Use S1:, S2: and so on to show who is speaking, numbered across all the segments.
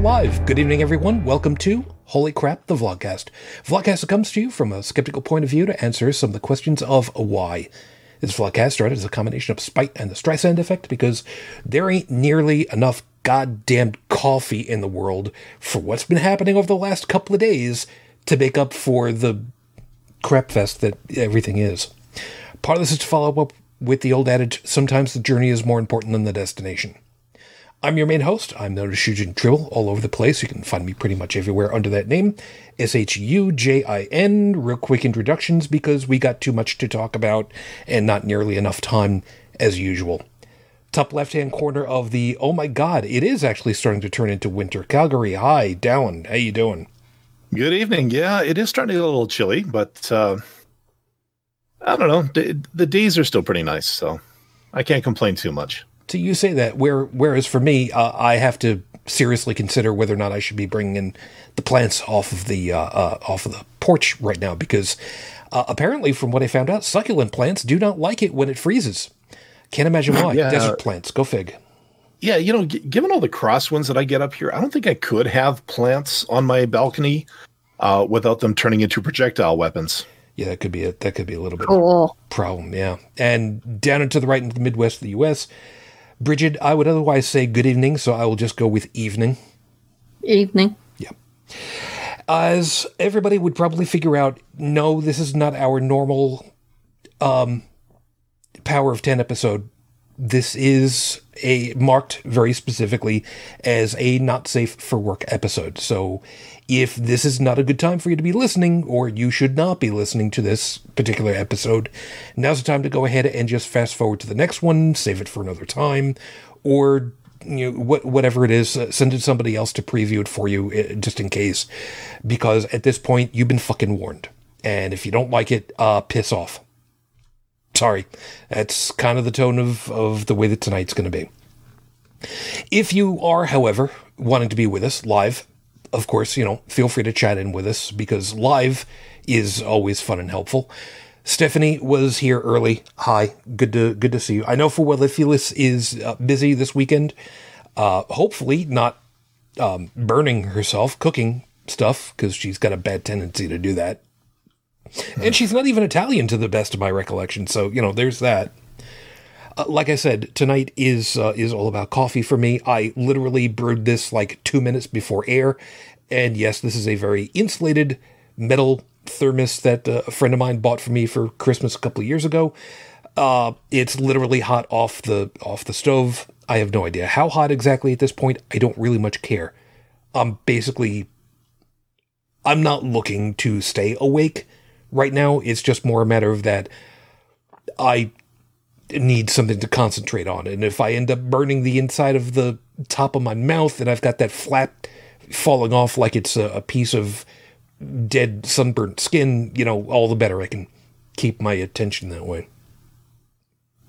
S1: Live. Good evening, everyone. Welcome to Holy Crap, the Vlogcast. Vlogcast comes to you from a skeptical point of view to answer some of the questions of why. This vlogcast started as a combination of spite and the Streisand effect because there ain't nearly enough goddamn coffee in the world for what's been happening over the last couple of days to make up for the crap fest that everything is. Part of this is to follow up with the old adage sometimes the journey is more important than the destination. I'm your main host. I'm known as Shujin Tribble all over the place. You can find me pretty much everywhere under that name. S H U J I N. Real quick introductions because we got too much to talk about and not nearly enough time as usual. Top left hand corner of the oh my god, it is actually starting to turn into winter. Calgary, hi, Dallin, how you doing?
S2: Good evening. Yeah, it is starting to get a little chilly, but uh, I don't know. The, the days are still pretty nice, so I can't complain too much.
S1: So you say that, where whereas for me, uh, I have to seriously consider whether or not I should be bringing in the plants off of the uh, uh, off of the porch right now because uh, apparently, from what I found out, succulent plants do not like it when it freezes. Can't imagine why. yeah. Desert plants, go fig.
S2: Yeah, you know, g- given all the crosswinds that I get up here, I don't think I could have plants on my balcony uh, without them turning into projectile weapons.
S1: Yeah, that could be a that could be a little bit cool. problem. Yeah, and down into the right into the Midwest of the U.S. Bridget, I would otherwise say good evening, so I will just go with evening.
S3: Evening.
S1: Yeah. As everybody would probably figure out, no, this is not our normal um, Power of 10 episode. This is a marked very specifically as a not safe for work episode. So if this is not a good time for you to be listening, or you should not be listening to this particular episode, now's the time to go ahead and just fast forward to the next one, save it for another time, or you know, what, whatever it is, uh, send it to somebody else to preview it for you uh, just in case. Because at this point, you've been fucking warned. And if you don't like it, uh, piss off. Sorry. That's kind of the tone of, of the way that tonight's going to be. If you are, however, wanting to be with us live, of course, you know, feel free to chat in with us because live is always fun and helpful. Stephanie was here early. Hi, good to good to see you. I know for Phyllis is uh, busy this weekend. Uh, hopefully, not um, burning herself cooking stuff because she's got a bad tendency to do that. And she's not even Italian, to the best of my recollection. So you know, there's that. Uh, like I said, tonight is uh, is all about coffee for me. I literally brewed this like two minutes before air, and yes, this is a very insulated metal thermos that uh, a friend of mine bought for me for Christmas a couple of years ago. Uh, it's literally hot off the off the stove. I have no idea how hot exactly at this point. I don't really much care. I'm basically I'm not looking to stay awake right now. It's just more a matter of that I need something to concentrate on. And if I end up burning the inside of the top of my mouth and I've got that flap falling off like it's a, a piece of dead sunburnt skin, you know, all the better I can keep my attention that way.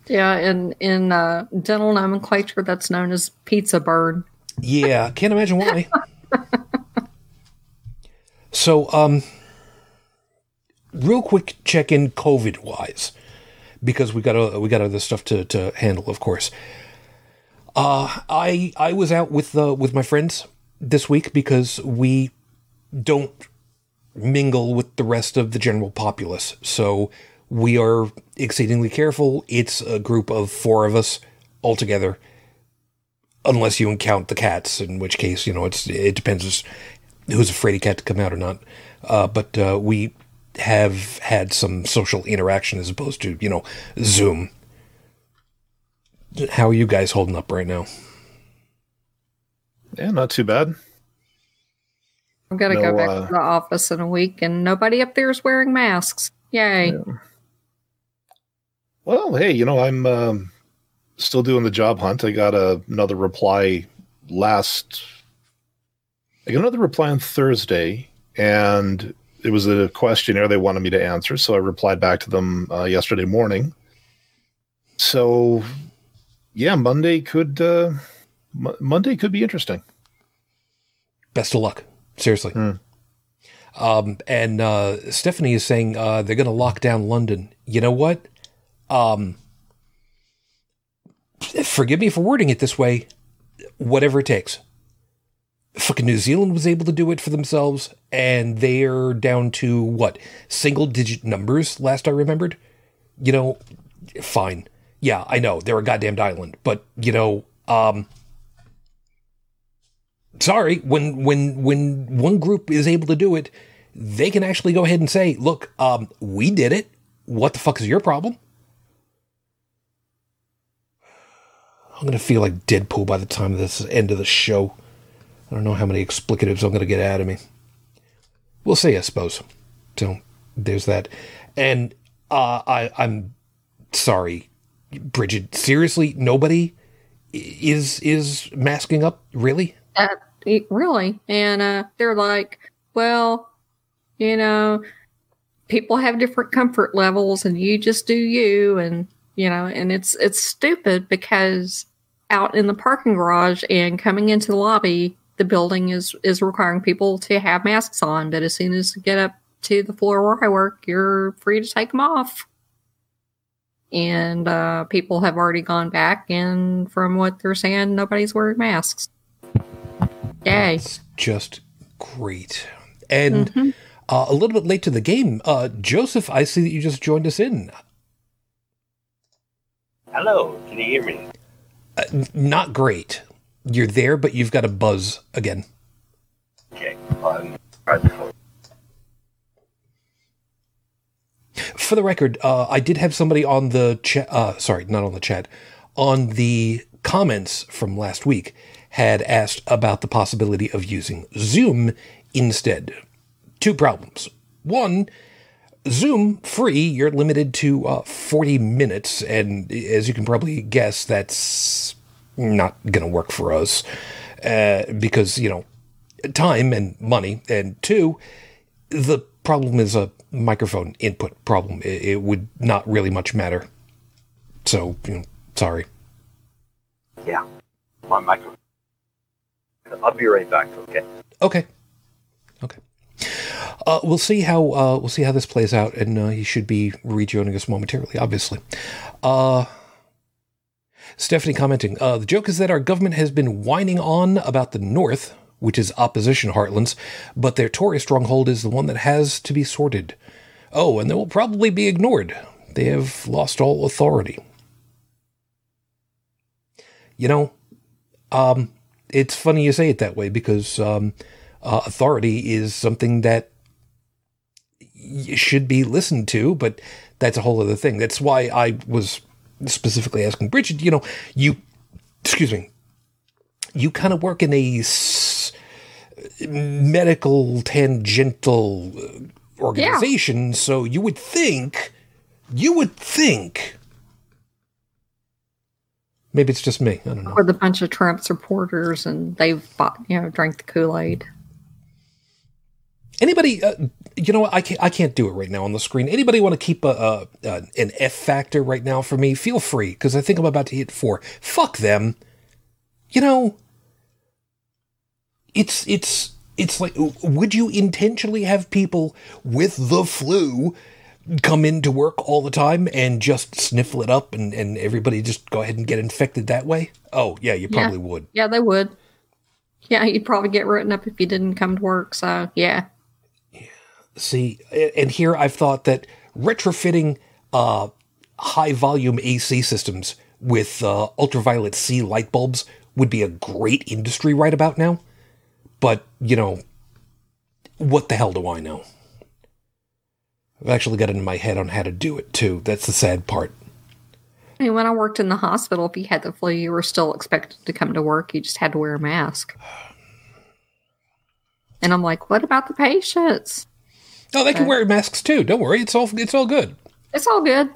S3: Yeah, and in uh, dental nomenclature, that's known as pizza burn.
S1: Yeah, can't imagine why. so, um, real quick check in COVID wise because we got a, we got other stuff to, to handle, of course. Uh, I I was out with uh, with my friends this week because we don't mingle with the rest of the general populace. So we are exceedingly careful. It's a group of four of us altogether, unless you count the cats, in which case you know it's it depends who's afraid of cat to come out or not. Uh, but uh, we have had some social interaction as opposed to, you know, Zoom. How are you guys holding up right now?
S2: Yeah, not too bad.
S3: I'm gonna no, go back uh, to the office in a week, and nobody up there is wearing masks. Yay! Yeah.
S2: Well, hey, you know I'm um, still doing the job hunt. I got a, another reply last. I got another reply on Thursday, and it was a questionnaire they wanted me to answer, so I replied back to them uh, yesterday morning. So, yeah, Monday could uh, M- Monday could be interesting.
S1: Best of luck, seriously. Mm. Um, and uh, Stephanie is saying uh, they're going to lock down London. You know what? Um, forgive me for wording it this way. Whatever it takes. Fucking New Zealand was able to do it for themselves, and they're down to what single digit numbers. Last I remembered, you know, fine. Yeah, I know they're a goddamned island, but you know, um, sorry when when when one group is able to do it, they can actually go ahead and say, "Look, um, we did it. What the fuck is your problem?" I'm gonna feel like Deadpool by the time this end of the show. I don't know how many explicatives I'm going to get out of me. We'll see, I suppose. So there's that. And uh, I, I'm sorry, Bridget. Seriously, nobody is is masking up. Really?
S3: Uh, really? And uh, they're like, well, you know, people have different comfort levels, and you just do you, and you know, and it's it's stupid because out in the parking garage and coming into the lobby the building is is requiring people to have masks on, but as soon as you get up to the floor where I work, you're free to take them off. And uh, people have already gone back, and from what they're saying, nobody's wearing masks. Yay!
S1: It's just great. And mm-hmm. uh, a little bit late to the game, uh, Joseph. I see that you just joined us in.
S4: Hello, can you hear me?
S1: Uh, not great you're there, but you've got to buzz again.
S4: Okay.
S1: For the record, uh, I did have somebody on the chat. Uh, sorry, not on the chat. On the comments from last week, had asked about the possibility of using Zoom instead. Two problems. One, Zoom free, you're limited to uh, 40 minutes, and as you can probably guess, that's not going to work for us uh, because, you know, time and money. And two, the problem is a microphone input problem. It, it would not really much matter. So, you know, sorry.
S4: Yeah, my microphone. I'll be right back. Okay.
S1: Okay. Okay. Uh, we'll see how uh, we'll see how this plays out, and uh, he should be rejoining us momentarily. Obviously, uh, Stephanie commenting, uh, the joke is that our government has been whining on about the North, which is opposition heartlands, but their Tory stronghold is the one that has to be sorted. Oh, and they will probably be ignored. They have lost all authority. You know, um, it's funny you say it that way because um, uh, authority is something that should be listened to, but that's a whole other thing. That's why I was specifically asking Bridget, you know, you, excuse me, you kind of work in a s- medical tangential uh, organization, yeah. so you would think, you would think. Maybe it's just me. I don't know.
S3: With a bunch of Trump supporters, and they've bought, you know, drank the Kool Aid.
S1: Anybody, uh, you know, I can't, I can't do it right now on the screen. Anybody want to keep a, a, a, an F factor right now for me? Feel free, because I think I'm about to hit four. Fuck them. You know, it's it's it's like, would you intentionally have people with the flu come into work all the time and just sniffle it up, and and everybody just go ahead and get infected that way? Oh yeah, you probably
S3: yeah.
S1: would.
S3: Yeah, they would. Yeah, you'd probably get written up if you didn't come to work. So yeah.
S1: See, and here I've thought that retrofitting uh, high volume AC systems with uh, ultraviolet C light bulbs would be a great industry right about now. But, you know, what the hell do I know? I've actually got it in my head on how to do it too. That's the sad part.
S3: I mean, when I worked in the hospital, if you had the flu, you were still expected to come to work. You just had to wear a mask. And I'm like, what about the patients?
S1: No, they can wear masks too. Don't worry. It's all it's all good.
S3: It's all good.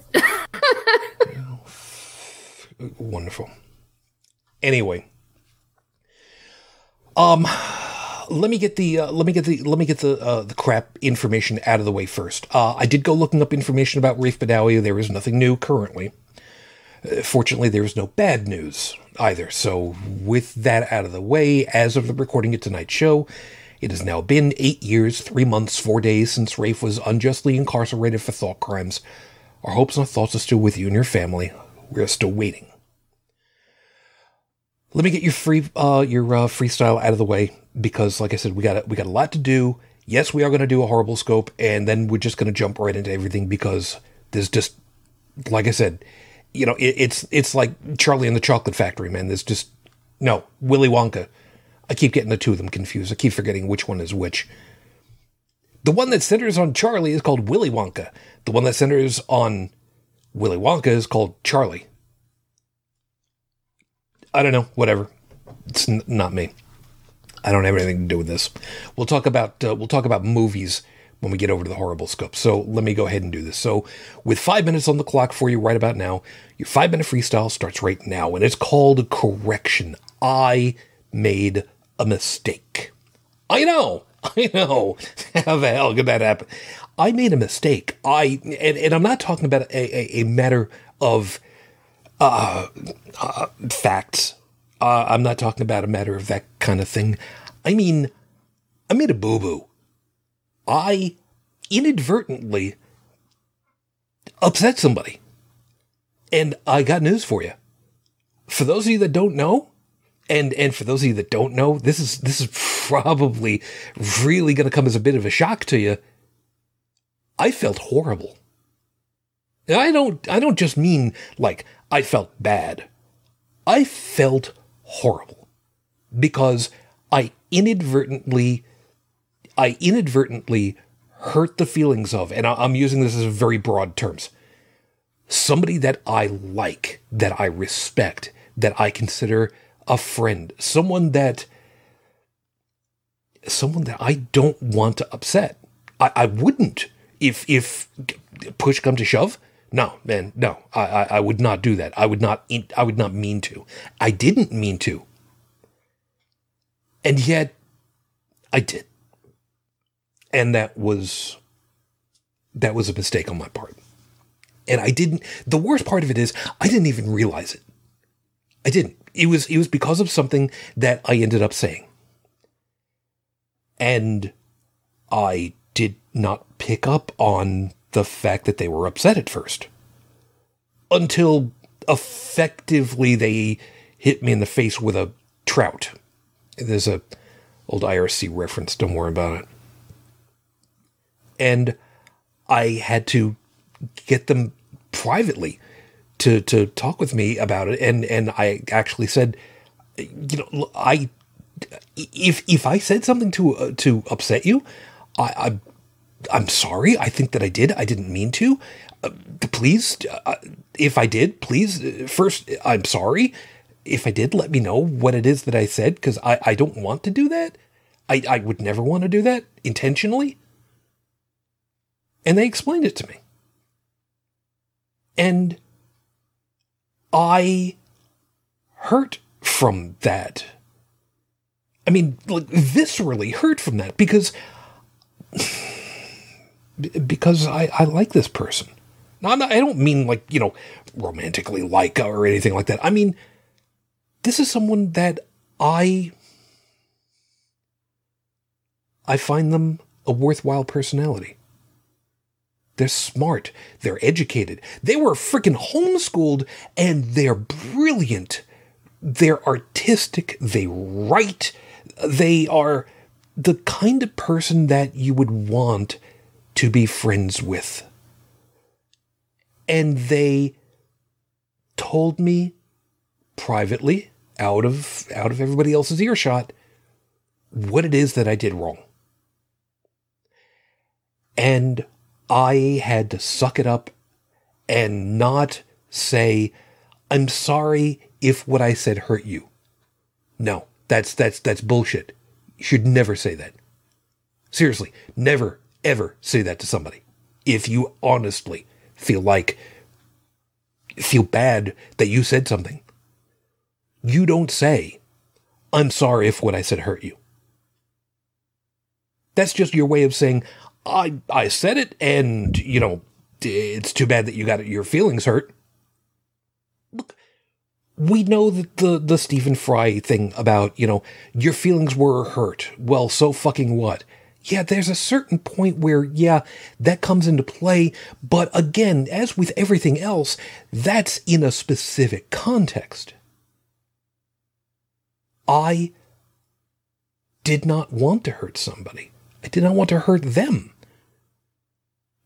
S1: Wonderful. Anyway, um, let me get the uh, let me get the let me get the uh, the crap information out of the way first. Uh, I did go looking up information about Raif Badawi. There is nothing new currently. Uh, fortunately, there is no bad news either. So, with that out of the way, as of the recording of tonight's show, it has now been eight years, three months, four days since Raif was unjustly incarcerated for thought crimes. Our hopes and thoughts are still with you and your family. We are still waiting. let me get your free uh, your uh, freestyle out of the way because, like I said, we got we got a lot to do. Yes, we are going to do a horrible scope, and then we're just going to jump right into everything because there's just, like I said, you know, it, it's it's like Charlie and the Chocolate Factory, man. There's just no Willy Wonka. I keep getting the two of them confused. I keep forgetting which one is which. The one that centers on Charlie is called Willy Wonka. The one that centers on Willy Wonka is called Charlie. I don't know. Whatever. It's n- not me. I don't have anything to do with this. We'll talk about uh, we'll talk about movies when we get over to the horrible scope. So let me go ahead and do this. So with five minutes on the clock for you right about now, your five minute freestyle starts right now, and it's called correction. I made a mistake. I know. I know. How the hell could that happen? I made a mistake. I and, and I'm not talking about a, a, a matter of uh, uh, facts. Uh, I'm not talking about a matter of that kind of thing. I mean, I made a boo boo. I inadvertently upset somebody. And I got news for you. For those of you that don't know, and and for those of you that don't know, this is this is probably really going to come as a bit of a shock to you. I felt horrible. I don't I don't just mean like I felt bad. I felt horrible because I inadvertently I inadvertently hurt the feelings of, and I'm using this as very broad terms, somebody that I like, that I respect, that I consider a friend, someone that someone that I don't want to upset. I, I wouldn't if if push come to shove. No, man, no. I, I, I would not do that. I would not I would not mean to. I didn't mean to. And yet I did. And that was that was a mistake on my part. And I didn't the worst part of it is I didn't even realize it. I didn't. It was it was because of something that I ended up saying. And I did not pick up on the fact that they were upset at first. Until effectively they hit me in the face with a trout. There's a old IRC reference, don't worry about it. And I had to get them privately to to talk with me about it. And and I actually said you know I if if I said something to uh, to upset you I, I I'm sorry. I think that I did. I didn't mean to. Uh, please uh, if I did please uh, first I'm sorry. If I did let me know what it is that I said cuz I I don't want to do that. I I would never want to do that intentionally and they explained it to me. And I hurt from that. I mean, like viscerally hurt from that because because I, I like this person. Now, I'm not, I don't mean like you know romantically like or anything like that. I mean, this is someone that I I find them a worthwhile personality. They're smart. They're educated. They were freaking homeschooled and they're brilliant. They're artistic. They write. They are the kind of person that you would want to be friends with. And they told me privately out of out of everybody else's earshot what it is that I did wrong. And I had to suck it up and not say, I'm sorry if what I said hurt you. No, that's that's that's bullshit. You should never say that. Seriously, never ever say that to somebody. If you honestly feel like feel bad that you said something, you don't say, I'm sorry if what I said hurt you. That's just your way of saying, I I said it, and you know, it's too bad that you got your feelings hurt. Look, we know that the the Stephen Fry thing about you know your feelings were hurt. Well, so fucking what? Yeah, there's a certain point where yeah that comes into play, but again, as with everything else, that's in a specific context. I did not want to hurt somebody. I did not want to hurt them.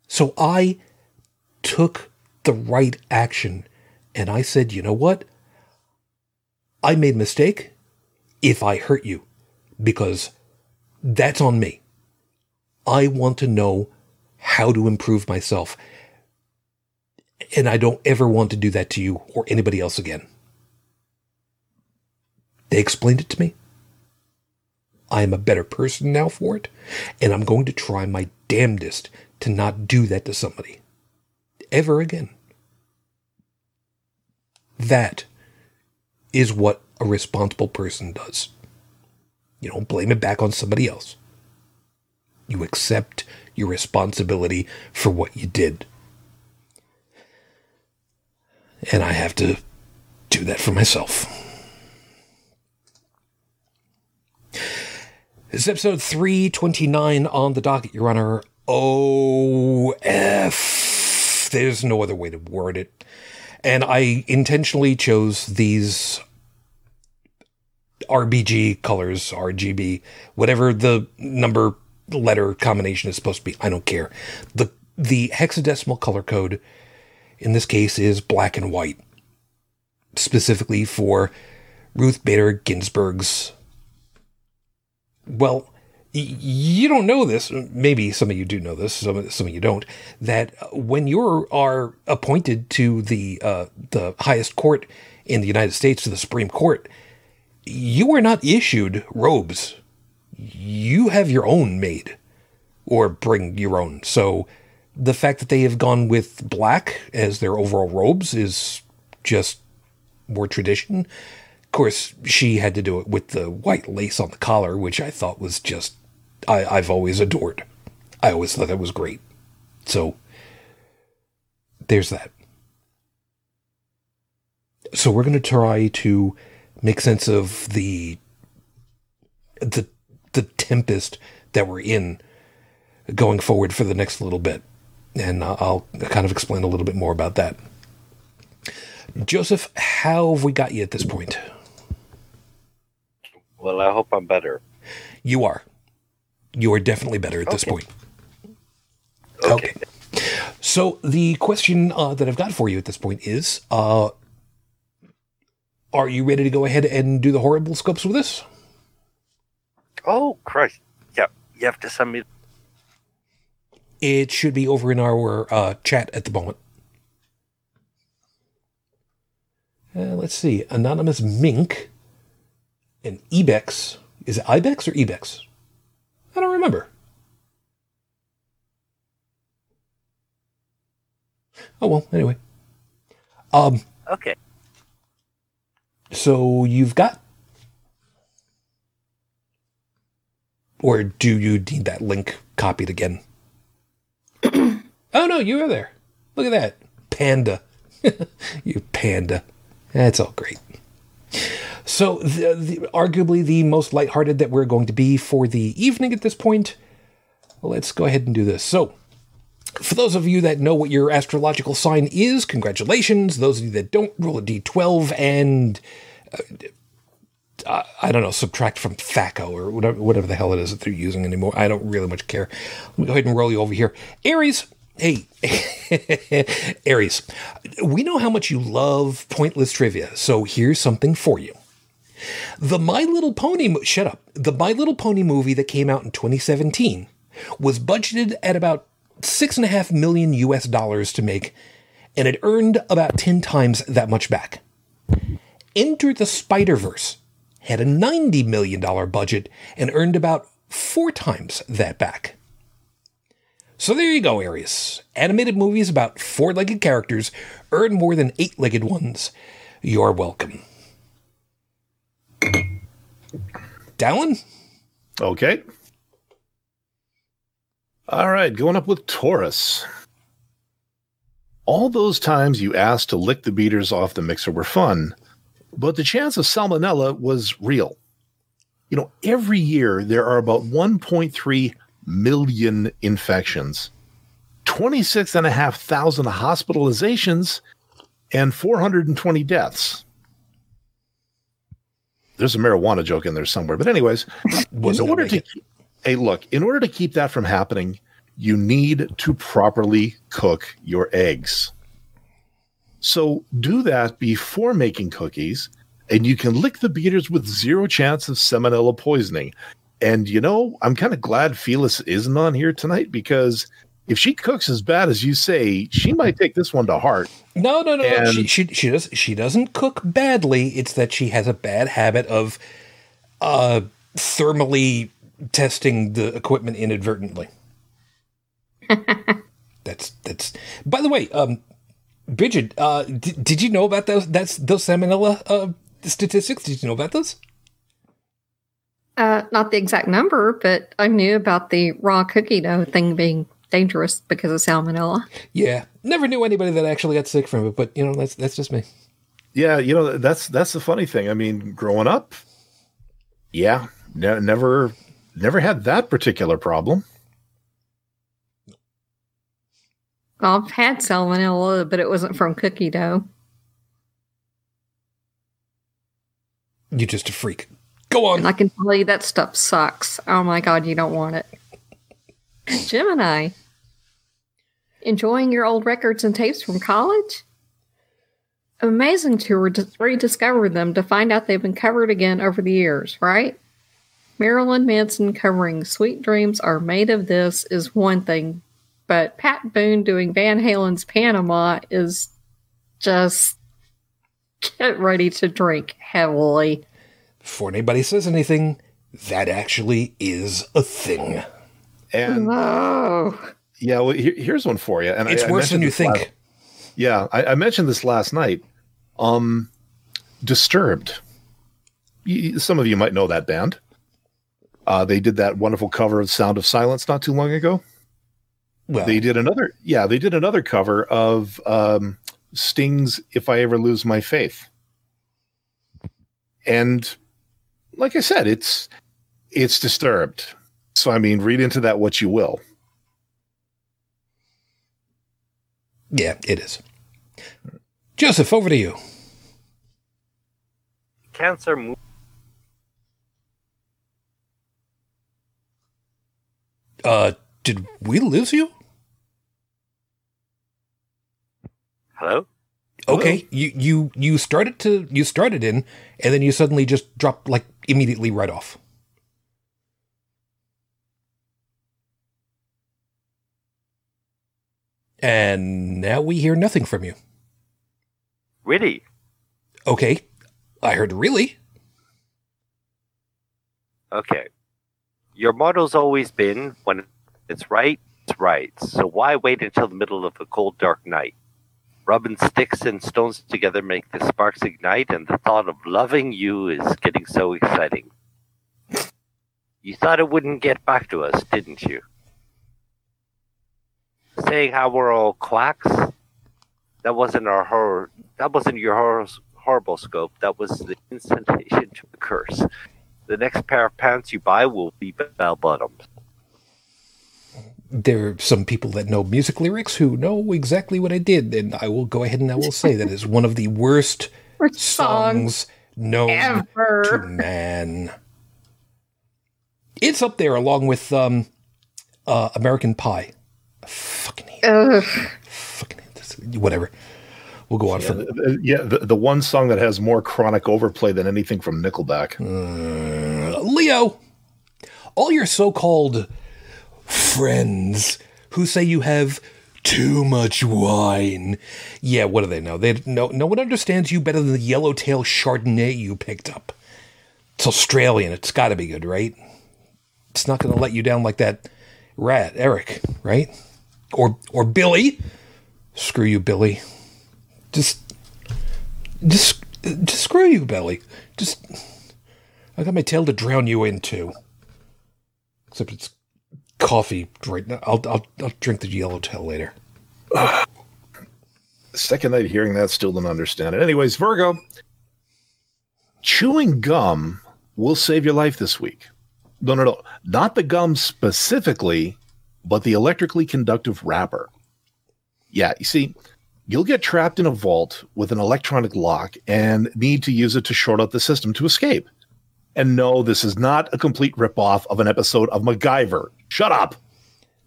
S1: So I took the right action and I said, you know what? I made a mistake if I hurt you because that's on me. I want to know how to improve myself. And I don't ever want to do that to you or anybody else again. They explained it to me. I am a better person now for it, and I'm going to try my damnedest to not do that to somebody ever again. That is what a responsible person does. You don't blame it back on somebody else. You accept your responsibility for what you did. And I have to do that for myself. This is episode 329 on the docket, Your Honor. OF. There's no other way to word it. And I intentionally chose these RBG colors, RGB, whatever the number letter combination is supposed to be. I don't care. The the hexadecimal color code in this case is black and white, specifically for Ruth Bader Ginsburg's. Well, you don't know this. Maybe some of you do know this. Some some of you don't. That when you are appointed to the uh, the highest court in the United States, to the Supreme Court, you are not issued robes. You have your own made or bring your own. So the fact that they have gone with black as their overall robes is just more tradition. Of course, she had to do it with the white lace on the collar, which I thought was just, I, I've always adored. I always thought that was great. So there's that. So we're going to try to make sense of the the the tempest that we're in going forward for the next little bit, and uh, I'll kind of explain a little bit more about that. Joseph, how have we got you at this point?
S5: Well, I hope I'm better.
S1: You are. You are definitely better at this
S5: Okay.
S1: point.
S5: Okay.
S1: So the question uh, that I've got for you at this point is: uh, Are you ready to go ahead and do the horrible scopes with us?
S5: Oh, Christ. Yeah, you have to send me.
S1: It should be over in our uh, chat at the moment. Uh, let's see. Anonymous Mink and Ebex. Is it Ibex or Ebex? I don't remember. Oh well, anyway. Um,
S5: Okay.
S1: so you've got or do you need that link copied again? oh no, you were there. Look at that. Panda. you panda. That's all great. So, the, the, arguably the most lighthearted that we're going to be for the evening at this point. Let's go ahead and do this. So, for those of you that know what your astrological sign is, congratulations. Those of you that don't, roll a d12 and uh, I don't know, subtract from THAC0 or whatever, whatever the hell it is that they're using anymore. I don't really much care. Let me go ahead and roll you over here. Aries, hey, Aries, we know how much you love pointless trivia, so here's something for you. The My Little Pony, shut up, the My Little Pony movie that came out in 2017 was budgeted at about six and a half million US dollars to make, and it earned about 10 times that much back. Into the Spider-Verse had a $90 million budget and earned about four times that back. So there you go, Aries. Animated movies about four legged characters earn more than eight legged ones. You're welcome. Dallin?
S2: Okay. All right, going up with Taurus. All those times you asked to lick the beaters off the mixer were fun, but the chance of salmonella was real. You know, every year there are about 1.3 million infections, 26,500 hospitalizations, and 420 deaths. There's a marijuana joke in there somewhere. But anyways, in order
S1: make
S2: hey, look, in order to keep that from happening, you need to properly cook your eggs. So do that before making cookies, and you can lick the beaters with zero chance of salmonella poisoning. And you know, I'm kind of glad Felis isn't on here tonight because if she cooks as bad as you say, she might take this one to heart.
S1: No, no, no. no. She, she she does she doesn't cook badly. It's that she has a bad habit of uh thermally testing the equipment inadvertently. that's that's. By the way, um, Bridget, uh, did, did you know about those? That's those salmonella uh statistics. Did you know about those?
S3: Uh, not the exact number, but I knew about the raw cookie dough thing being dangerous because of salmonella.
S1: Yeah, never knew anybody that actually got sick from it, but you know that's that's just me.
S2: Yeah, you know that's that's the funny thing. I mean, growing up, yeah, ne- never never had that particular problem.
S3: I've had salmonella, but it wasn't from cookie dough.
S1: You're just a freak. Go on.
S3: And I can tell you that stuff sucks. Oh my god, you don't want it. Gemini. Enjoying your old records and tapes from college? Amazing to re- rediscover them to find out they've been covered again over the years, right? Marilyn Manson covering Sweet Dreams Are Made of This is one thing, but Pat Boone doing Van Halen's Panama is just get ready to drink heavily.
S1: Before anybody says anything, that actually is a thing.
S2: And
S3: No.
S2: yeah, well, here, here's one for you. And
S1: It's
S2: I
S1: worse than you
S2: this last-
S1: think.
S2: yeah, I, I mentioned this last night. Um, Disturbed. Some of you might know that band. Uh, they did that wonderful cover of "Sound of Silence" not too long ago.
S1: Well,
S2: They did another, yeah, they did another cover of um, Sting's "If I Ever Lose My Faith," and like I said, it's it's disturbed. So I mean, read into that what you will.
S1: yeah, it is. Joseph, over to you.
S5: Cancer mo-
S1: Uh, did we lose you?
S5: Hello?
S1: Okay, you you you started to you started in, and then you suddenly just dropped like immediately right off. And now we hear nothing from you.
S5: Really?
S1: Okay, I heard really.
S5: Okay. Your motto's always been when it's right, it's right. So why wait until the middle of a cold, dark night? Rubbing sticks and stones together make the sparks ignite, and the thought of loving you is getting so exciting. You thought it wouldn't get back to us, didn't you? Saying how we're all quacks? That wasn't our horror. That wasn't your horror, horrible scope. That was the incitation to the curse. The next pair of pants you buy will be bell bottoms.
S1: There are some people that know music lyrics who know exactly what I did, and I will go ahead and I will say that is one of the worst songs known to
S3: ever.
S1: man. It's up there along with um, uh, American Pie. I fucking hate,
S3: Ugh.
S1: fucking hate this. Whatever. We'll go on
S2: Yeah,
S1: from
S2: the, yeah, the, the one song that has more chronic overplay than anything from Nickelback.
S1: Uh, Leo. All your so-called friends who say you have too much wine. Yeah, what do they know? They no no one understands you better than the yellowtail Chardonnay you picked up. It's Australian. It's got to be good, right? It's not going to let you down like that rat, Eric, right? Or or Billy. Screw you, Billy. Just just just screw you, Billy. Just I got my tail to drown you in too. Except it's coffee right now. I'll I'll, I'll drink the yellow tail later.
S2: Second night hearing that, still don't understand it. Anyways, Virgo, chewing gum will save your life this week. No, no, no. Not the gum specifically, but the electrically conductive wrapper. Yeah, you see, you'll get trapped in a vault with an electronic lock and need to use it to short out the system to escape. And no, this is not a complete ripoff of an episode of MacGyver. Shut up.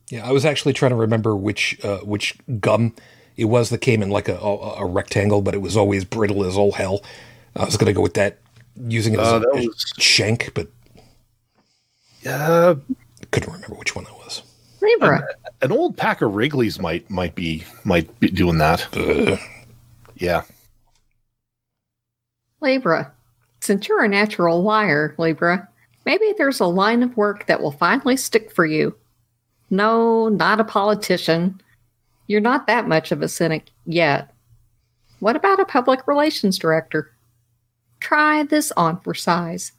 S1: Yeah, I was actually trying to remember which uh, which gum it was that came in like a, a, a rectangle, but it was always brittle as all hell. I was going to go with that, using it as
S2: Uh,
S1: a,
S2: that
S1: a shank, but
S2: Uh,
S1: couldn't remember which one that was.
S3: Libra.
S2: an old pack of Wrigley's might might be might be doing that.
S1: Ugh.
S2: Yeah.
S3: Libra. Since you're a natural liar, Libra, maybe there's a line of work that will finally stick for you. No, not a politician. You're not that much of a cynic yet. What about a public relations director? Try this on for size.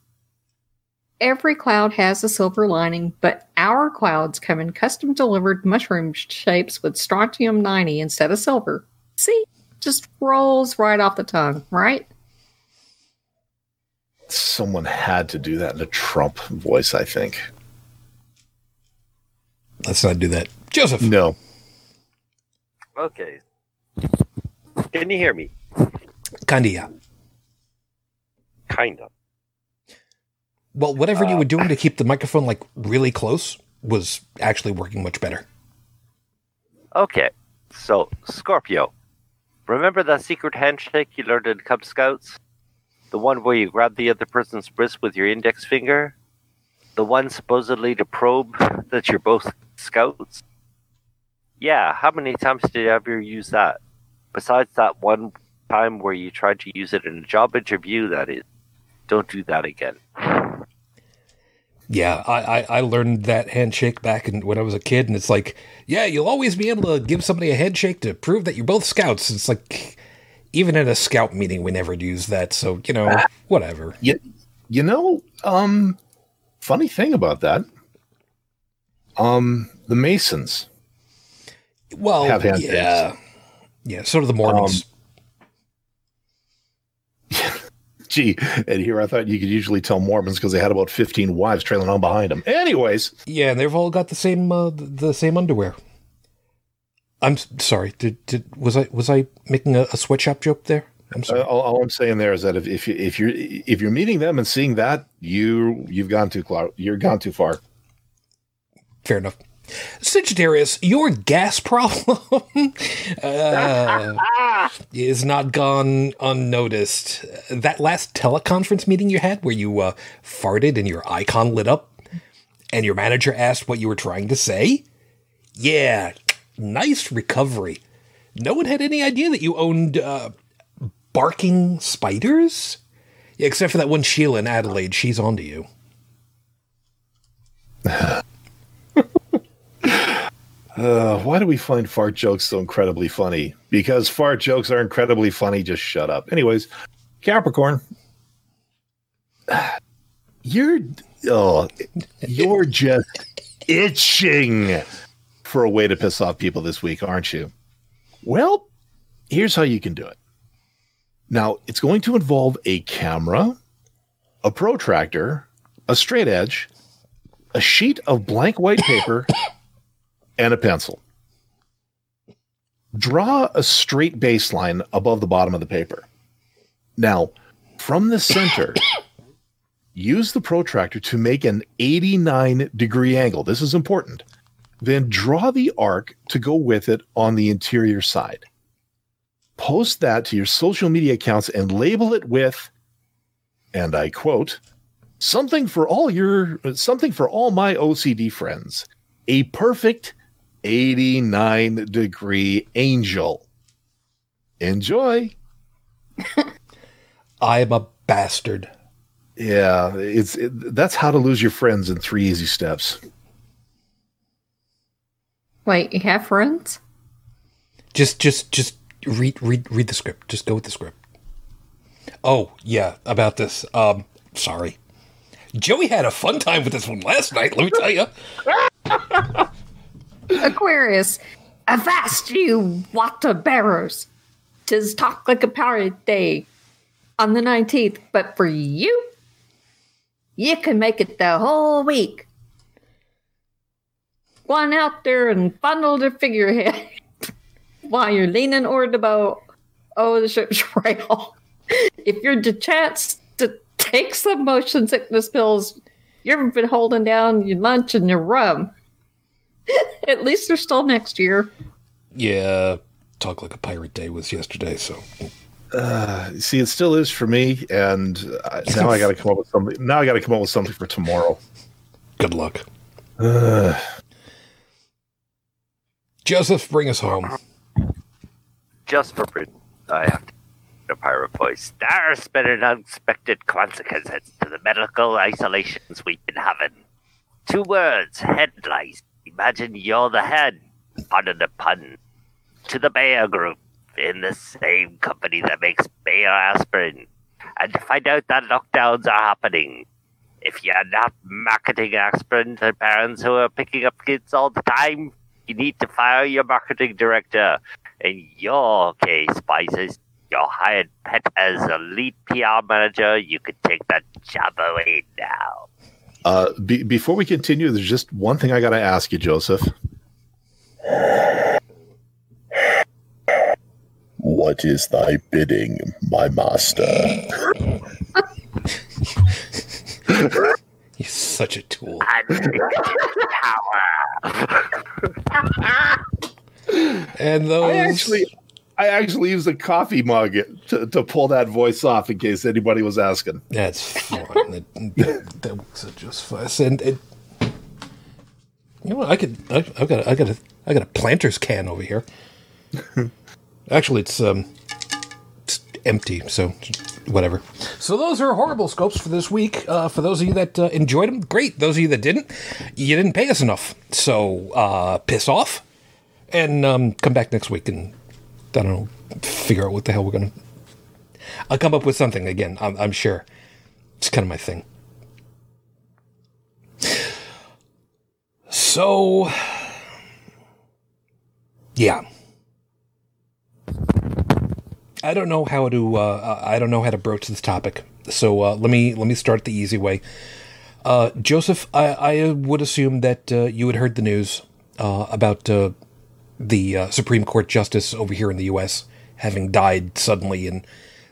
S3: Every cloud has a silver lining, but our clouds come in custom delivered mushroom shapes with strontium 90 instead of silver. See? Just rolls right off the tongue, right?
S2: Someone had to do that in a Trump voice, I think.
S1: Let's not do that. Joseph,
S2: No.
S5: Okay. Can you hear me?
S1: kinda yeah. Well, whatever
S2: Uh,
S1: you were doing to keep the microphone like really close was actually working much better.
S5: Okay. So, Scorpio. Remember that secret handshake you learned in Cub Scouts? The one where you grab the other person's wrist with your index finger? The one supposedly to probe that you're both scouts? Yeah, how many times did you ever use that? Besides that one time where you tried to use it in a job interview, that is. Don't do that again.
S1: Yeah, I, I, I learned that handshake back in, when I was a kid, and it's like, yeah, you'll always be able to give somebody a handshake to prove that you're both scouts. It's like, even at a scout meeting, we never use that. So, you know, whatever.
S2: You, you know, um, funny thing about that. Um, the Masons.
S1: Well,
S2: Have handshakes.
S1: yeah. Yeah, so do the Mormons.
S2: Gee, and here I thought you could usually tell Mormons because they had about 15 wives trailing on behind them. Anyways,
S1: yeah, and they've all got the same uh, the, same underwear. I'm sorry. Did, did was I was I making a, a sweatshop joke there? I'm
S2: uh,
S1: sorry.
S2: all, all I'm saying there is that if, if you if you're if you're meeting them and seeing that, you you've gone too far. You're gone too far.
S1: Fair enough. Sagittarius, your gas problem uh, is not gone unnoticed. That last teleconference meeting you had where you uh, farted and your icon lit up and your manager asked what you were trying to say? Yeah, nice recovery. No one had any idea that you owned uh, barking spiders? Except for that one Sheila in Adelaide. She's onto you.
S2: Uh, why do we find fart jokes so incredibly funny? Because fart jokes are incredibly funny. Just shut up. Anyways, Capricorn, you're oh, you're just itching for a way to piss off people this week, aren't you? Well, here's how you can do it. Now, it's going to involve a camera, a protractor, a straight edge, a sheet of blank white paper, and a pencil. Draw a straight baseline above the bottom of the paper. Now, from the center, use the protractor to make an 89 degree angle. This is important. Then draw the arc to go with it on the interior side. Post that to your social media accounts and label it with, and I quote, something for all your something for all my OCD friends. A perfect 89 degree angel. Enjoy.
S1: I am a bastard.
S2: Yeah, it's it, that's how to lose your friends in three easy steps.
S3: Wait, you have friends?
S1: Just, just, just read, read, read the script. Just go with the script. Oh yeah, about this. Um, sorry. Joey had a fun time with this one last night. Let me tell you.
S3: Aquarius, avast you water bearers. Tis talk like a pirate day on the 19th, but for you, you can make it the whole week. Go on out there and fondle the figurehead while you're leaning over the boat oh the ship's rail. If you're the chance to Take some motion sickness pills. you've been holding down your lunch and your rum? At least they're still next year.
S1: Yeah, talk like a pirate day was yesterday, so
S2: Uh, see, it still is for me, and I, now I got to come up with something. Now I got to come up with something for tomorrow.
S1: good luck.
S2: Uh,
S1: Joseph, bring us home.
S5: Just for Britain, I have to a pirate voice. There's been an unexpected consequences to the medical isolations we've been having. Two words, headlights. Imagine you're the head, pardon the pun, to the Bayer Group in the same company that makes Bayer aspirin. And to find out that lockdowns are happening. If you're not marketing aspirin to parents who are picking up kids all the time, you need to fire your marketing director. In your case, Spices, you're hired Pet as a lead PR manager. You could take that job away now.
S2: Uh, be, before we continue, there's just one thing I got to ask you, Joseph.
S6: What is thy bidding, my master?
S1: He's such a tool. And those
S2: I actually, I actually used a coffee mug to, to pull that voice off in case anybody was asking.
S1: That's fun. that, that, that works out just fine. And it, you know, I could. I, I've got. A, I got a. I got a Planters can over here. Actually, it's um, it's empty. So whatever. So those are horrible scopes for this week. Uh, for those of you that uh, enjoyed them, great. Those of you that didn't, you didn't pay us enough. So uh, piss off, and um, come back next week and I don't know, figure out what the hell we're gonna. I'll come up with something again. I'm, I'm sure. It's kind of my thing. So, yeah. I don't know how to. Uh, I don't know how to broach this topic. So uh, let me let me start the easy way. Uh, Joseph, I, I would assume that uh, you had heard the news uh, about uh, the uh, Supreme Court justice over here in the U.S. having died suddenly and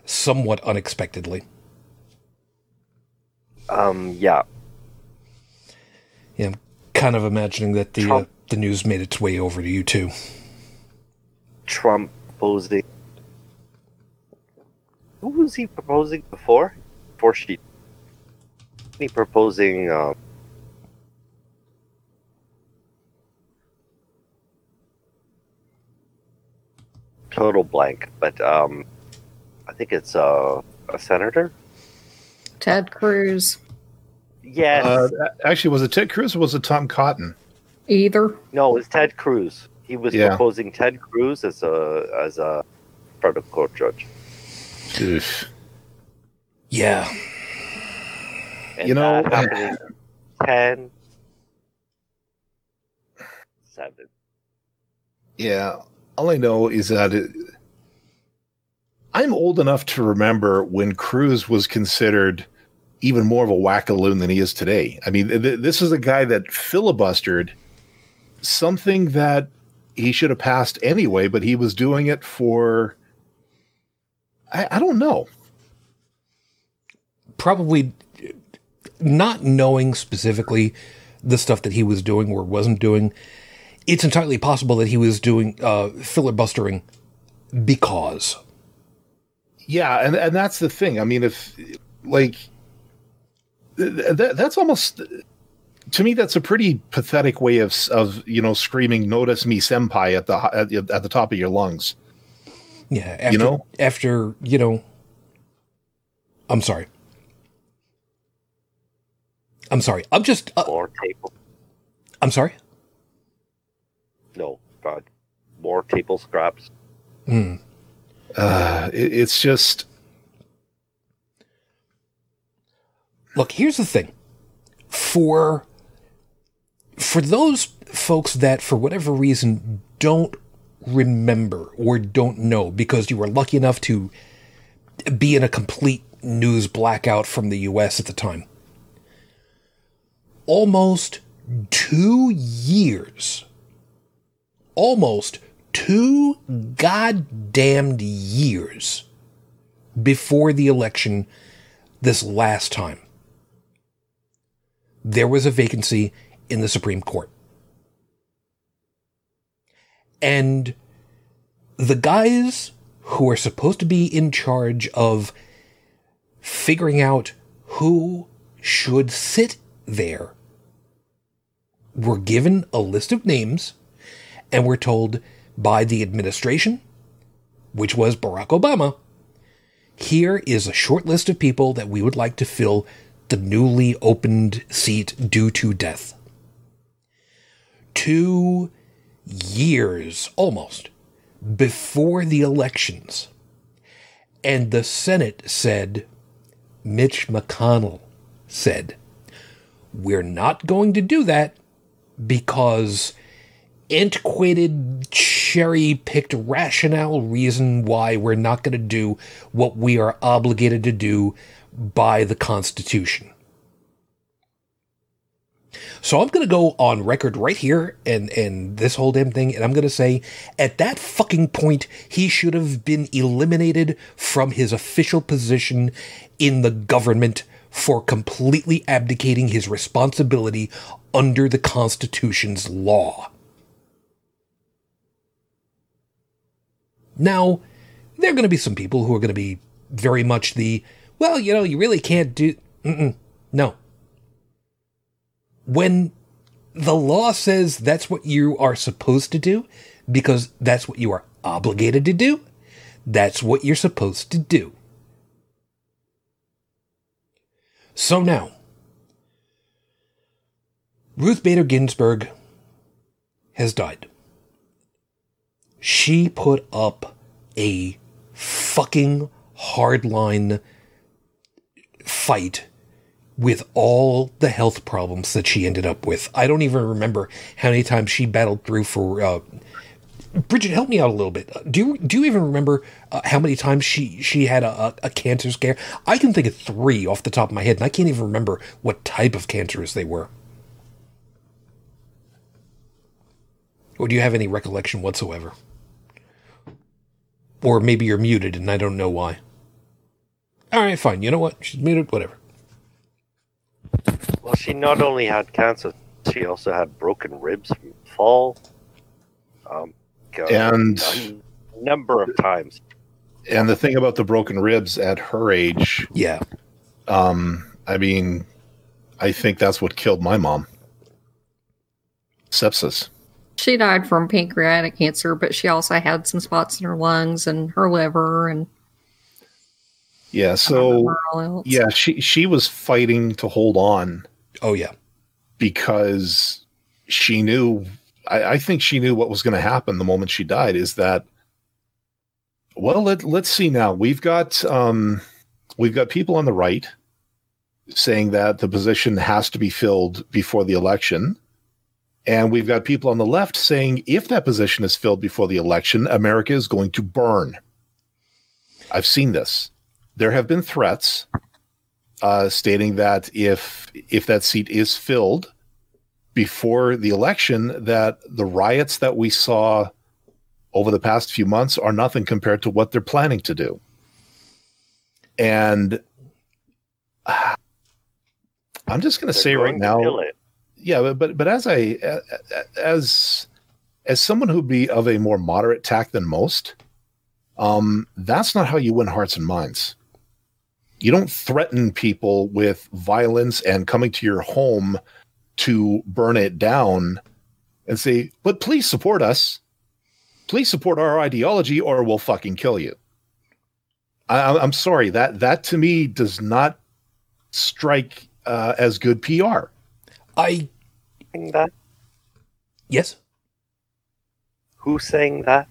S1: somewhat unexpectedly.
S5: Um, yeah.
S1: Yeah, kind of imagining that the uh, the news made its way over to you too.
S5: Trump proposing. Who was he proposing before? Before she. He proposing. Uh, total blank, but um, I think it's uh, a senator.
S3: Ted Cruz.
S5: Yes.
S2: Uh, actually, was it Ted Cruz or was it Tom Cotton?
S3: Either.
S5: no, it was Ted Cruz. He was
S2: Yeah.
S5: proposing Ted Cruz as a as a federal court judge.
S2: Oof.
S1: Yeah,
S5: And
S2: You know-
S5: that happened in 10, 7.
S2: Yeah, all I know is that it, I'm old enough to remember when Cruz was considered even more of a wackaloon than he is today. I mean, th- this is a guy that filibustered something that he should have passed anyway, but he was doing it for. I, I don't know.
S1: probably not knowing specifically the stuff that he was doing or wasn't doing. It's entirely possible that he was doing uh, filibustering because
S2: Yeah, and and that's the thing. I mean, if like that, that's almost to me that's a pretty pathetic way of of you know screaming "Notice me, senpai" at the at, at the top of your lungs.
S1: yeah, after,
S2: know?
S1: after you know, I'm sorry. I'm sorry. I'm just. Uh,
S5: More table.
S1: I'm sorry.
S5: No, God. More table scraps.
S1: Hmm.
S2: Uh, it, it's just
S1: Look, here's the thing. For for those folks that for whatever reason don't remember or don't know because you were lucky enough to be in a complete news blackout from the US at the time. Almost 2 years. Almost 2 goddamned years before the election this last time, there was a vacancy in the Supreme Court. And the guys who are supposed to be in charge of figuring out who should sit there were given a list of names and were told by the administration, which was Barack Obama, here is a short list of people that we would like to fill the newly opened seat due to death. Two years almost before the elections. And the Senate said, Mitch McConnell said, We're not going to do that because antiquated, cherry picked rationale reason why we're not going to do what we are obligated to do by the Constitution. So I'm going to go on record right here and and this whole damn thing and I'm going to say at that fucking point he should have been eliminated from his official position in the government for completely abdicating his responsibility under the Constitution's law. Now, there are going to be some people who are going to be very much the, well, you know, you really can't do. Mm-mm, no. When the law says that's what you are supposed to do, because that's what you are obligated to do, that's what you're supposed to do. So now, Ruth Bader Ginsburg has died. She put up a fucking hardline fight with all the health problems that she ended up with. I don't even remember how many times she battled through for. Uh, Bridget, help me out a little bit. Do you do you even remember uh, how many times she she had a, a cancer scare? I can think of three off the top of my head, and I can't even remember what type of cancers they were. Or do you have any recollection whatsoever? Or maybe you're muted and I don't know why. All right, fine. You know what? She's muted. Whatever.
S5: Well, she not only had cancer, she also had broken ribs from fall. Um,
S2: And
S5: a number of times.
S2: and the thing about the broken ribs at her age,
S1: Yeah.
S2: um, I mean, I think that's what killed my mom. Sepsis.
S3: She died from pancreatic cancer, but she also had some spots in her lungs and her liver and
S2: Yeah. So
S3: remember all else.
S2: yeah, she she was fighting to hold on
S1: Oh yeah.
S2: because she knew I, I think she knew what was going to happen the moment she died is that well let, let's see now we've got um we've got people on the right saying that the position has to be filled before the election and we've got people on the left saying if that position is filled before the election america is going to burn i've seen this there have been threats uh, stating that if if that seat is filled before the election, that the riots that we saw over the past few months are nothing compared to what they're planning to do. And uh, I'm just going to say right
S5: going to kill
S2: now, yeah, but but, but as I as as someone who'd be of a more moderate tack than most, um, that's not how you win hearts and minds you don't threaten people with violence and coming to your home to burn it down and say, but please support us. Please support our ideology or we'll fucking kill you. I, I'm- I'm sorry that that to me does not strike uh, as good PR.
S1: I
S5: Saying that?
S1: yes.
S5: Who's saying that?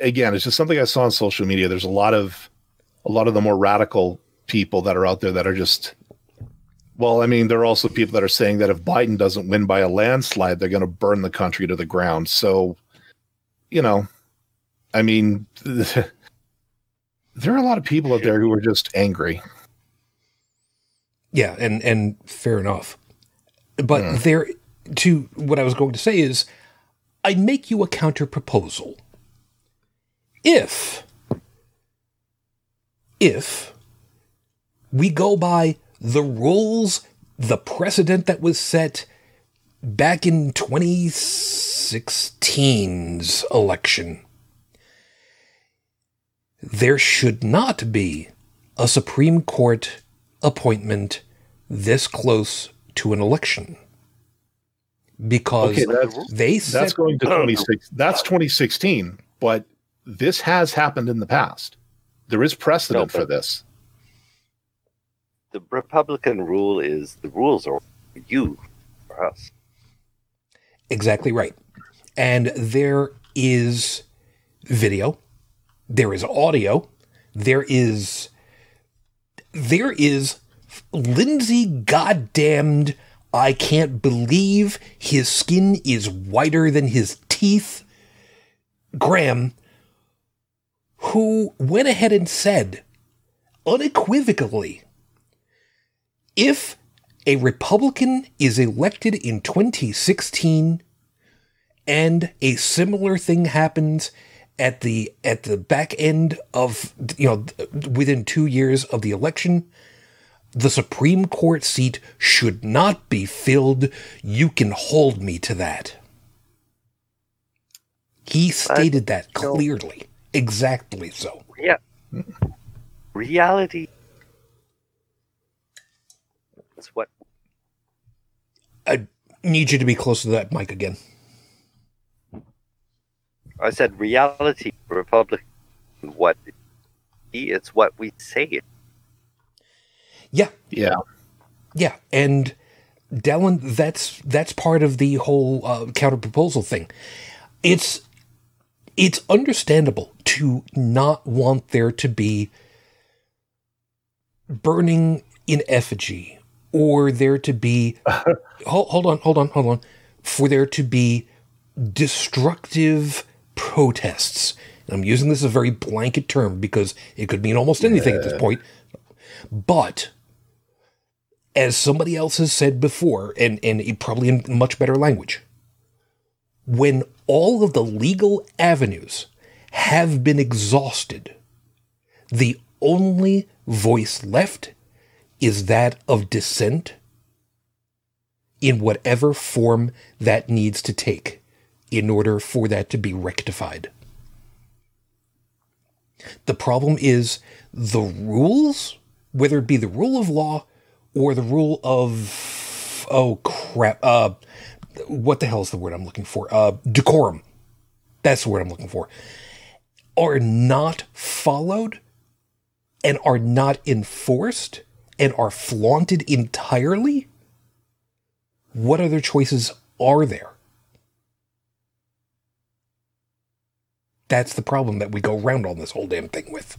S2: Again, it's just something I saw on social media. There's a lot of a lot of the more radical people that are out there that are just well, I mean, there are also people that are saying that if Biden doesn't win by a landslide, they're going to burn the country to the ground. So, you know, I mean, there are a lot of people out there who are just angry.
S1: Yeah, and and fair enough. But
S2: Hmm.
S1: there to what I was going to say is I make you a counter proposal. If if We go by the rules, the precedent that was set back in 2016's election. There should not be a Supreme Court appointment this close to an election. Because
S2: Okay, that's-
S1: they set
S2: That's going to 26. That's 2016, but this has happened in the past. There is precedent
S5: No,
S2: for this.
S5: The Republican rule is the rules are for you, for us.
S1: Exactly right. And there is video, there is audio, there is there is Lindsey goddamned I can't believe his skin is whiter than his teeth. Graham, who went ahead and said unequivocally if a Republican is elected in 2016 and a similar thing happens at the at the back end of you know within 2 years of the election the Supreme Court seat should not be filled. You can hold me to that. He stated that clearly exactly so
S5: Yeah. Reality. That's what
S1: I need you to be close to that mic again
S5: I said. Reality, Republican. What? It's what we say. It.
S1: yeah
S2: Yeah.
S1: Yeah, and Dallin, that's that's part of the whole uh, counter proposal thing. It's it's understandable to not want there to be burning in effigy or there to be hold, hold on hold on hold on. For there to be destructive protests. I'm using this as a very blanket term because it could mean almost anything at this point. But as somebody else has said before, and, and it probably in much better language, when all of the legal avenues have been exhausted, the only voice left is that of dissent in whatever form that needs to take in order for that to be rectified. The problem is the rules, whether it be the rule of law or the rule of oh crap, uh, what the hell is the word I'm looking for? Uh, decorum. That's the word I'm looking for. Are not followed and are not enforced and are flaunted entirely. What other choices are there? That's the problem that we go round on this whole damn thing with.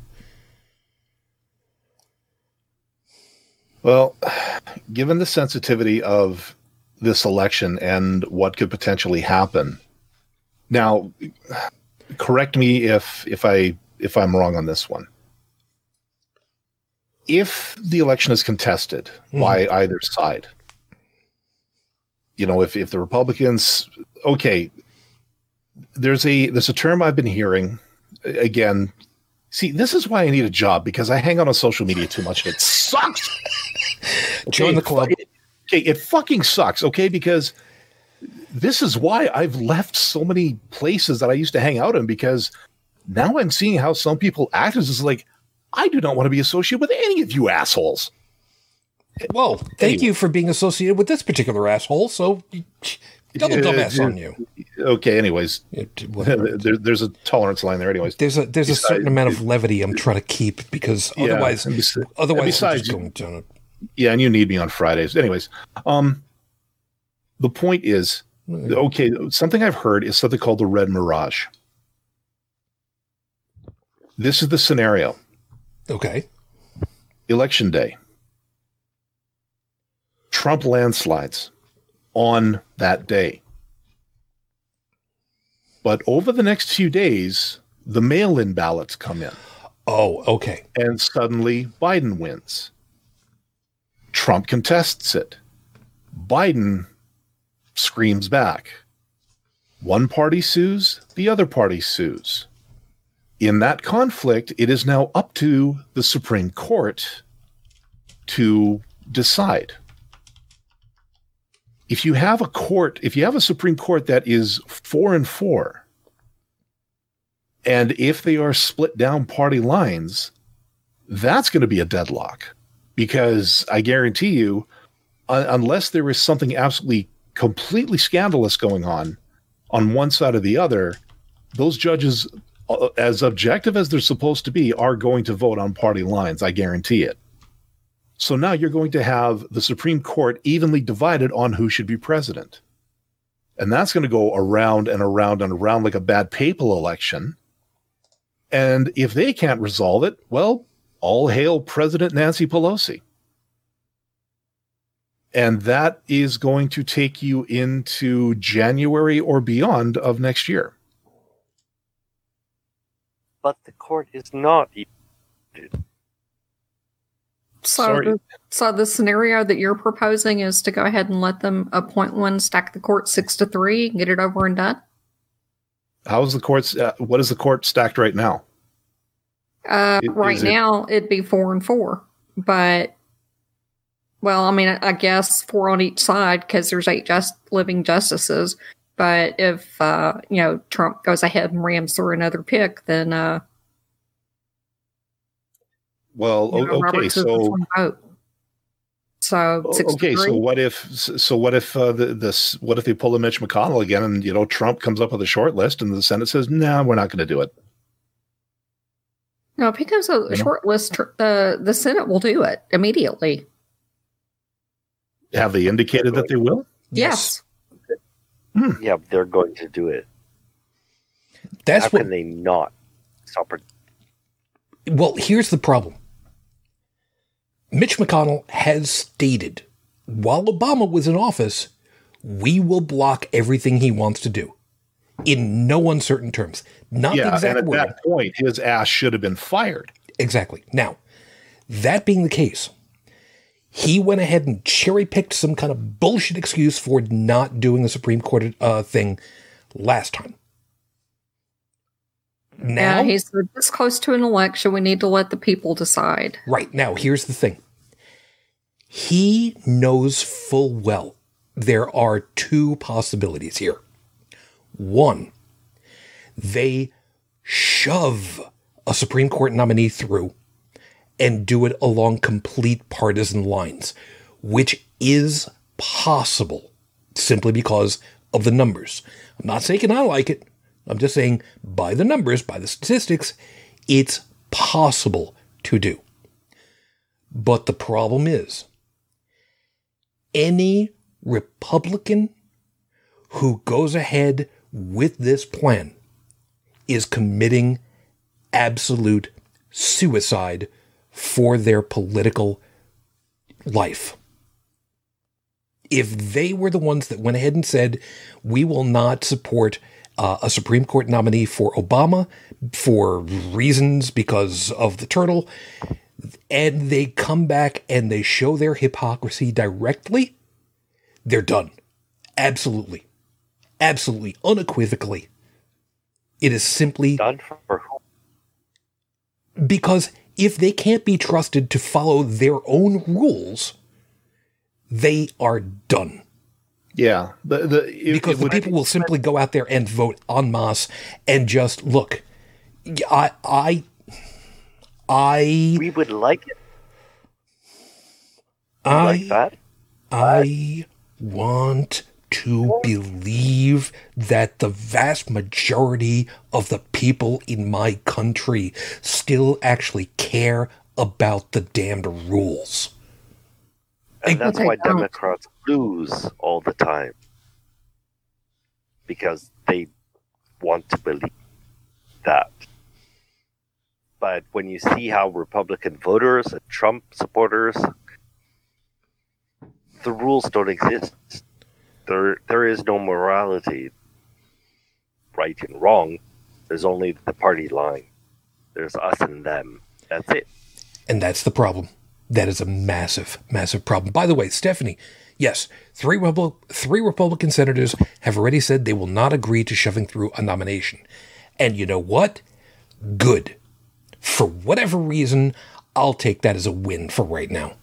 S2: Well, given the sensitivity of this election and what could potentially happen, now correct me if if I if I'm wrong on this one. If the election is contested hmm. by either side, you know, if if the Republicans, okay, there's a there's a term I've been hearing again. See, this is why I need a job because I hang out on social media too much and it sucks.
S1: Join the club.
S2: It, okay, it fucking sucks. Okay, because this is why I've left so many places that I used to hang out in because now I'm seeing how some people act. It's just like I do not want to be associated with any of you assholes.
S1: Well, thank
S2: Anyway.
S1: you for being associated with this particular asshole. So, double
S2: Yeah,
S1: dumbass
S2: yeah.
S1: on you.
S2: Okay, anyways, there, there's a tolerance line there. Anyways,
S1: There's a there's a certain amount of levity I'm trying to keep because otherwise,
S2: and besi- and
S1: otherwise,
S2: besides,
S1: just going down.
S2: Yeah, and you need me on Fridays. Anyways, um, the point is, okay, something I've heard is something called the red mirage. This is the scenario.
S1: Okay.
S2: election day. Trump landslides on that day. But over the next few days, the mail in ballots come in,
S1: Oh, okay.
S2: and suddenly Biden wins. Trump contests it. Biden screams back. One party sues, the other party sues. In that conflict, it is now up to the Supreme Court to decide. If you have a court, if you have a Supreme Court that is four and four, and if they are split down party lines, that's going to be a deadlock because I guarantee you, un- unless there is something absolutely completely scandalous going on on one side or the other, those judges, uh, as objective as they're supposed to be, are going to vote on party lines. I guarantee it. So now you're going to have the Supreme Court evenly divided on who should be president. And that's going to go around and around and around like a bad papal election. And if they can't resolve it, well, all hail President Nancy Pelosi. And that is going to take you into January or beyond of next year.
S5: But the court is not.
S3: So,
S2: Sorry.
S3: the, so the scenario that you're proposing is to go ahead and let them appoint one, stack the court six to three, and get it over and done.
S2: How's the court? Uh, what is the court stacked right now?
S3: Uh,
S2: Is-
S3: right
S2: it-
S3: now, it'd be four and four, but well, I mean, I, guess four on each side because there's eight just living justices. But if uh, you know Trump goes ahead and rams through another pick, then uh,
S2: Well,
S3: you know,
S2: okay, so.
S3: So
S2: okay so what if so what if uh, the, this what if they pull a mitch mcconnell again and you know trump comes up with a short list and the senate says no we're not going to do it
S3: No, if he comes with a
S2: know?
S3: short list, the uh, the Senate will do it immediately.
S2: have they indicated that they will
S3: Yes. Hmm.
S5: Yeah, they're going to do it.
S1: That's
S5: How
S1: what
S5: can they not stop it?
S1: Well, here's the problem. Mitch McConnell has stated while Obama was in office, we will block everything he wants to do in no uncertain terms. Not the
S2: yeah and at
S1: word.
S2: that point his ass should have been fired
S1: Exactly. Now, that being the case, he went ahead and cherry picked some kind of bullshit excuse for not doing the Supreme Court uh, thing last time. Now,
S3: Yeah, he's this close to an election. We need to let the people decide.
S1: Right. Now, here's the thing he knows full well there are two possibilities here. One, they shove a Supreme Court nominee through and do it along complete partisan lines, which is possible simply because of the numbers. I'm not saying I like it. I'm just saying by the numbers, by the statistics, it's possible to do. But the problem is, any Republican who goes ahead with this plan is committing absolute suicide for their political life. If they were the ones that went ahead and said, we will not support uh, a Supreme Court nominee for Obama for reasons because of the turtle, and they come back and they show their hypocrisy directly, they're done. Absolutely. Absolutely. Unequivocally. It is simply
S5: Done for who?
S1: because if they can't be trusted to follow their own rules, they are done.
S2: yeah the, the it-
S1: Because
S2: it
S1: the
S2: would-
S1: people will simply go out there and vote en masse and just look. I, I, I,
S5: We would like it
S1: I,
S5: like that.
S1: I want to believe that the vast majority of the people in my country still actually care about the damned rules.
S5: And that's why.
S3: Oh.
S5: Democrats lose all the time. Because they want to believe that. But when you see how Republican voters and Trump supporters, the rules don't exist. There, there is no morality, right and wrong. There's only the party line. There's us and them. That's it.
S1: And that's the problem. That is a massive, massive problem. By the way, Stephanie, yes, three, Repu- three Republican senators have already said they will not agree to shoving through a nomination. And you know what? Good. For whatever reason, I'll take that as a win for right now.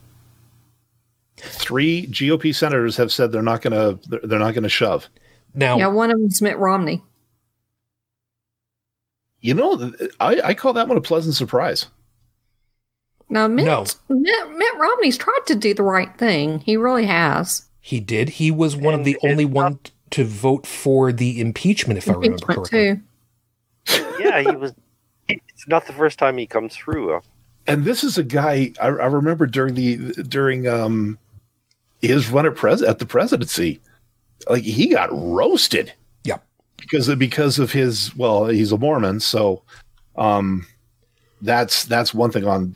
S2: Three GOP senators have said they're not going to they're, they're not going to shove.
S1: Now,
S3: Yeah, one of them's Mitt Romney.
S2: You know, I, I call that one a pleasant surprise.
S3: Now, Mitt,
S1: No.
S3: Mitt, Mitt Romney's tried to do the right thing. He really has.
S1: he did. He was one of the only
S5: not-
S1: one to vote for the impeachment, if I remember correctly.
S3: too.
S5: yeah, he was. It's not the first time he comes through. Uh,
S2: And this is a guy I, I remember during the during um his run at pres at the presidency, like he got roasted.
S1: Yeah.
S2: because of, because of his well, he's a Mormon, so um, that's that's one thing on.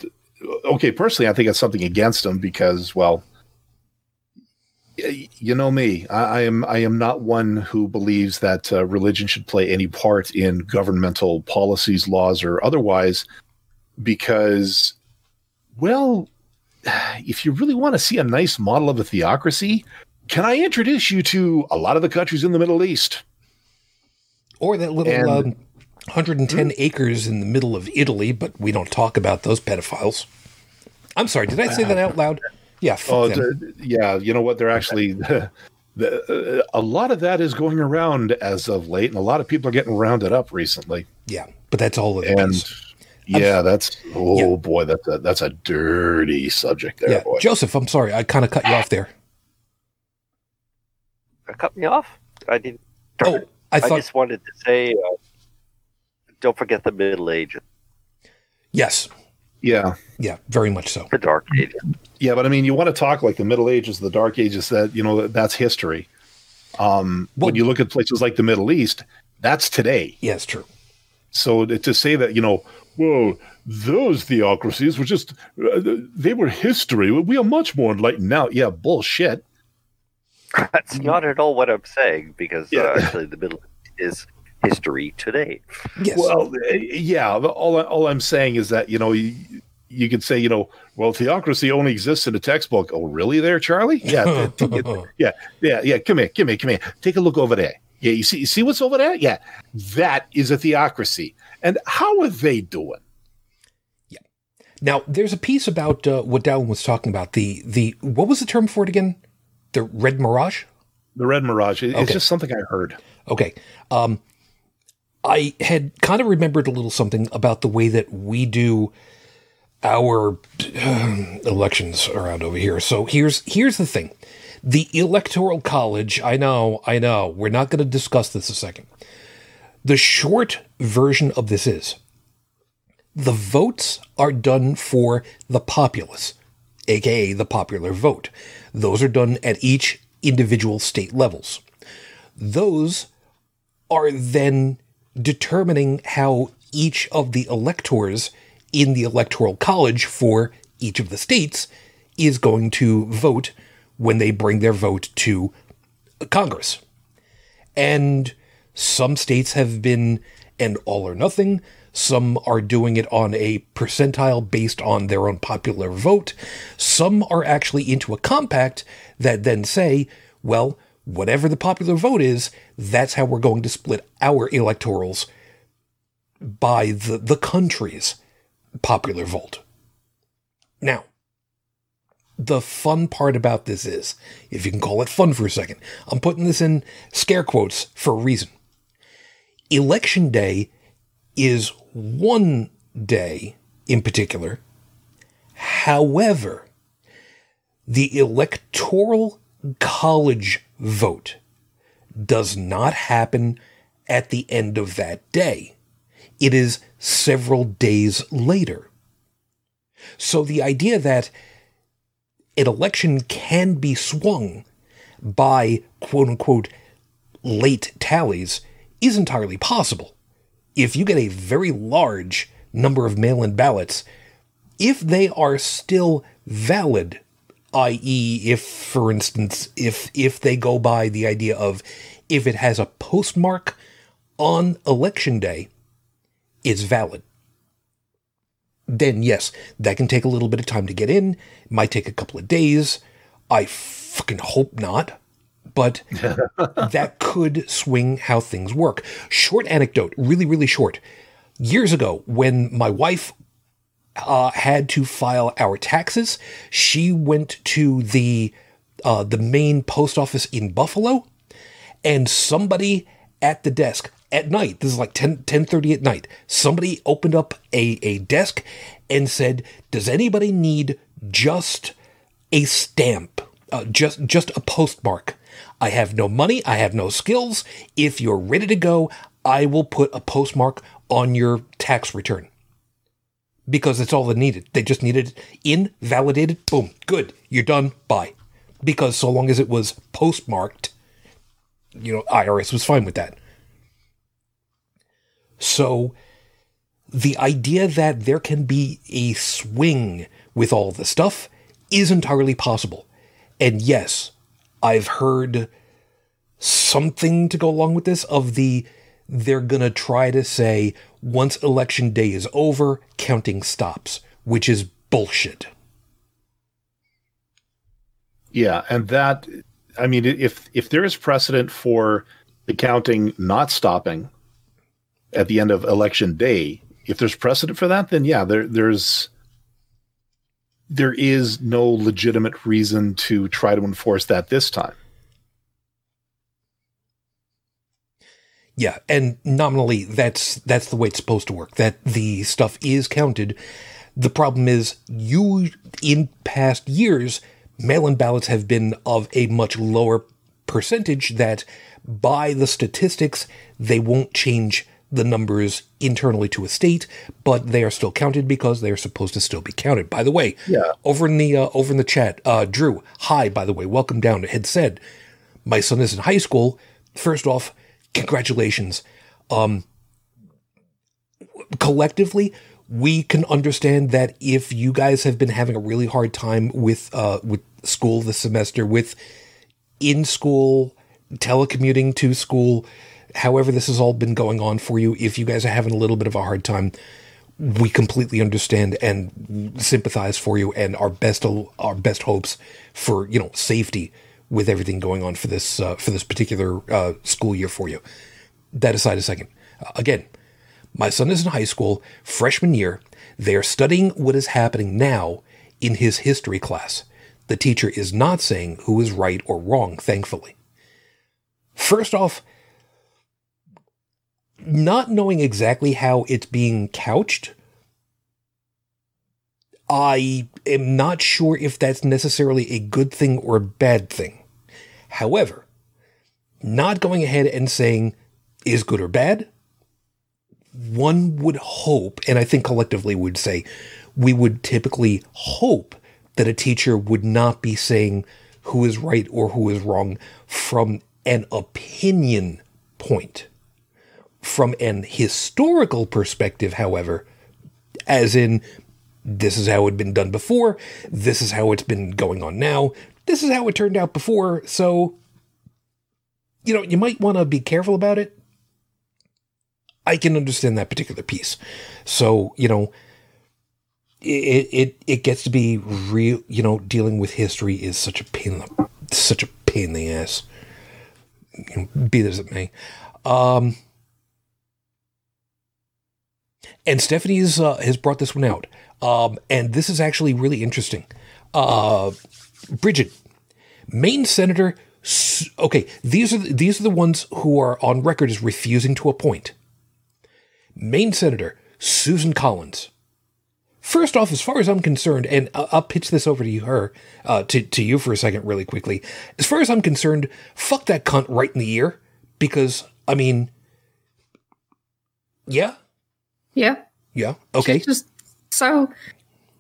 S2: Okay, personally, I think it's something against him because well, you know me, I, I am I am not one who believes that uh, religion should play any part in governmental policies, laws, or otherwise, because well, if you really want to see a nice model of a theocracy, can I introduce you to a lot of the countries in the Middle East?
S1: Or that little
S2: And-
S1: um, 110 acres in the middle of Italy, but we don't talk about those pedophiles. I'm sorry, did I say that out loud? Yeah,
S2: Oh, yeah. You know what? They're actually the, uh, a lot of that is going around as of late, and a lot of people are getting rounded up recently.
S1: yeah, but that's all it
S2: And
S1: is.
S2: Yeah, that's oh
S1: Yeah.
S2: boy, that's a that's a dirty subject there,
S1: Yeah,
S2: boy.
S1: Joseph, I'm sorry, I kind of cut you off there.
S5: I cut me off. I didn't.
S1: Oh, I
S5: I, just wanted to say, uh, don't forget the Middle Ages,
S1: yes,
S2: yeah,
S1: yeah, very much so.
S5: the Dark Ages.
S2: yeah. But I mean, you want to talk like the Middle Ages, the Dark Ages. That you know, that's history. Um,
S1: Well-
S2: when you look at places like the Middle East, that's today.
S1: Yeah, it's true.
S2: So to say that, you know, well, those theocracies were just, uh, they were history. We are much more enlightened now. Yeah, bullshit.
S5: That's not at all what I'm saying because
S2: Yeah.
S5: uh, actually the Middle is history today.
S1: Yes.
S2: Well, uh, yeah, all, I- all I'm saying is that, you know, you, you could say, you know, well, theocracy only exists in a textbook. Oh, really there, Charlie? Yeah. t- t- yeah. Yeah. Yeah. Come here. Come here. Come here. Take a look over there. Yeah. You see, you see what's over there? Yeah. That is a theocracy. And how are they doing? Yeah.
S1: Now, there's a piece about uh, what Dallin was talking about. The the what was the term for it again? The red mirage.
S2: The Red Mirage. It- It's
S1: Okay.
S2: just something I heard.
S1: Okay. Um, I had kind of remembered a little something about the way that we do our um, elections around over here. So here's here's the thing. The electoral college, I know, I know. We're not going to discuss this a second. The short version of this is the votes are done for the populace, aka the popular vote. Those are done at each individual state levels those are then determining how each of the electors in the electoral college for each of the states is going to vote when they bring their vote to Congress. And some states have been an all or nothing. Some are doing it on a percentile based on their own popular vote. Some are actually into a compact that then say, well, whatever the popular vote is, that's how we're going to split our electorals by the, the country's popular vote. Now, the fun part about this is, if you can call it fun for a second, I'm putting this in scare quotes for a reason. Election day is one day in particular. However, the electoral college vote does not happen at the end of that day. It is several days later. So the idea that an election can be swung by quote unquote late tallies is entirely possible. If you get a very large number of mail in ballots, if they are still valid, i.e., if, for instance, if if they go by the idea of if it has a postmark on election day, it's valid. Then yes, that can take a little bit of time to get in. Might take a couple of days. I fucking hope not. But that could swing how things work. Short anecdote, really, really short. Years ago, when my wife uh, had to file our taxes. She went to the uh, the main post office in Buffalo, and somebody at the desk at night, this is like 10, 10.30 at night, somebody opened up a, a desk and said, does anybody need just a stamp, uh, just, just a postmark? I have no money. I have no skills. If you're ready to go, I will put a postmark on your tax return because it's all they needed. They just needed it in, validated, boom, good, you're done, bye. Because so long as it was postmarked, you know, IRS was fine with that. So the idea that there can be a swing with all the stuff is entirely possible. And yes, I've heard something to go along with this of the they're going to try to say once election day is over, counting stops, which is bullshit.
S2: Yeah, and that I mean if if there is precedent for the counting not stopping at the end of election day, if there's precedent for that, then yeah, there there's there is no legitimate reason to try to enforce that this time.
S1: Yeah, and nominally that's that's the way it's supposed to work. That the stuff is counted. The problem is you in past years mail-in ballots have been of a much lower percentage that by the statistics they won't change the numbers internally to a state, but they are still counted because they are supposed to still be counted. By the way,
S2: Yeah.
S1: over in the uh, over in the chat, uh, Drew, hi. By the way, welcome down. Had said, my son is in high school. First off, congratulations. Um, collectively, we can understand that if you guys have been having a really hard time with uh, with school this semester, with in school telecommuting to school, however this has all been going on for you, if you guys are having a little bit of a hard time, we completely understand and sympathize for you and our best our best hopes for you know safety with everything going on for this uh, for this particular uh, school year for you. That aside a second. Uh, again, my son is in high school, freshman year. They are studying what is happening now in his history class. The teacher is not saying who is right or wrong, thankfully. First off, not knowing exactly how it's being couched, I am not sure if that's necessarily a good thing or a bad thing. However, not going ahead and saying is good or bad, one would hope, and I think collectively would say, we would typically hope that a teacher would not be saying who is right or who is wrong from an opinion point. From an historical perspective, however, as in, this is how it had been done before, this is how it's been going on now, this is how it turned out before, so, you know, you might want to be careful about it. I can understand that particular piece. So, you know, it it it gets to be real. You know, dealing with history is such a pain in the such a pain in the ass. Be as it may. Um, and Stephanie's uh, has brought this one out. Um, and this is actually really interesting. Uh, Bridget, Maine Senator. Okay, these are the, these are the ones who are on record as refusing to appoint. Maine Senator Susan Collins. First off, as far as I'm concerned, and I'll pitch this over to you, her, uh, to to you for a second, really quickly. As far as I'm concerned, fuck that cunt right in the ear, because I mean, yeah,
S3: Yeah.
S1: yeah, okay,
S3: She's just so.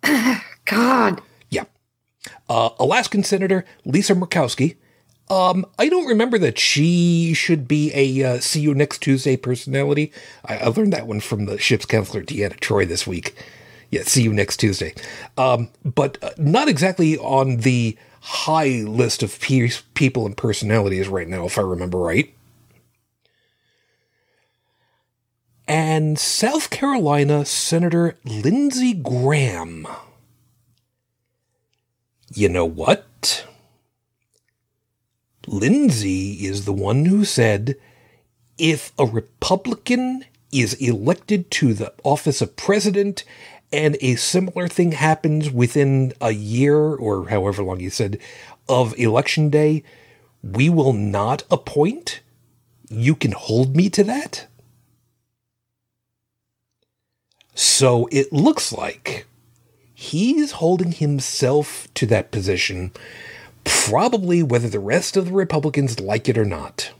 S3: God.
S1: yeah. Uh, Alaskan Senator Lisa Murkowski. Um, I don't remember that she should be a uh, see you next Tuesday personality. I, I learned that one from the ship's counselor Deanna Troi this week. Yeah, see you next Tuesday. Um, but uh, not exactly on the high list of pe- people and personalities right now, if I remember right. And South Carolina Senator Lindsey Graham. You know what? Lindsey is the one who said if a Republican is elected to the office of president and a similar thing happens within a year or however long he said of election day, we will not appoint. You can hold me to that. So it looks like he's holding himself to that position, probably whether the rest of the Republicans like it or not.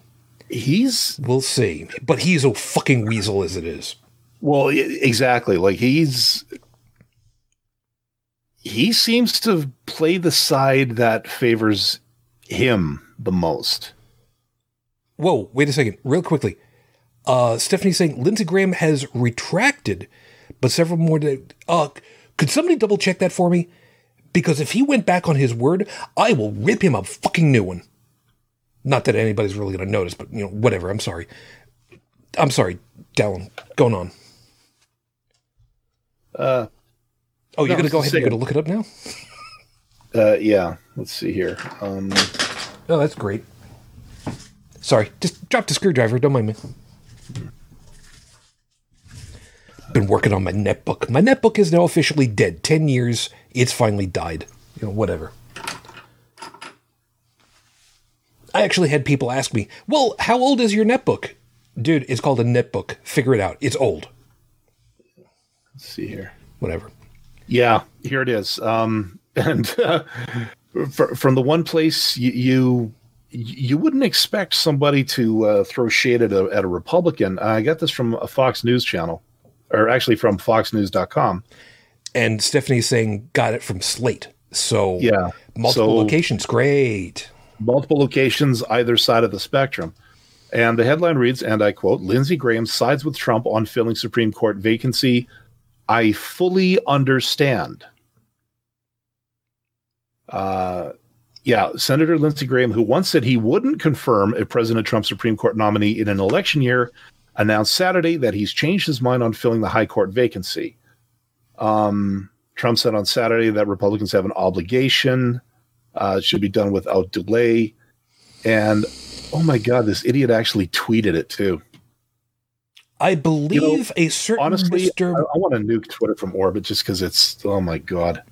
S2: He's
S1: We'll see. But he's a fucking weasel as it is.
S2: well, exactly. Like he's he seems to play the side that favors him the most.
S1: Whoa, wait a second, real quickly. Uh, Stephanie's saying Lindsey Graham has retracted, but several more. To, uh, could somebody double check that for me? Because if he went back on his word, I will rip him a fucking new one. Not that anybody's really going to notice, but you know, whatever. I'm sorry. I'm sorry, Dallin. Going on.
S2: Uh,
S1: Oh, you're
S2: No,
S1: going to go ahead and you're going to look it up now?
S2: uh, yeah. Let's see here. Um,
S1: Oh, that's great. Sorry, just dropped the screwdriver. Don't mind me. Been working on my netbook. My netbook is now officially dead. Ten years. It's finally died. You know, whatever. I actually had people ask me, "Well, how old is your netbook?" Dude, it's called a netbook. Figure it out. It's old.
S2: let's see here.
S1: Whatever.
S2: Yeah, here it is. Um, and uh, fr- from the one place you, you you wouldn't expect somebody to uh, throw shade at a, at a Republican. I got this from a Fox News channel, or actually from FoxNews.com.
S1: And Stephanie's saying got it from Slate. So
S2: Yeah,
S1: multiple
S2: so-
S1: locations. Great.
S2: multiple locations either side of the spectrum. And the headline reads, and I quote, Lindsey Graham sides with Trump on filling Supreme Court vacancy. I fully understand. Uh, yeah, Senator Lindsey Graham, who once said he wouldn't confirm a President Trump Supreme Court nominee in an election year, announced Saturday that he's changed his mind on filling the high court vacancy. Um, Trump said on Saturday that Republicans have an obligation uh, it should be done without delay. And oh my God, this idiot actually tweeted it too.
S1: I believe a certain
S2: Honestly, I, I want to nuke Twitter from orbit just because it's oh my God.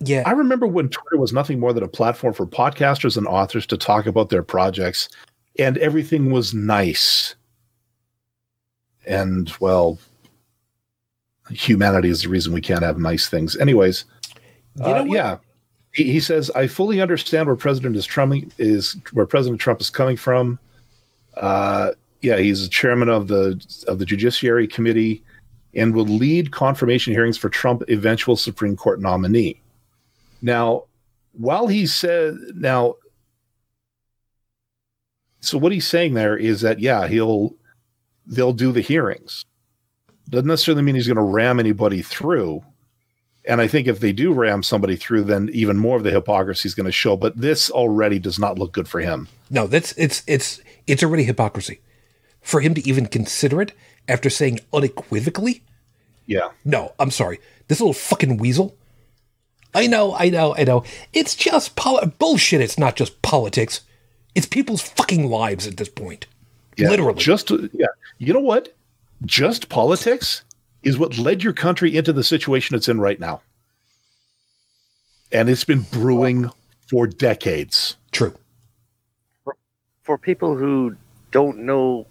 S1: yeah,
S2: I remember when Twitter was nothing more than a platform for podcasters and authors to talk about their projects, and everything was nice. And well, humanity is the reason we can't have nice things. Anyways,
S1: You know
S2: uh, yeah. He, he says, "I fully understand where President is Trump is where President Trump is coming from." Uh, yeah, he's the chairman of the of the Judiciary Committee, and will lead confirmation hearings for Trump eventual Supreme Court nominee. Now, while he said now, so what he's saying there is that yeah, he'll they'll do the hearings. Doesn't necessarily mean he's going to ram anybody through. And I think if they do ram somebody through, then even more of the hypocrisy is going to show. But this already does not look good for him.
S1: no, that's it's it's it's already hypocrisy for him to even consider it after saying unequivocally.
S2: Yeah.
S1: No, I'm sorry, this little fucking weasel. I know, I know, I know. It's just poli- bullshit. It's not just politics. It's people's fucking lives at this point.
S2: Yeah,
S1: Literally.
S2: Just yeah. You know what? Just politics is what led your country into the situation it's in right now. And it's been brewing for decades.
S1: True.
S5: For people who don't know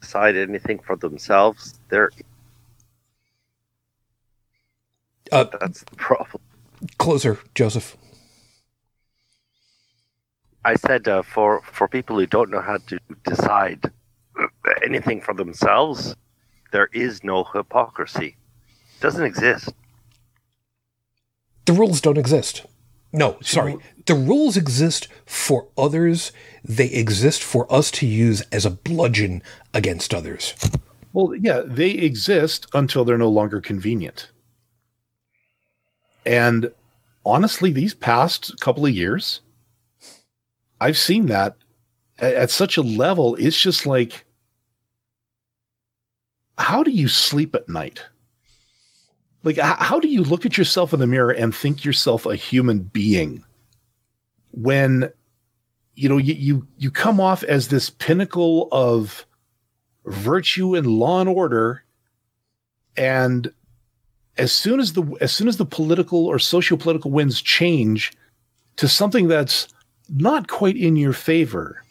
S5: decide anything for themselves, there
S1: Uh,
S5: that's the problem.
S1: closer, Joseph.
S5: I said uh, for for people who don't know how to decide anything for themselves, there is no hypocrisy. It doesn't exist.
S1: The rules don't exist. No, sorry. The rules exist for others. They exist for us to use as a bludgeon against others.
S2: Well, yeah, they exist until they're no longer convenient. And honestly, these past couple of years, I've seen that at, at such a level. It's just like, how do you sleep at night? Like, how do you look at yourself in the mirror and think yourself a human being when, you know, you you, you come off as this pinnacle of virtue and law and order and as soon as the as soon as the political or socio-political winds change to something that's not quite in your favor,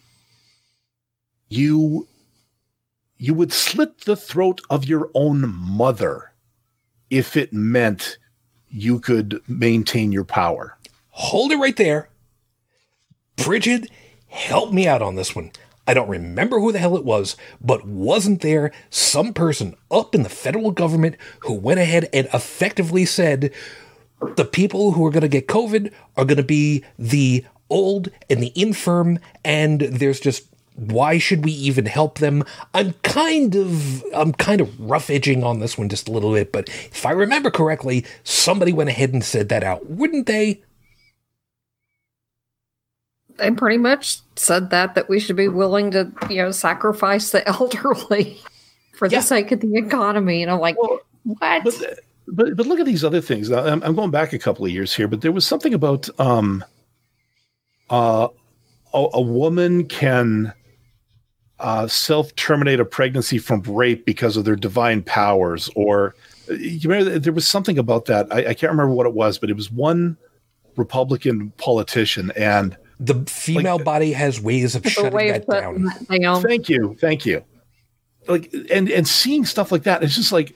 S2: you you would slit the throat of your own mother if it meant you could maintain your power.
S1: Hold it right there. Bridget, help me out on this one. I don't remember who the hell it was, but wasn't there some person up in the federal government who went ahead and effectively said the people who are going to get COVID are going to be the old and the infirm, and there's just why should we even help them? I'm kind of I'm kind of rough edging on this one just a little bit, but if I remember correctly, somebody went ahead and said that out, wouldn't they?
S3: They pretty much said that that we should be willing to, you know, sacrifice the elderly for the
S1: Yeah.
S3: sake of the economy. And I'm like,
S2: Well,
S3: what?
S2: But but but look at these other things. Now, I'm, I'm going back a couple of years here, but there was something about um, uh, a, a woman can uh, self terminate a pregnancy from rape because of their divine powers, or you remember there was something about that. I, I can't remember what it was, but it was one Republican politician, and
S1: The female
S2: Like-
S1: body has ways of shutting
S3: way
S1: that
S3: of
S1: down.
S3: that down.
S2: thank you, thank you. Like and and seeing stuff like that, it's just like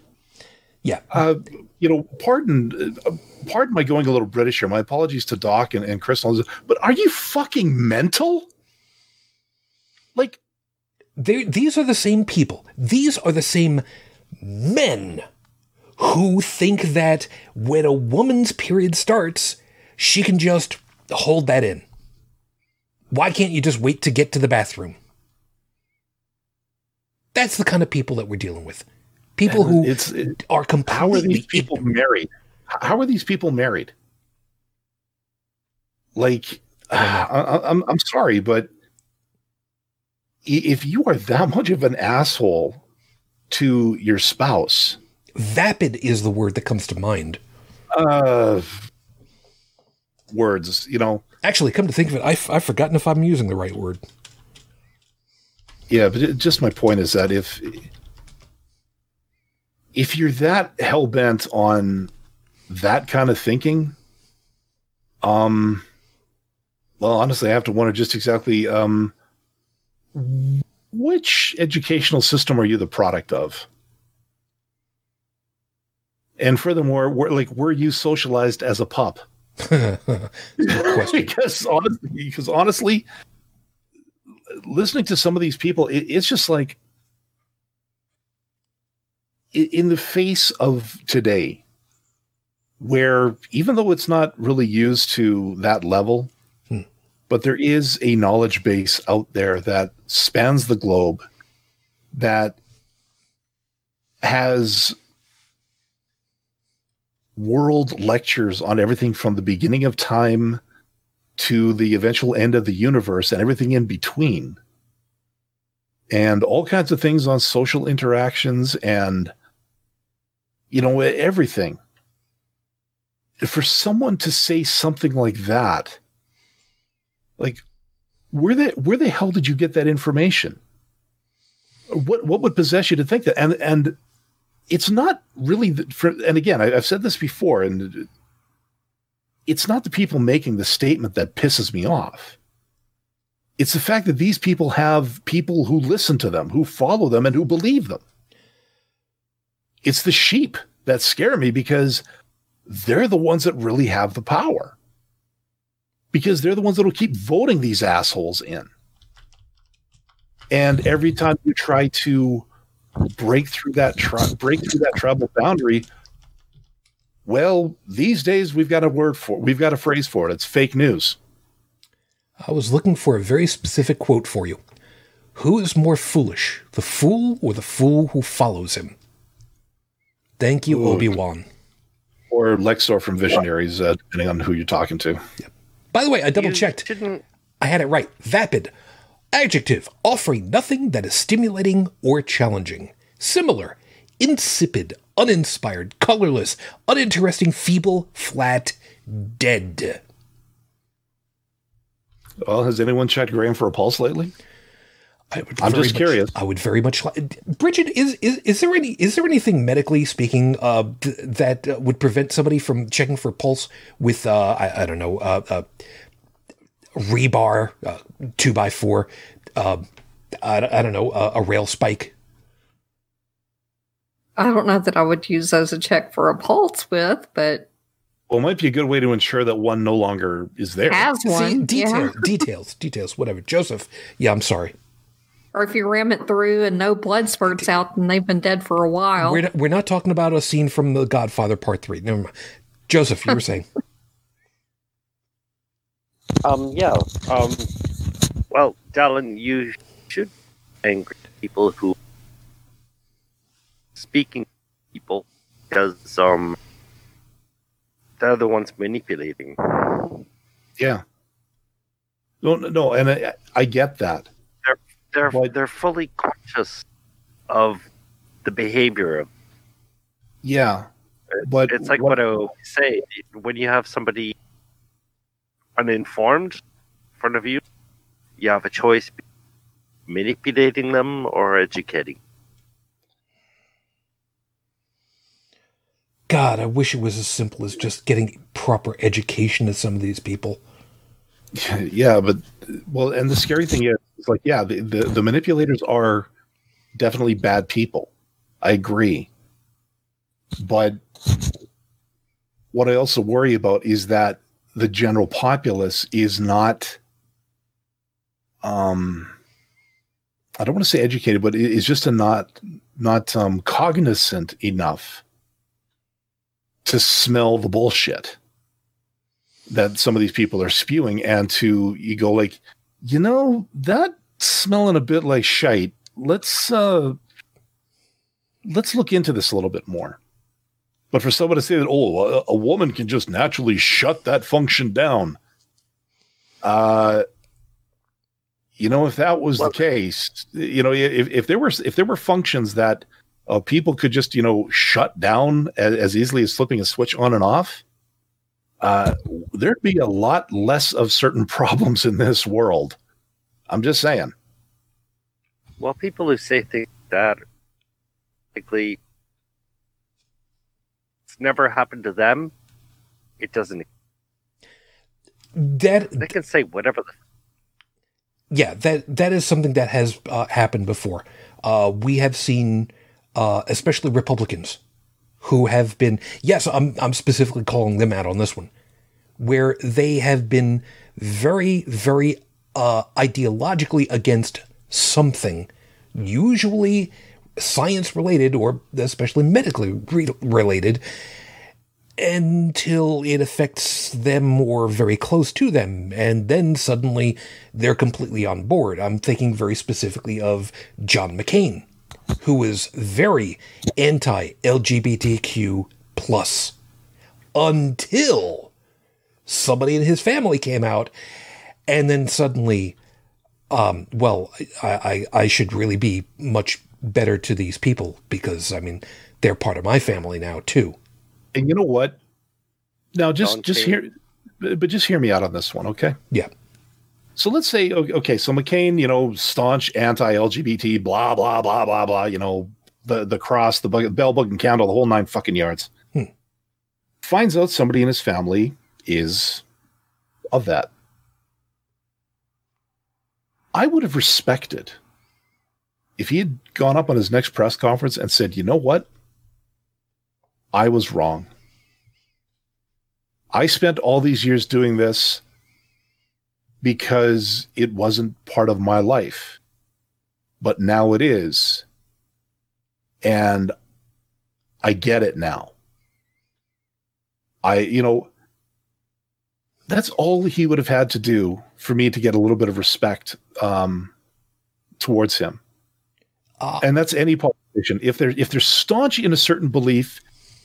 S1: Yeah.
S2: uh, you know, pardon, uh, pardon my going a little British here. My apologies to Doc and, and but are you fucking mental? Like,
S1: they these are the same people. These are the same men who think that when a woman's period starts, she can just hold that in. Why can't you just wait to get to the bathroom? That's the kind of people that we're dealing with. People who
S2: it's it,
S1: are
S2: how are these people married? How are these people married? Like, I, I, I'm I'm sorry, but if you are that much of an asshole to your spouse,
S1: Vapid is the word that comes to mind.
S2: uh, words, you know,
S1: Actually, come to think of it, I've, I've forgotten if I'm using the right word.
S2: Yeah, but it, just my point is that if if you're that hell bent on that kind of thinking, um, well, honestly, I have to wonder just exactly um, which educational system are you the product of? And furthermore, were, like, were you socialized as a pup? Because honestly, because honestly, listening to some of these people, it, it's just like in the face of today, where even though it's not really used to that level,
S1: Hmm.
S2: but there is a knowledge base out there that spans the globe that has world lectures on everything from the beginning of time to the eventual end of the universe and everything in between. And all kinds of things on social interactions and, you know, everything. For someone to say something like that, like, where the where the hell did you get that information? What what would possess you to think that? And and it's not really the, for, and again I, i've said this before and it's not the people making the statement that pisses me off it's the fact that these people have people who listen to them who follow them and who believe them it's the sheep that scare me because they're the ones that really have the power because they're the ones that will keep voting these assholes in and every time you try to break through that break through that tribal boundary well these days we've got a word for we've got a phrase for it it's fake news
S1: I was looking for a very specific quote for you. Who is more foolish, the fool or the fool who follows him? Thank you, Obi Wan.
S2: or lexor from visionaries uh, depending on who you're talking to Yep.
S1: By the way, I double checked. I had it right. Vapid. Adjective, offering nothing that is stimulating or challenging. Similar, insipid, uninspired, colorless, uninteresting, feeble, flat, dead.
S2: well has anyone checked graham for a pulse lately
S1: I would
S2: I'm
S1: very
S2: just
S1: much-
S2: curious.
S1: I would very much like Bridget. Is is is there any is there anything medically speaking uh, th- that uh, would prevent somebody from checking for pulse with uh, I, I don't know uh, uh, rebar uh, two by four uh, I, I don't know uh, a rail spike.
S3: I don't know that I would use those a check for a pulse with, but
S2: Well, it might be a good way to ensure that one no longer is there.
S3: has
S1: See,
S3: one.
S1: details,
S3: yeah.
S1: details, details, whatever. Joseph, yeah, I'm sorry.
S3: Or if you ram it through and no blood spurts out and they've been dead for a while.
S1: We're not, we're not talking about a scene from The Godfather Part Three. Never mind. Joseph, you were saying.
S5: Um, yeah. Um, well, Dallin, you should angry people who speaking people because um they're the ones manipulating.
S2: Yeah. No, no, no, and I, I get that.
S5: They're
S2: But-
S5: they're fully conscious of the behavior of.
S2: Yeah, but
S5: It's like what, I always say: when you have somebody uninformed in front of you, you have a choice: manipulating them or educating.
S1: God, I wish it was as simple as just getting proper education to some of these people.
S2: yeah, but well, and the scary thing is, it's like, yeah, the, the the manipulators are definitely bad people. I agree, but what I also worry about is that the general populace is not, um, I don't want to say educated, but it is just a not not um, cognizant enough to smell the bullshit that some of these people are spewing and to you go like you know that smelling a bit like shite let's uh let's look into this a little bit more. But for someone to say that oh a, a woman can just naturally shut that function down uh you know if that was
S5: Well-
S2: the case you know if, if there were if there were functions that uh, people could just you know shut down as, as easily as flipping a switch on and off uh, there'd be a lot less of certain problems in this world. I'm just saying.
S5: Well, people who say things like that, basically, it's never happened to them. It doesn't.
S1: That
S5: They can say whatever. The,
S1: yeah, that that is something that has uh, happened before. Uh, we have seen, uh, especially Republicans, who have been yes, I'm I'm specifically calling them out on this one, where they have been very very uh, ideologically against something, usually science related or especially medically re- related, until it affects them or very close to them. And then suddenly they're completely on board. I'm thinking very specifically of John McCain, who is very anti LGBTQ plus until somebody in his family came out and then suddenly um, well I, I, I should really be much better to these people because i mean they're part of my family now too
S2: And you know what? Now, just
S5: Don't
S2: just
S5: say-
S2: hear, but just hear me out on this one, okay?
S1: yeah
S2: So let's say, okay, so McCain, you know, staunch anti-LGBT, blah blah blah blah blah. You know, the the cross, the bug, bell, bug, and candle, the whole nine fucking yards.
S1: Hmm.
S2: Finds out somebody in his family is of that. I would have respected if he had gone up on his next press conference and said, "You know what? I was wrong. I spent all these years doing this." Because it wasn't part of my life. But now it is. And I get it now. I, you know, that's all he would have had to do for me to get a little bit of respect um, towards him.
S1: uh,
S2: And that's any politician. If they're if they're staunch in a certain belief,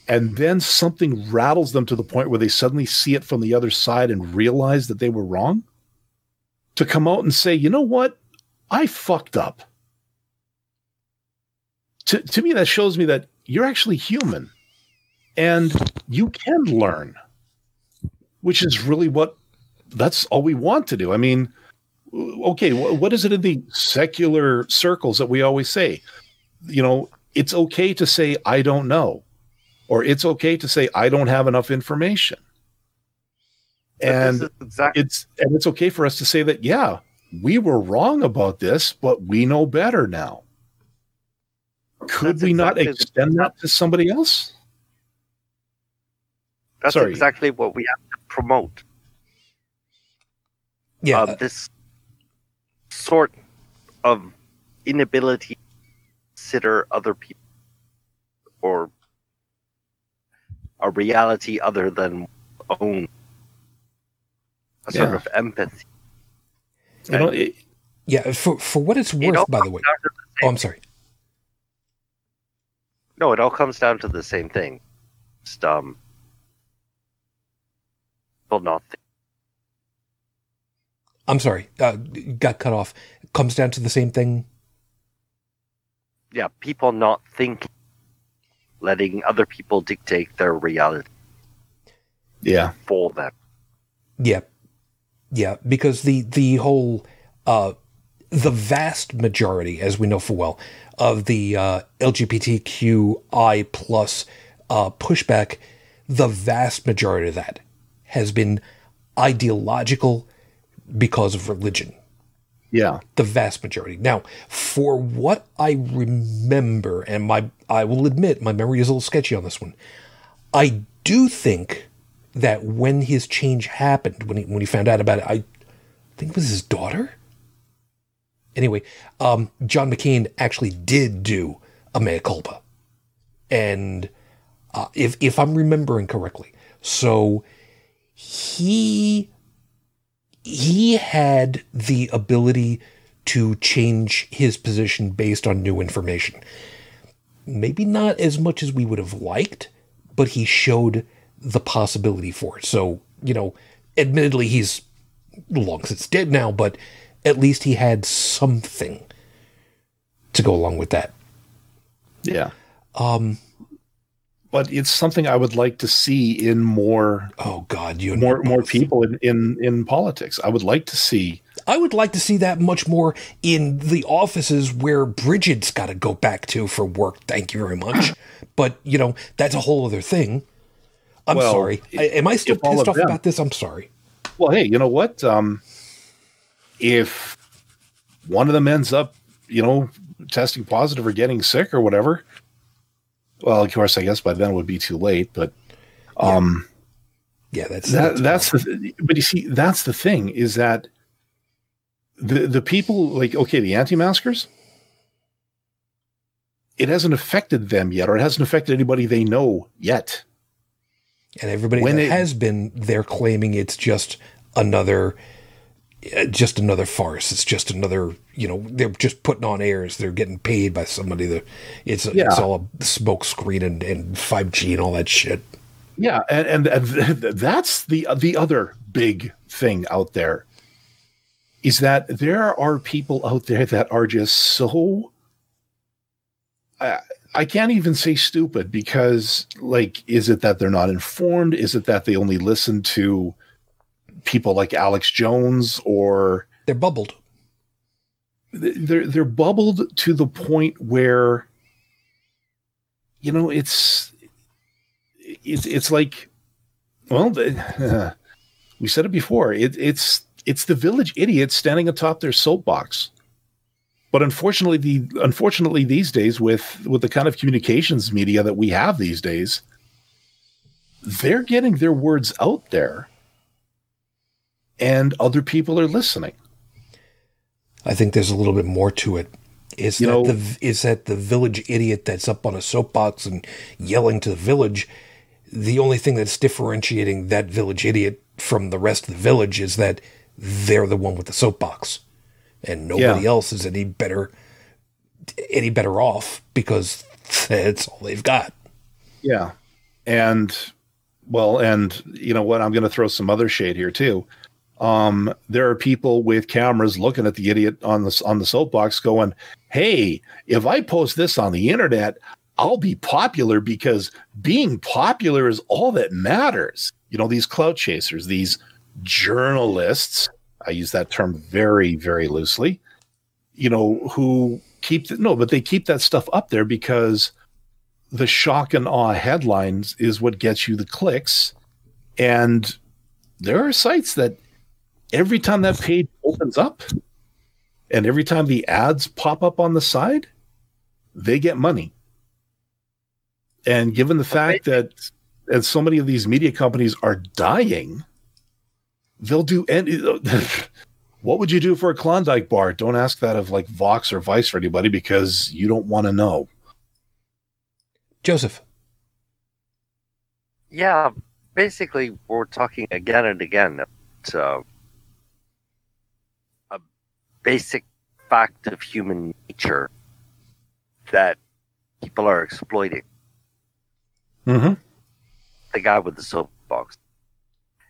S2: and then something rattles them to the point where they suddenly see it from the other side and realize that they were wrong, to come out and say, you know what, I fucked up. To to me, that shows me that you're actually human, and you can learn, which is really what that's all we want to do. I mean, okay, wh- what is it in the secular circles that we always say? You know, it's okay to say I don't know, or it's okay to say I don't have enough information, and
S5: exactly
S2: it's and it's okay for us to say that yeah, we were wrong about this, but we know better now. Could
S5: That's
S2: we not
S5: exactly-
S2: extend that to somebody else?
S5: that's
S2: sorry.
S5: exactly what we have to promote.
S1: Yeah,
S5: um, this sort of inability to consider other people or a reality other than own a sort
S2: Yeah.
S5: of empathy.
S2: You know, it,
S1: yeah. For for what it's worth,
S5: all
S1: by the way.
S5: the
S1: Oh, I'm sorry.
S5: no, it all comes down to the same thing. Just um, people not think.
S1: I'm sorry. Uh, got cut off. It Comes down to the same thing.
S5: yeah, people not thinking, letting other people dictate their reality
S2: yeah,
S5: for them.
S1: Yeah, yeah. Because the the whole uh, the vast majority, as we know full well, of the uh, LGBTQI plus uh, pushback, the vast majority of that has been ideological because of religion.
S2: yeah,
S1: the vast majority. Now, for what I remember, and my I will admit my memory is a little sketchy on this one. I do think that when his change happened, when he when he found out about it, I think it was his daughter. Anyway, um, John McCain actually did do a mea culpa, and uh, if if I'm remembering correctly, so he he had the ability to change his position based on new information. Maybe not as much as we would have liked, but he showed the possibility for it. So, you know, admittedly, he's long since dead now, but at least he had something to go along with that.
S2: yeah.
S1: Um,
S2: But it's something I would like to see in more
S1: oh God, you
S2: more more people in, in in politics. I would like to see
S1: I would like to see that much more in the offices where Bridget's got to go back to for work. Thank you very much. but, you know, that's a whole other thing. I'm
S2: Well,
S1: sorry. I, am I still pissed
S2: of
S1: off
S2: them-
S1: about this? I'm sorry.
S2: Well, hey, you know what? Um, if one of them ends up, you know, testing positive or getting sick or whatever, well, of course, I guess by then it would be too late. But um,
S1: Yeah, that's
S2: that, that's the. But you see, that's the thing is that the the people like okay, the anti-maskers. It hasn't affected them yet, or it hasn't affected anybody they know yet.
S1: And everybody
S2: when
S1: that
S2: it-
S1: has been, they're claiming it's just another, uh, just another farce. It's just another, you know, they're just putting on airs. They're getting paid by somebody. That it's
S2: Yeah.
S1: it's all a smoke screen and and 5G and all that shit.
S2: Yeah, and, and, and that's the the other big thing out there is that there are people out there that are just so I, I can't even say stupid because like is it that they're not informed is it that they only listen to people like Alex Jones or
S1: They're bubbled.
S2: they're they're bubbled to the point where you know it's it's it's like well the, we said it before it, it's it's the village idiot standing atop their soapbox but unfortunately the unfortunately these days with with the kind of communications media that we have these days they're getting their words out there and other people are listening
S1: I think there's a little bit more to it. Is
S2: You
S1: that
S2: know-
S1: the is that the village idiot that's up on a soapbox and yelling to the village? The only thing that's differentiating that village idiot from the rest of the village is that they're the one with the soapbox, and nobody
S2: Yeah.
S1: else is any better any better off because that's all they've got.
S2: Yeah. And well, and you know what? I'm going to throw some other shade here too. Um, there are people with cameras looking at the idiot on the on the soapbox, going, "Hey, if I post this on the internet, I'll be popular because being popular is all that matters." You know, these clout chasers, these journalists. I use that term very, very loosely, you know, who keep, no, but they keep that stuff up there because the shock and awe headlines is what gets you the clicks. And there are sites that every time that page opens up and every time the ads pop up on the side, they get money. And given the fact that and so many of these media companies are dying, they'll do any. what would you do for a Klondike bar? Don't ask that of like Vox or Vice or anybody because you don't want to know.
S1: Joseph.
S5: Yeah, basically, we're talking again and again about uh, a basic fact of human nature that people are exploiting.
S2: Mm-hmm.
S5: The guy with the soapbox.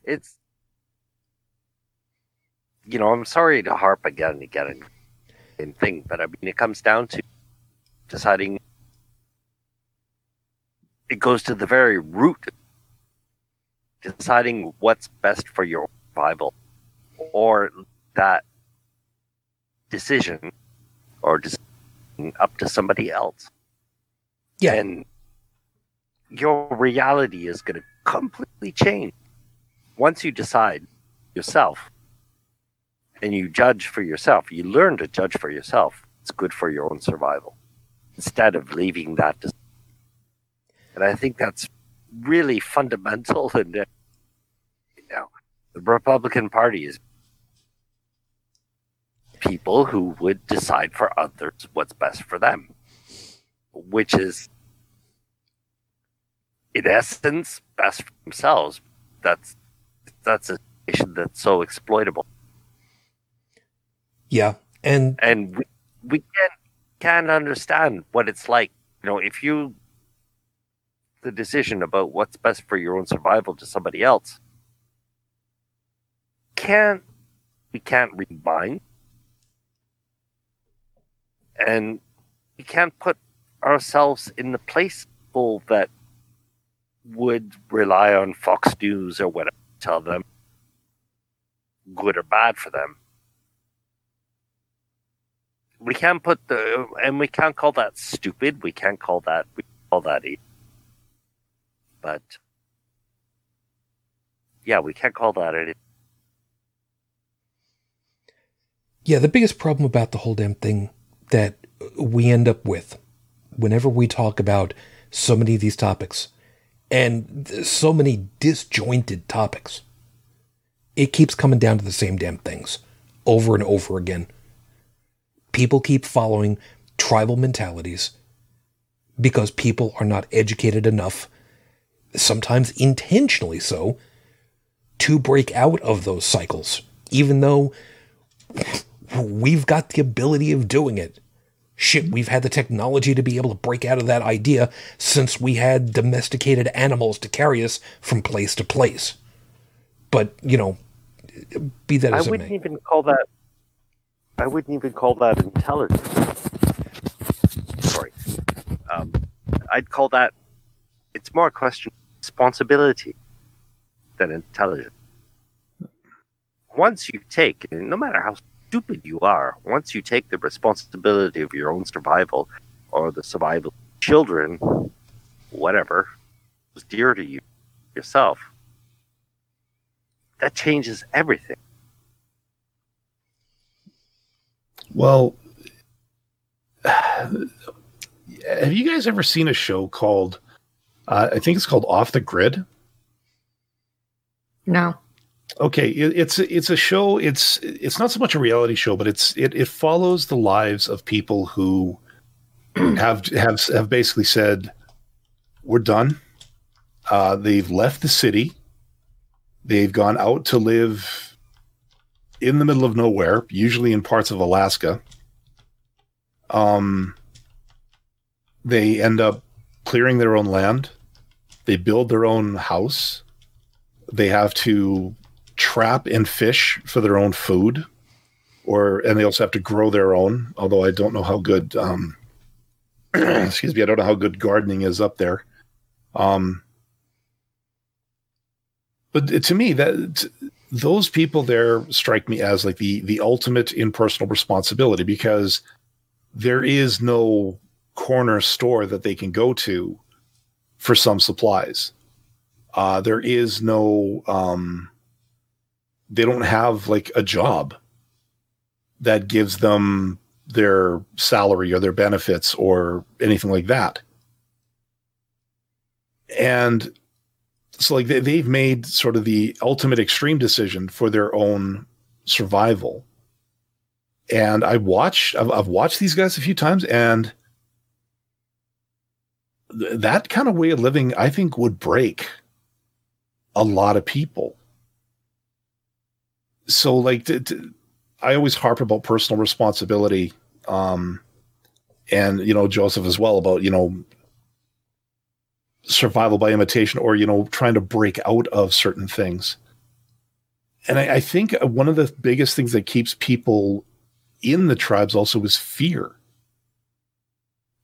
S5: It's, you know, I'm sorry to harp again and again and, thing, but I mean, it comes down to deciding. It goes to the very root deciding what's best for your Bible, or that decision, or decision up to somebody else.
S1: Yeah.
S5: And your reality is going to completely change once you decide yourself and you judge for yourself. You learn to judge for yourself. It's good for your own survival instead of leaving that. To, and I think that's really fundamental. And uh, you know, the Republican Party is people who would decide for others what's best for them, which is, in essence, best for themselves. That's that's a situation that's so exploitable,
S1: Yeah. And
S5: and we we can't can't understand what it's like. You know, if you the decision about what's best for your own survival to somebody else can't we can't read minds and we can't put ourselves in the place that would rely on Fox News or whatever to tell them good or bad for them. We can't put the and we can't call that stupid. We can't call that we call that e- but yeah, we can't call that it.
S1: Yeah, the biggest problem about the whole damn thing that we end up with whenever we talk about so many of these topics and so many disjointed topics, it keeps coming down to the same damn things over and over again. People keep following tribal mentalities because people are not educated enough, sometimes intentionally so, to break out of those cycles, even though we've got the ability of doing it. Shit, we've had the technology to be able to break out of that idea since we had domesticated animals to carry us from place to place. But, you know, be that
S5: I wouldn't even call that. I wouldn't even call that intelligence. Sorry, um, I'd call that. It's more a question of responsibility than intelligence. Once you take, no matter how stupid you are, once you take the responsibility of your own survival or the survival of children, whatever, was dear to you yourself, that changes everything.
S2: Well, have you guys ever seen a show called? Uh, I think it's called Off the Grid.
S3: No.
S2: Okay, it, it's it's a show. It's it's not so much a reality show, but it's it it follows the lives of people who have have have basically said, "We're done." Uh, they've left the city. They've gone out to live in the middle of nowhere, usually in parts of Alaska. Um, they end up clearing their own land. They build their own house. They have to trap and fish for their own food, or and they also have to grow their own. Although I don't know how good, um, excuse me, I don't know how good gardening is up there. Um, but to me, that those people there strike me as like the the ultimate in personal responsibility because there is no corner store that they can go to for some supplies. Uh, there is no um, they don't have like a job that gives them their salary or their benefits or anything like that. And so like they, they've made sort of the ultimate extreme decision for their own survival. And I watched, I've, I've watched these guys a few times and th- that kind of way of living, I think would break a lot of people. So like, I always harp about personal responsibility. Um, and, you know, Joseph as well about, you know, survival by imitation or, you know, trying to break out of certain things. And I, I think one of the biggest things that keeps people in the tribes also is fear.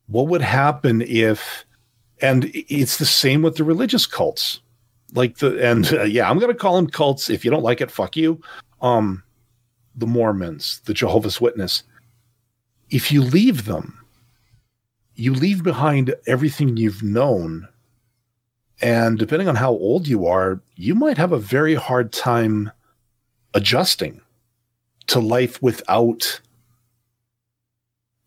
S2: What would happen if, and it's the same with the religious cults, like the, and uh, yeah, I'm going to call them cults. If you don't like it, fuck you. Um, the Mormons, the Jehovah's Witness. If you leave them, you leave behind everything you've known. And depending on how old you are, you might have a very hard time adjusting to life without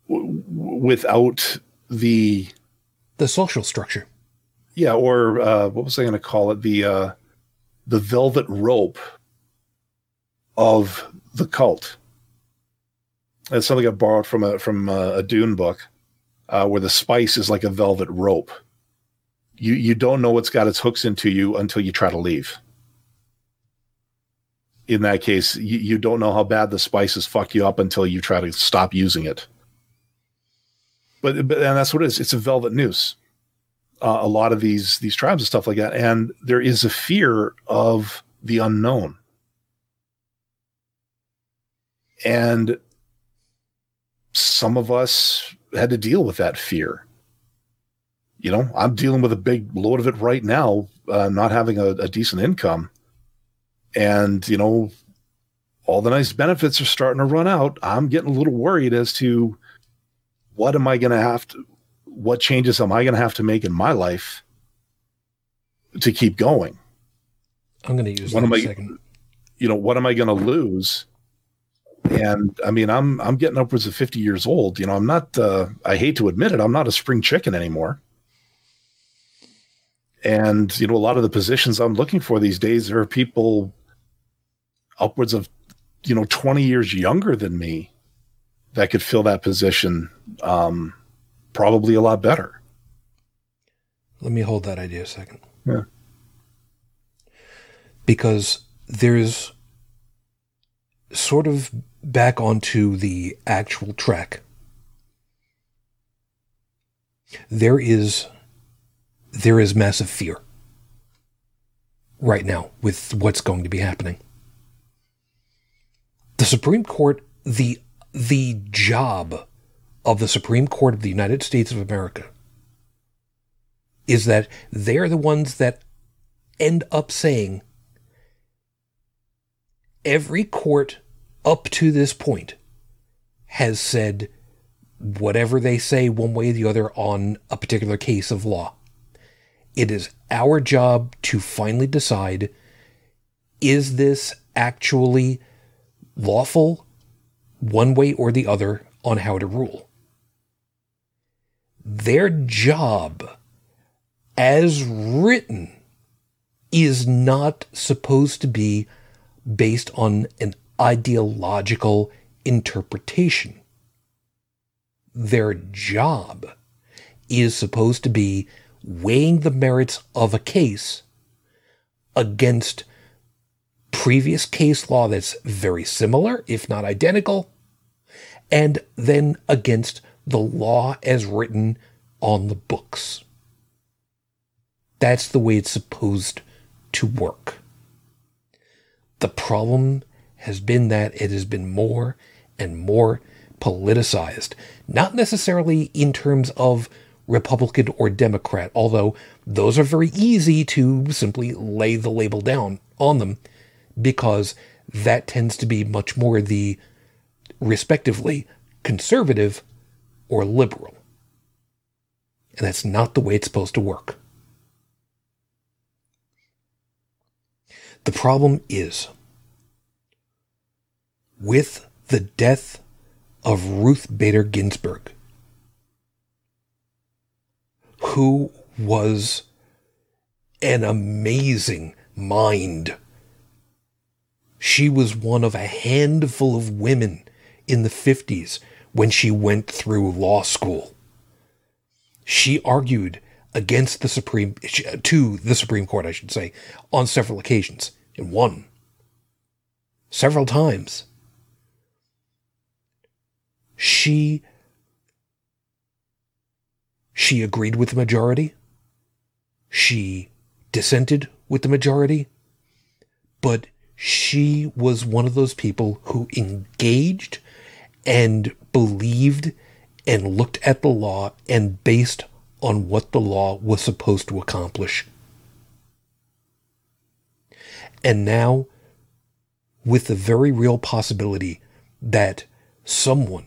S2: without the
S1: The social structure.
S2: yeah or uh, what was i going to call it? The uh, the velvet rope of the cult. It's something i borrowed from a from a, a dune book uh, where the spice is like a velvet rope you you don't know what's got its hooks into you until you try to leave. In that case you, you don't know how bad the spices fuck you up until you try to stop using it. But, but and that's what it is. It's a velvet noose. Uh, a lot of these these tribes and stuff like that. And there is a fear of the unknown. And some of us had to deal with that fear you know i'm dealing with a big load of it right now uh, not having a, a decent income. And you know all the nice benefits are starting to run out. I'm getting a little worried as to what am i going to have to what changes am i going to have to make in my life to keep going?
S1: I'm going to use
S2: What am
S1: second.
S2: you know what am i going to lose? And i mean i'm i'm getting upwards of 50 years old. You know i'm not uh, i hate to admit it i'm not a spring chicken anymore and you know a lot of the positions i'm looking for these days are people upwards of you know 20 years younger than me that could fill that position um probably a lot better
S1: Let me hold that idea a second.
S2: Yeah.
S1: Because there's sort of back onto the actual track. There is there is massive fear right now with what's going to be happening. The Supreme Court, the the job of the Supreme Court of the United States of America is that they're the ones that end up saying every court up to this point has said whatever they say one way or the other on a particular case of law. It is our job to finally decide is this actually lawful one way or the other on how to rule. Their job as written is not supposed to be based on an ideological interpretation. Their job is supposed to be weighing the merits of a case against previous case law that's very similar, if not identical, and then against the law as written on the books. That's the way it's supposed to work. The problem has been that it has been more and more politicized, not necessarily in terms of Republican or Democrat, although those are very easy to simply lay the label down on them because that tends to be much more the respectively conservative or liberal. And that's not the way it's supposed to work. The problem is with the death of Ruth Bader Ginsburg, who was an amazing mind. She was one of a handful of women in the 50s when she went through law school. She argued against the Supreme, to the Supreme Court, I should say, on several occasions, and won several times. She she agreed with the majority. She dissented with the majority. But she was one of those people who engaged and believed and looked at the law and based on what the law was supposed to accomplish. And now, with the very real possibility that someone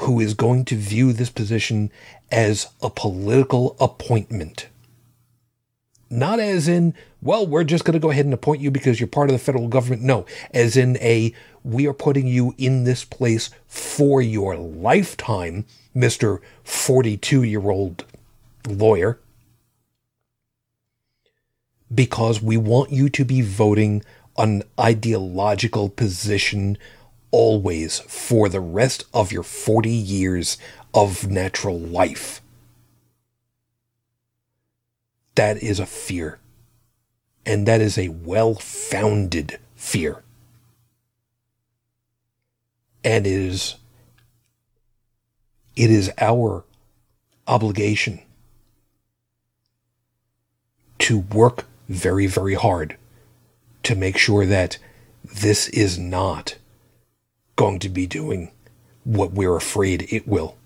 S1: who is going to view this position as a political appointment. Not as in, well, we're just going to go ahead and appoint you because you're part of the federal government. No, as in a, we are putting you in this place for your lifetime, Mr. 42 year old lawyer, because we want you to be voting an ideological position always for the rest of your 40 years of natural life. That is a fear. And that is a well founded fear. And it is, it is our obligation to work very, very hard to make sure that this is not going to be doing what we're afraid it will.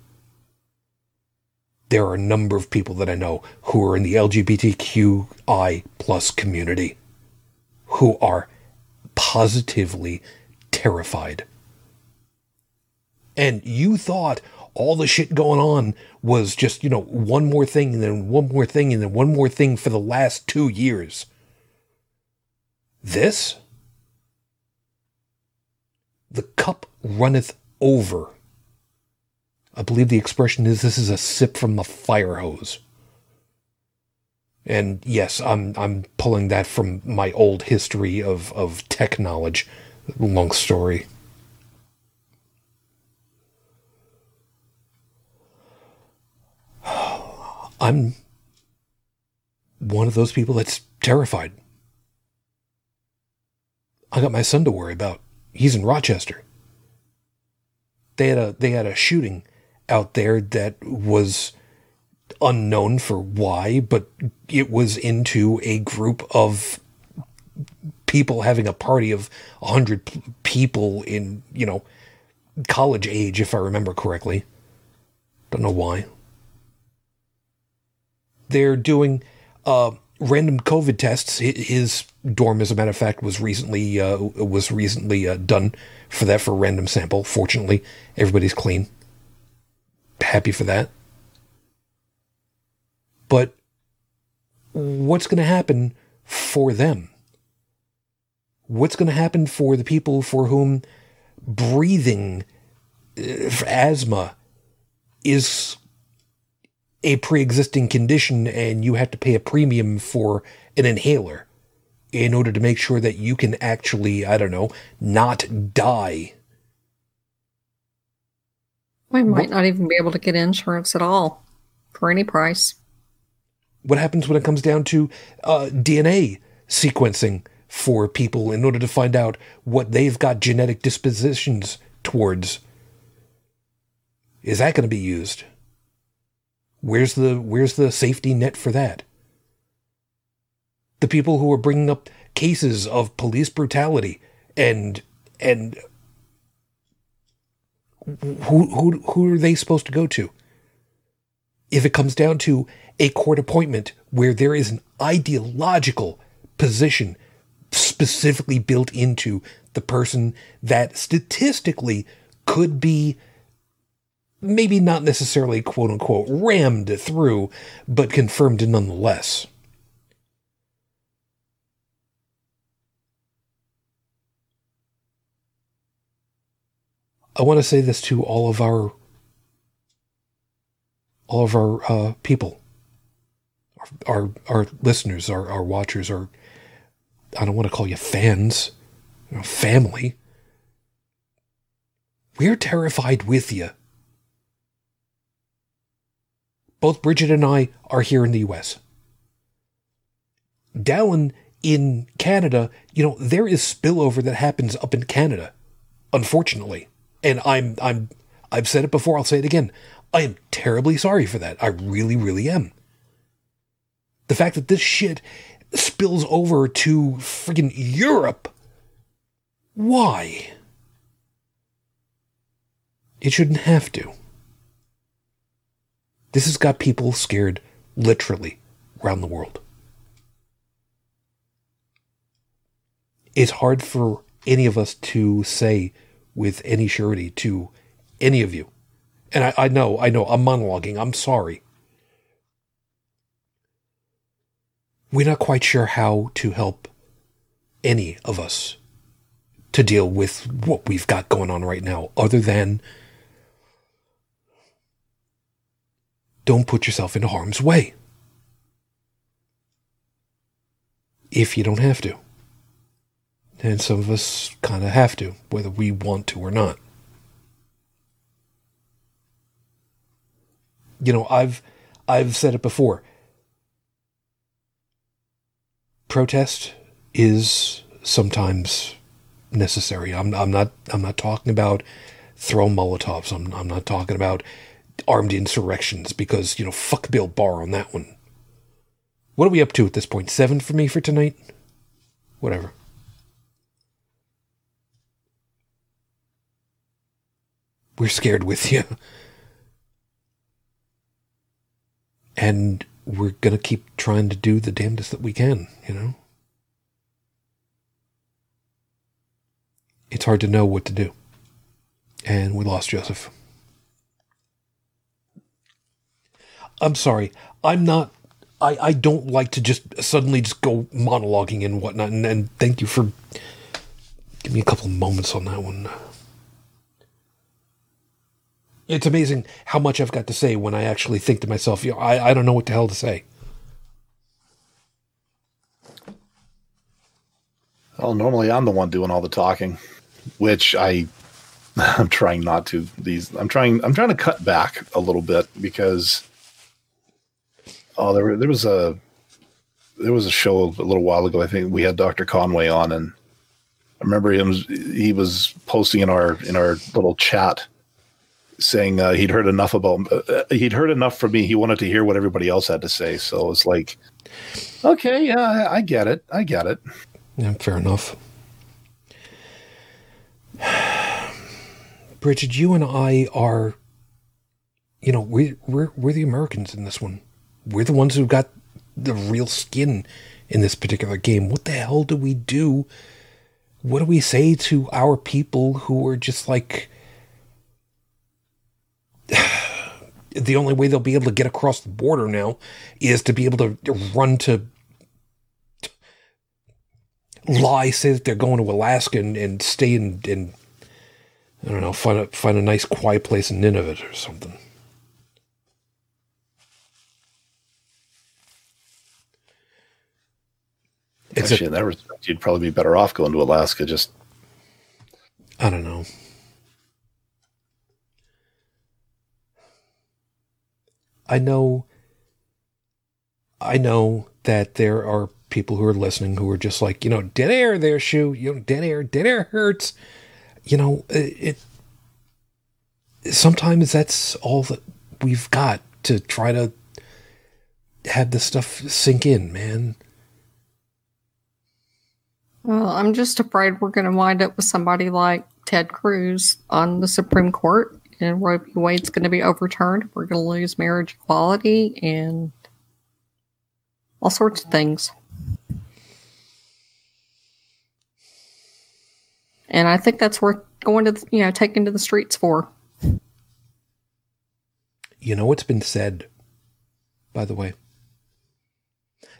S1: There are a number of people that I know who are in the LGBTQI plus community who are positively terrified. And you thought all the shit going on was just, you know, one more thing and then one more thing and then one more thing for the last two years. This the cup runneth over. I believe the expression is this is a sip from the fire hose. And yes, I'm I'm pulling that from my old history of, of tech knowledge. Long story. I'm one of those people that's terrified. I got my son to worry about he's in Rochester. They had a they had a shooting out there that was unknown for why, but it was into a group of people having a party of a hundred p- people in you know college age, if I remember correctly. Don't know why. They're doing uh, random COVID tests. His dorm, as a matter of fact, was recently uh, was recently uh, done for that for a random sample. Fortunately, everybody's clean. Happy for that. But what's going to happen for them? What's going to happen for the people for whom breathing uh, asthma is a pre-existing condition and you have to pay a premium for an inhaler in order to make sure that you can actually, I don't know, not die.
S3: We might not even be able to get insurance at all for any price.
S1: What happens when it comes down to uh, DNA sequencing for people in order to find out what they've got genetic dispositions towards? Is that going to be used? Where's the where's the safety net for that? The people who are bringing up cases of police brutality and and who who who are they supposed to go to? If it comes down to a court appointment where there is an ideological position specifically built into the person that statistically could be maybe not necessarily quote unquote rammed through, but confirmed nonetheless. I want to say this to all of our all of our uh, people, our our listeners, our our watchers, our I don't want to call you fans, family. We're terrified with you. Both Bridget and I are here in the U.S. Down in Canada, you know, there is spillover that happens up in Canada, unfortunately. And I'm I'm I've said it before, I'll say it again. I am terribly sorry for that. I really, really am. The fact that this shit spills over to friggin' Europe. Why? It shouldn't have to. This has got people scared literally around the world. It's hard for any of us to say with any surety to any of you. And I, I know, I know, I'm monologuing. I'm sorry. We're not quite sure how to help any of us to deal with what we've got going on right now, other than don't put yourself in harm's way. If you don't have to. And some of us kind of have to, whether we want to or not. You know, I've I've said it before. Protest is sometimes necessary. I'm I'm not I'm not talking about throw Molotovs. I'm I'm not talking about armed insurrections because, you know, fuck Bill Barr on that one. What are we up to at this point? Seven for me for tonight? Whatever. We're scared with you. And we're going to keep trying to do the damnedest that we can, you know? It's hard to know what to do. And we lost Joseph. I'm sorry. I'm not. I, I don't like to just suddenly just go monologuing and whatnot. And, and thank you for giving me a couple moments on that one. It's amazing how much I've got to say when I actually think to myself, you know, I, I don't know what the hell to say.
S2: Well, normally I'm the one doing all the talking, which I I'm trying not to. These I'm trying I'm trying to cut back a little bit because oh there there was a there was a show a little while ago. I think we had Dr. Conway on, and I remember him. He was posting in our in our little chat saying uh, he'd heard enough about uh, he'd heard enough from me. He wanted to hear what everybody else had to say. So it's like, okay, yeah, I, I get it. I get it.
S1: Yeah, fair enough. Bridget, you and I are, you know, we, we're we're the Americans in this one. We're the ones who've got the real skin in this particular game. What the hell do we do? What do we say to our people who are just like the only way they'll be able to get across the border now is to be able to run to lie, say that they're going to Alaska and, and stay in, in I don't know, find a find a nice quiet place in Nunavut or something.
S2: It's Actually, a, in that respect, you'd probably be better off going to Alaska. Just
S1: I don't know. I know I know that there are people who are listening who are just like, you know, dead air there, shoe. You know, dead air, dead air hurts. You know, it, it sometimes that's all that we've got to try to have this stuff sink in, man.
S3: Well, I'm just afraid we're going to wind up with somebody like Ted Cruz on the Supreme Court and Roe v. Wade's going to be overturned. We're going to lose marriage equality and all sorts of things. and I think that's worth going to you know taking to the streets for.
S1: You know, it's been said, by the way,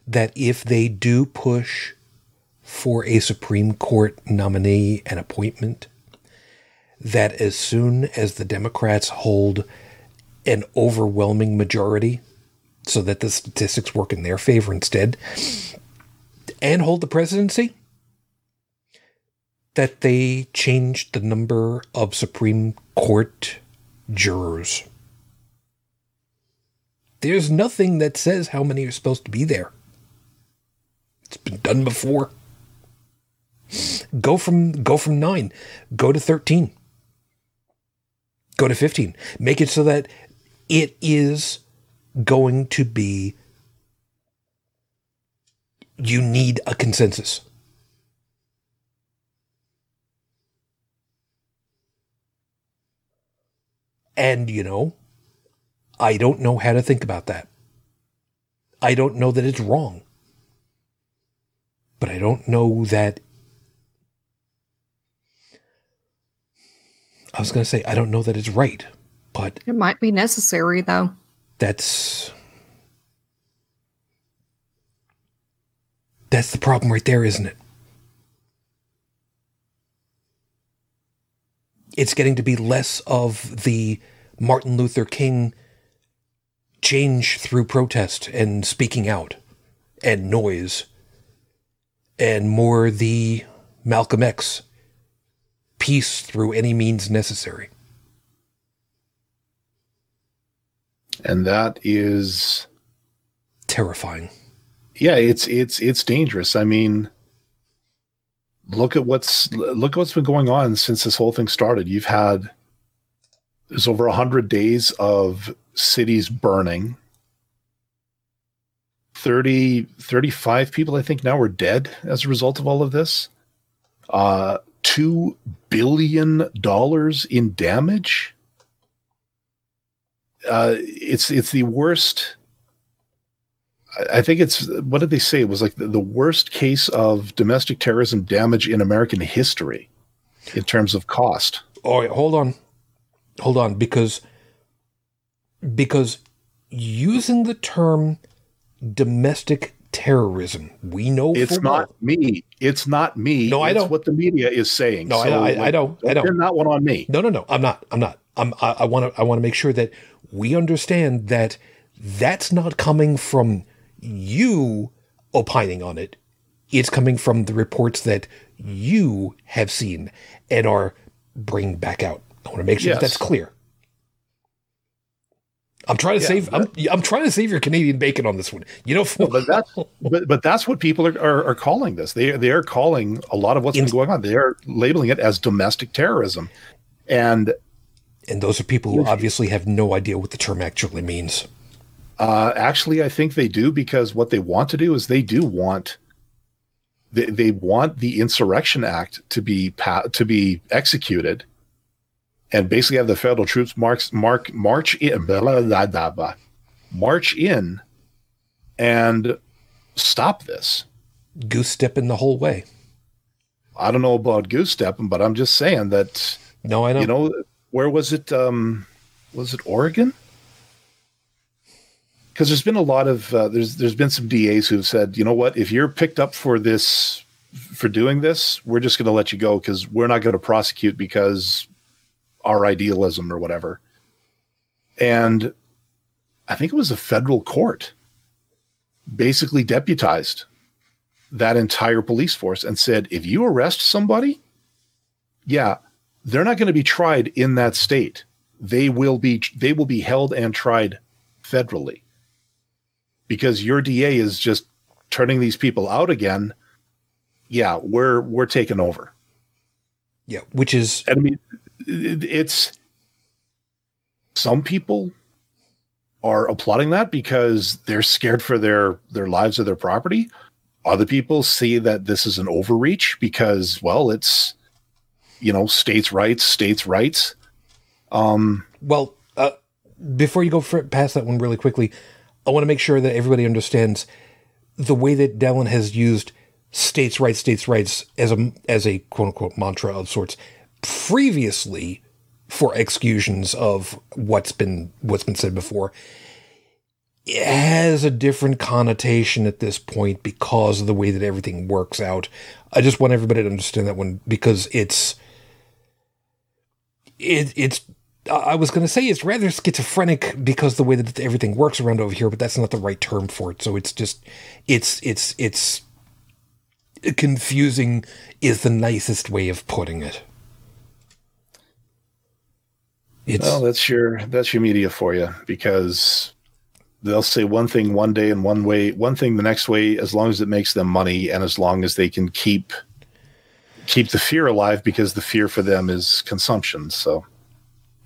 S1: that if they do push for a Supreme Court nominee and appointment, that as soon as the Democrats hold an overwhelming majority, so that the statistics work in their favor instead, and hold the presidency, that they change the number of Supreme Court jurors. There's nothing that says how many are supposed to be there. It's been done before. Go from go from 9, go to 13. Go to 15. Make it so that it is going to be you need a consensus. And, you know, I don't know how to think about that. I don't know that it's wrong. But I don't know that. I was going to say, I don't know that it's right, but
S3: It might be necessary though.
S1: that's. That's the problem right there, isn't it? It's getting to be less of the Martin Luther King change through protest and speaking out and noise, and more the Malcolm X peace through any means necessary.
S2: And that is
S1: Terrifying.
S2: yeah, it's it's it's dangerous. I mean, look at what's look at what's been going on since this whole thing started. You've had there's over a hundred days of cities burning. 30 35 people i think now are dead as a result of all of this uh 2 billion dollars in damage uh it's it's the worst I- think it's what did they say? It was like the, the worst case of domestic terrorism damage in American history in terms of cost.
S1: All right, hold on, hold on, because because using the term domestic terrorism, we know
S2: It's not me. It's not me.
S1: No, I
S2: it's
S1: know.
S2: what the media is saying.
S1: No, I know, I- I know, I
S2: don't pin not one on me.
S1: No, no, no. I'm not. I'm not. I'm. I want to. I want to make sure that we understand that that's not coming from you opining on it. It's coming from the reports that you have seen and are bringing back out. I want to make sure that that's clear. I'm trying to
S2: Yeah,
S1: save. I'm, I'm trying to save your Canadian bacon on this one. You know,
S2: No, but that's but, but that's what people are, are, are calling this. They they are calling a lot of what's been going on. They are labeling it as domestic terrorism, and
S1: and those are people who obviously have no idea what the term actually means.
S2: Uh, actually, I think they do because what they want to do is they do want they, they want the Insurrection Act to be pa- to be executed, and basically have the federal troops march mark march in blah, blah, blah, march in and stop this.
S1: Goose stepping the whole way.
S2: I don't know about goose stepping, but I'm just saying that
S1: No, I know.
S2: you know where was it? Um, was it Oregon? Because there's been a lot of uh, there's there's been some DAs who've said, you know what, if you're picked up for this for doing this, we're just going to let you go because we're not going to prosecute because our idealism or whatever. And I think it was a federal court basically deputized that entire police force and said, if you arrest somebody, yeah, they're not going to be tried in that state. They will be they will be held and tried federally. Because your DA is just turning these people out again. Yeah, we're we're taking over.
S1: yeah, which is
S2: And I mean it's some people are applauding that because they're scared for their their lives or their property. Other people see that this is an overreach because well, it's you know, states' rights, states' rights. Um,
S1: Well, uh, before you go for, past that one really quickly, I want to make sure that everybody understands the way that Dallin has used states rights, states rights as a as a quote unquote mantra of sorts previously for executions of what's been what's been said before it has a different connotation at this point because of the way that everything works out. I just want everybody to understand that one because it's it, it's I was going to say it's rather schizophrenic because the way that everything works around over here, but that's not the right term for it. So it's just it's it's it's confusing is the nicest way of putting it.
S2: It's, well, that's your that's your media for you because they'll say one thing one day and one way, one thing the next way, as long as it makes them money and as long as they can keep keep the fear alive because the fear for them is consumption. So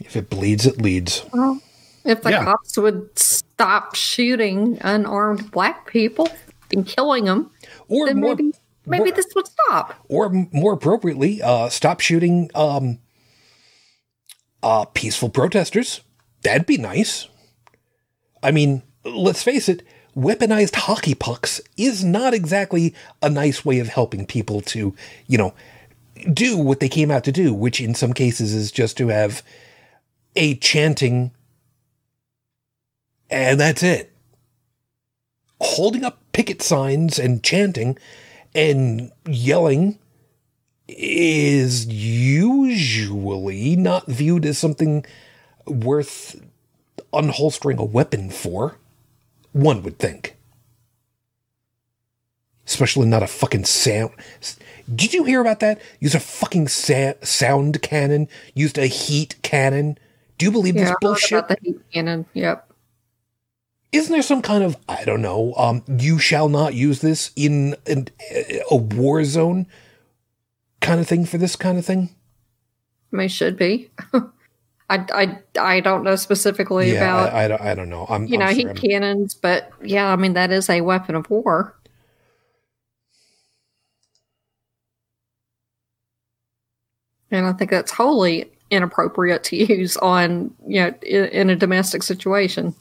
S1: if it bleeds, it leads.
S3: Well, if the yeah. cops would stop shooting unarmed black people and killing them, or then more, maybe maybe more, this would stop.
S1: Or more appropriately, uh, stop shooting um, uh, peaceful protesters. That'd be nice. I mean, let's face it, weaponized hockey pucks is not exactly a nice way of helping people to, you know, do what they came out to do, which in some cases is just to have a chanting and that's it. Holding up picket signs and chanting and yelling is usually not viewed as something worth unholstering a weapon for. One would think. Especially not a fucking sound. Did you hear about that? Used a fucking sa- sound cannon. Used a heat cannon. Do you believe
S3: yeah,
S1: this bullshit?
S3: About the heat cannon. Yep.
S1: Isn't there some kind of I don't know? Um, you shall not use this in, in a war zone kind of thing for this kind of thing?
S3: May should be. I, I, I don't know specifically
S1: yeah,
S3: about.
S1: I, I, I, don't know. I'm,
S3: you
S1: I'm
S3: know,
S1: sure
S3: heat
S1: I'm,
S3: cannons, but yeah, I mean that is a weapon of war. And I think that's wholly inappropriate to use on you know in, in a domestic situation.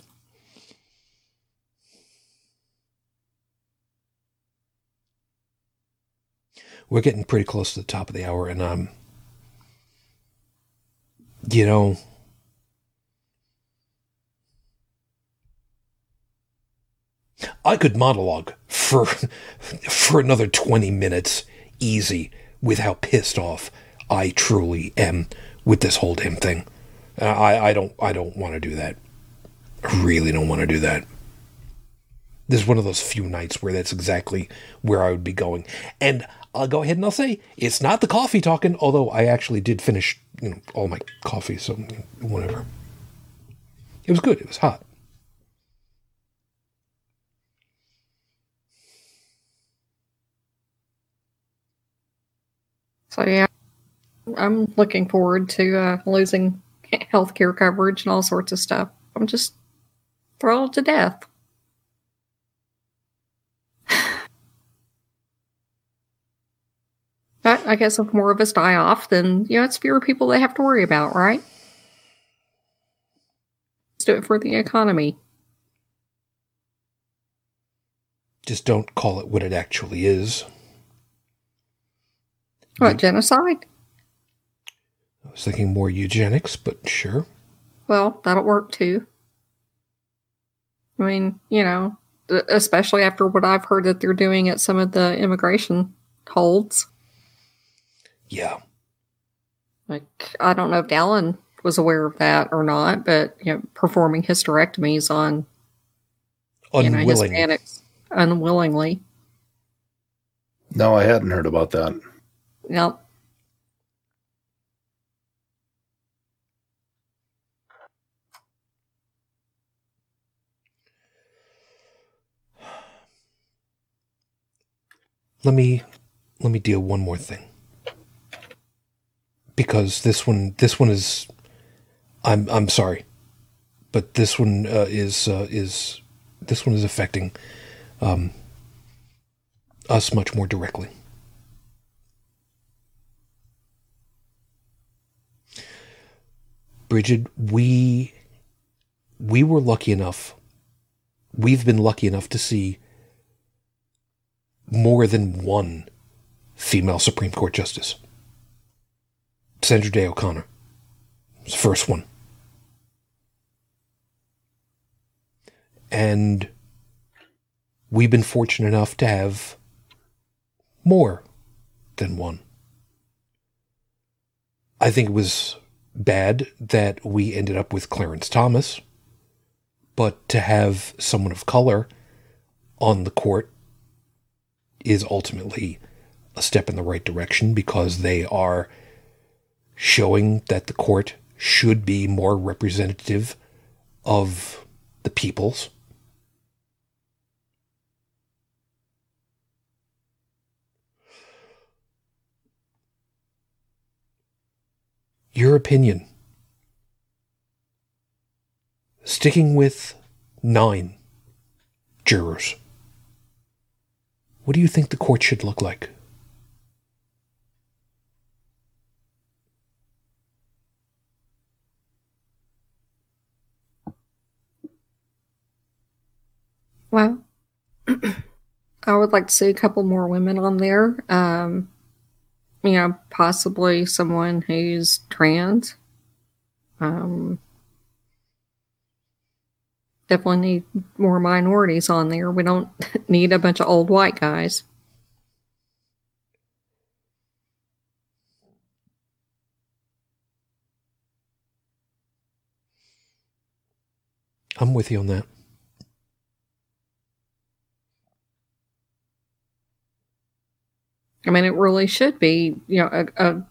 S1: We're getting pretty close to the top of the hour, and um, you know, I could monologue for for another twenty minutes, easy, with how pissed off I truly am with this whole damn thing. I I don't I don't want to do that. I really don't want to do that. This is one of those few nights where that's exactly where I would be going. And I'll go ahead and I'll say it's not the coffee talking, although I actually did finish, you know, all my coffee, so whatever. It was good. It was hot.
S3: So yeah, I'm looking forward to uh, losing healthcare coverage and all sorts of stuff. I'm just thrilled to death. But I guess if more of us die off, then you know it's fewer people they have to worry about, right? Let's do it for the economy.
S1: Just don't call it what it actually is.
S3: What, you, genocide?
S1: I was thinking more eugenics, but sure.
S3: Well, that'll work too. I mean, you know, especially after what I've heard that they're doing at some of the immigration holds.
S1: Yeah.
S3: Like, I don't know if Dallin was aware of that or not, but, you know, performing hysterectomies on you know, Hispanics unwillingly.
S2: No, I hadn't heard about that.
S3: Yep.
S1: Let me let me deal one more thing because this one this one is I'm I'm sorry, but this one uh, is uh, is this one is affecting um, us much more directly. Bridget, we we were lucky enough. We've been lucky enough to see more than one female Supreme Court justice. Sandra Day O'Connor was the first one. And we've been fortunate enough to have more than one. I think it was bad that we ended up with Clarence Thomas, but to have someone of color on the court is ultimately a step in the right direction because they are showing that the court should be more representative of the peoples. Your opinion. Sticking with nine jurors. What do you think the court should look like?
S3: Well, I would like to see a couple more women on there. Um, you know, possibly someone who's trans. Um, definitely need more minorities on there. We don't need a bunch of old white guys.
S1: I'm with you on that.
S3: I mean, it really should be, you know, a, a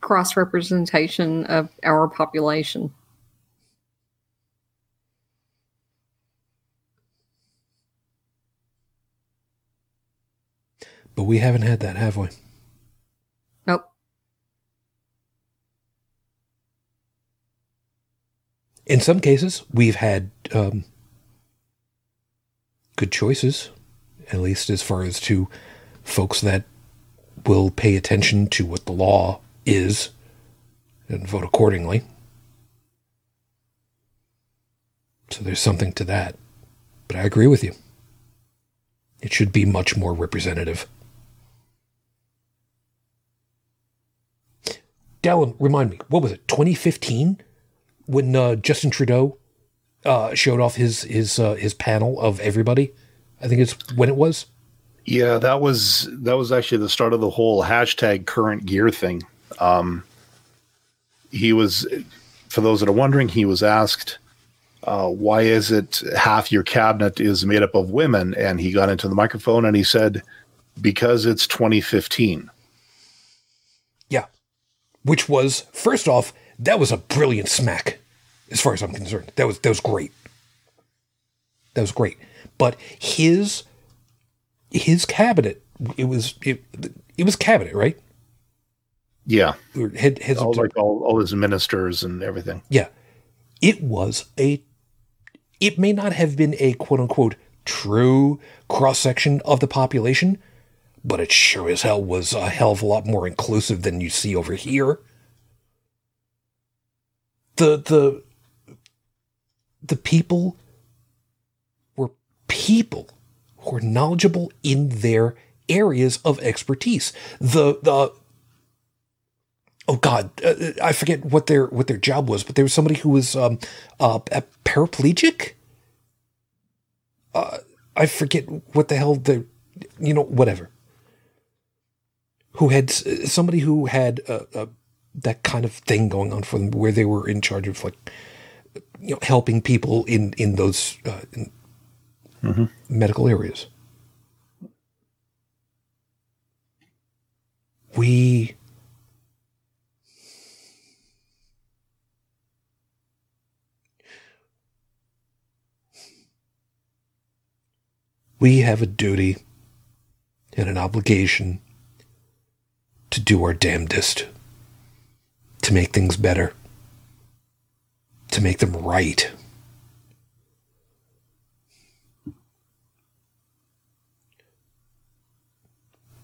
S3: cross representation of our population.
S1: But we haven't had that, have we?
S3: Nope.
S1: In some cases, we've had um, good choices, at least as far as to folks that will pay attention to what the law is and vote accordingly. So there's something to that. But I agree with you. It should be much more representative. Dallin, remind me, what was it, 2015? When uh, Justin Trudeau uh, showed off his his uh, his panel of everybody? I think it's when it was.
S2: Yeah, that was that was actually the start of the whole hashtag current gear thing. Um, he was, for those that are wondering, he was asked, uh, "Why is it half your cabinet is made up of women?" And he got into the microphone and he said, "Because it's 2015."
S1: Yeah. Which was, first off, that was a brilliant smack, as far as I'm concerned. That was that was great. That was great. But his his cabinet, it was it, it was cabinet, right?
S2: Yeah,
S1: Or head,
S2: all, like all, all his ministers and everything.
S1: yeah. It was a it may not have been a quote unquote true cross section of the population, but it sure as hell was a hell of a lot more inclusive than you see over here. The the the people were people who are knowledgeable in their areas of expertise. The the oh god, uh, I forget what their what their job was, but there was somebody who was um uh, a paraplegic. Uh, I forget what the hell the you know whatever. Who had somebody who had uh, uh, that kind of thing going on for them, where they were in charge of like you know helping people in in those uh, in medical areas. We we have a duty and an obligation to do our damnedest to make things better, to make them right.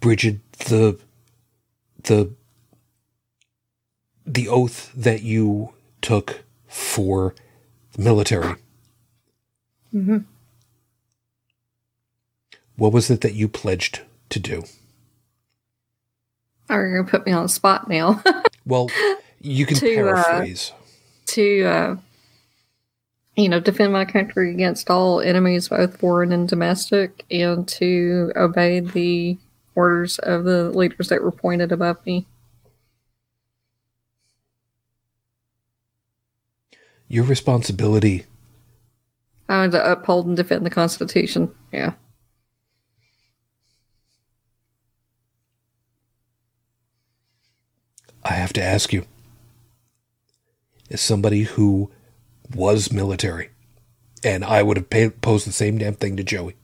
S1: Bridget, the the the oath that you took for the military
S3: hmm
S1: What was it that you pledged to do?
S3: Are you gonna put me on the spot now?
S1: Well, you can
S3: To, uh,
S1: paraphrase.
S3: to uh, you know defend my country against all enemies, both foreign and domestic, and to obey the orders of the leaders that were pointed above me.
S1: Your responsibility
S3: Uh, to uphold and defend the Constitution. Yeah.
S1: I have to ask you, as somebody who was military, and I would have posed the same damn thing to Joey.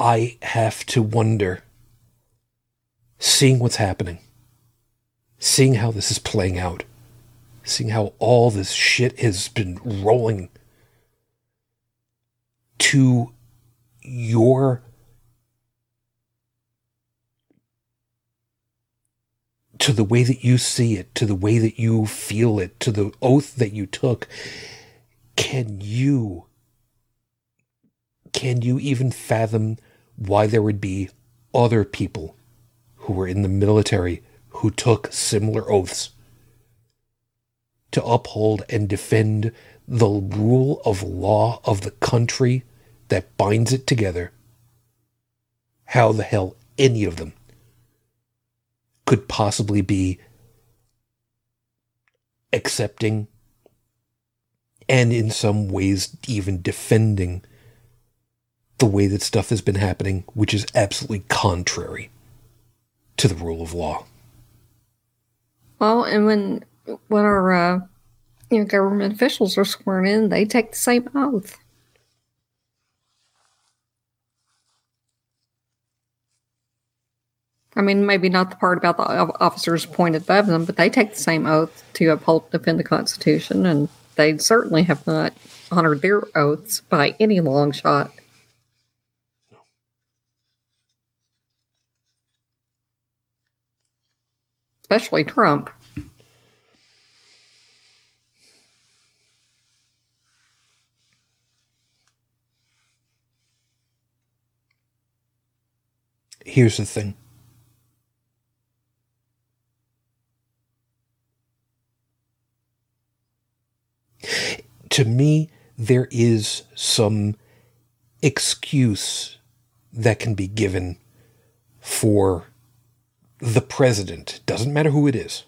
S1: I have to wonder, seeing what's happening, seeing how this is playing out, seeing how all this shit has been rolling to your to the way that you see it, to the way that you feel it, to the oath that you took, can you can you even fathom why there would be other people who were in the military who took similar oaths to uphold and defend the rule of law of the country that binds it together? How the hell any of them could possibly be accepting and in some ways even defending the way that stuff has been happening, which is absolutely contrary to the rule of law.
S3: Well, and when when our uh, you know government officials are sworn in, they take the same oath. I mean, maybe not the part about the officers appointed above them, but they take the same oath to uphold defend the Constitution, and they certainly have not honored their oaths by any long shot. Especially Trump.
S1: Here's the thing. To me, there is some excuse that can be given for the president, doesn't matter who it is,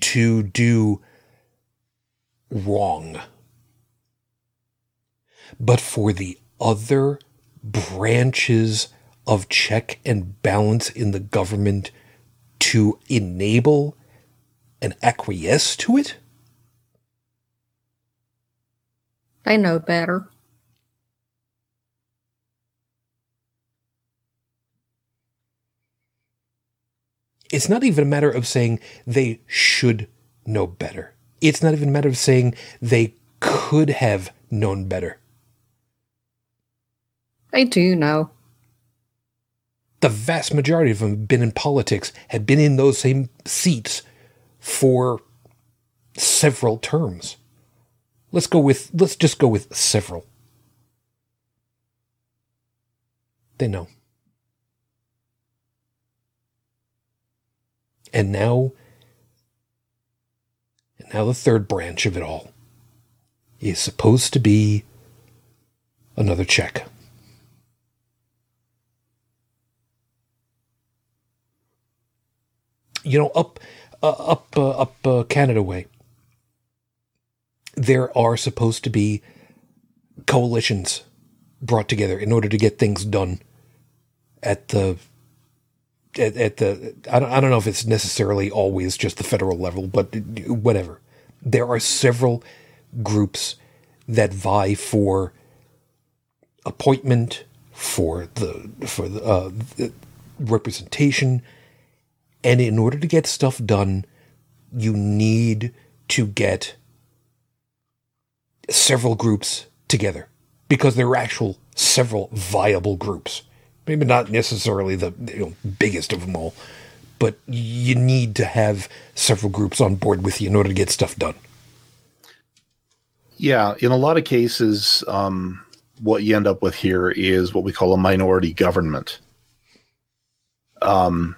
S1: to do wrong. But for the other branches of check and balance in the government to enable and acquiesce to it?
S3: They know better.
S1: It's not even a matter of saying they should know better. It's not even a matter of saying they could have known better.
S3: They do know.
S1: The vast majority of them have been in politics, have been in those same seats for several terms. Let's go with, let's just go with several. They know. And now, and now the third branch of it all is supposed to be another check. You know, up, uh, up, uh, up uh, Canada way, there are supposed to be coalitions brought together in order to get things done at the at, at the I don't, I don't know if it's necessarily always just the federal level but whatever there are several groups that vie for appointment for the for the, uh, the representation and in order to get stuff done you need to get several groups together because there are actual several viable groups. Maybe not necessarily the you know, biggest of them all, but you need to have several groups on board with you in order to get stuff done.
S2: Yeah, in a lot of cases, um, what you end up with here is what we call a minority government. Um,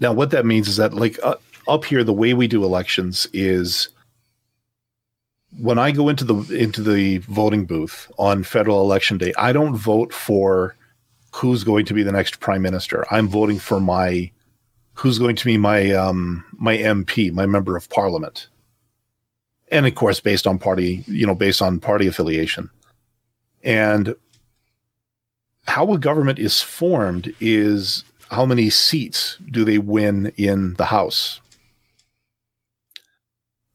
S2: now, what that means is that, like uh, up here, the way we do elections is when I go into the into the voting booth on federal election day, I don't vote for who's going to be the next prime minister. I'm voting for my who's going to be my um, my MP, my member of parliament, and of course, based on party, you know, based on party affiliation, and how a government is formed is how many seats do they win in the House.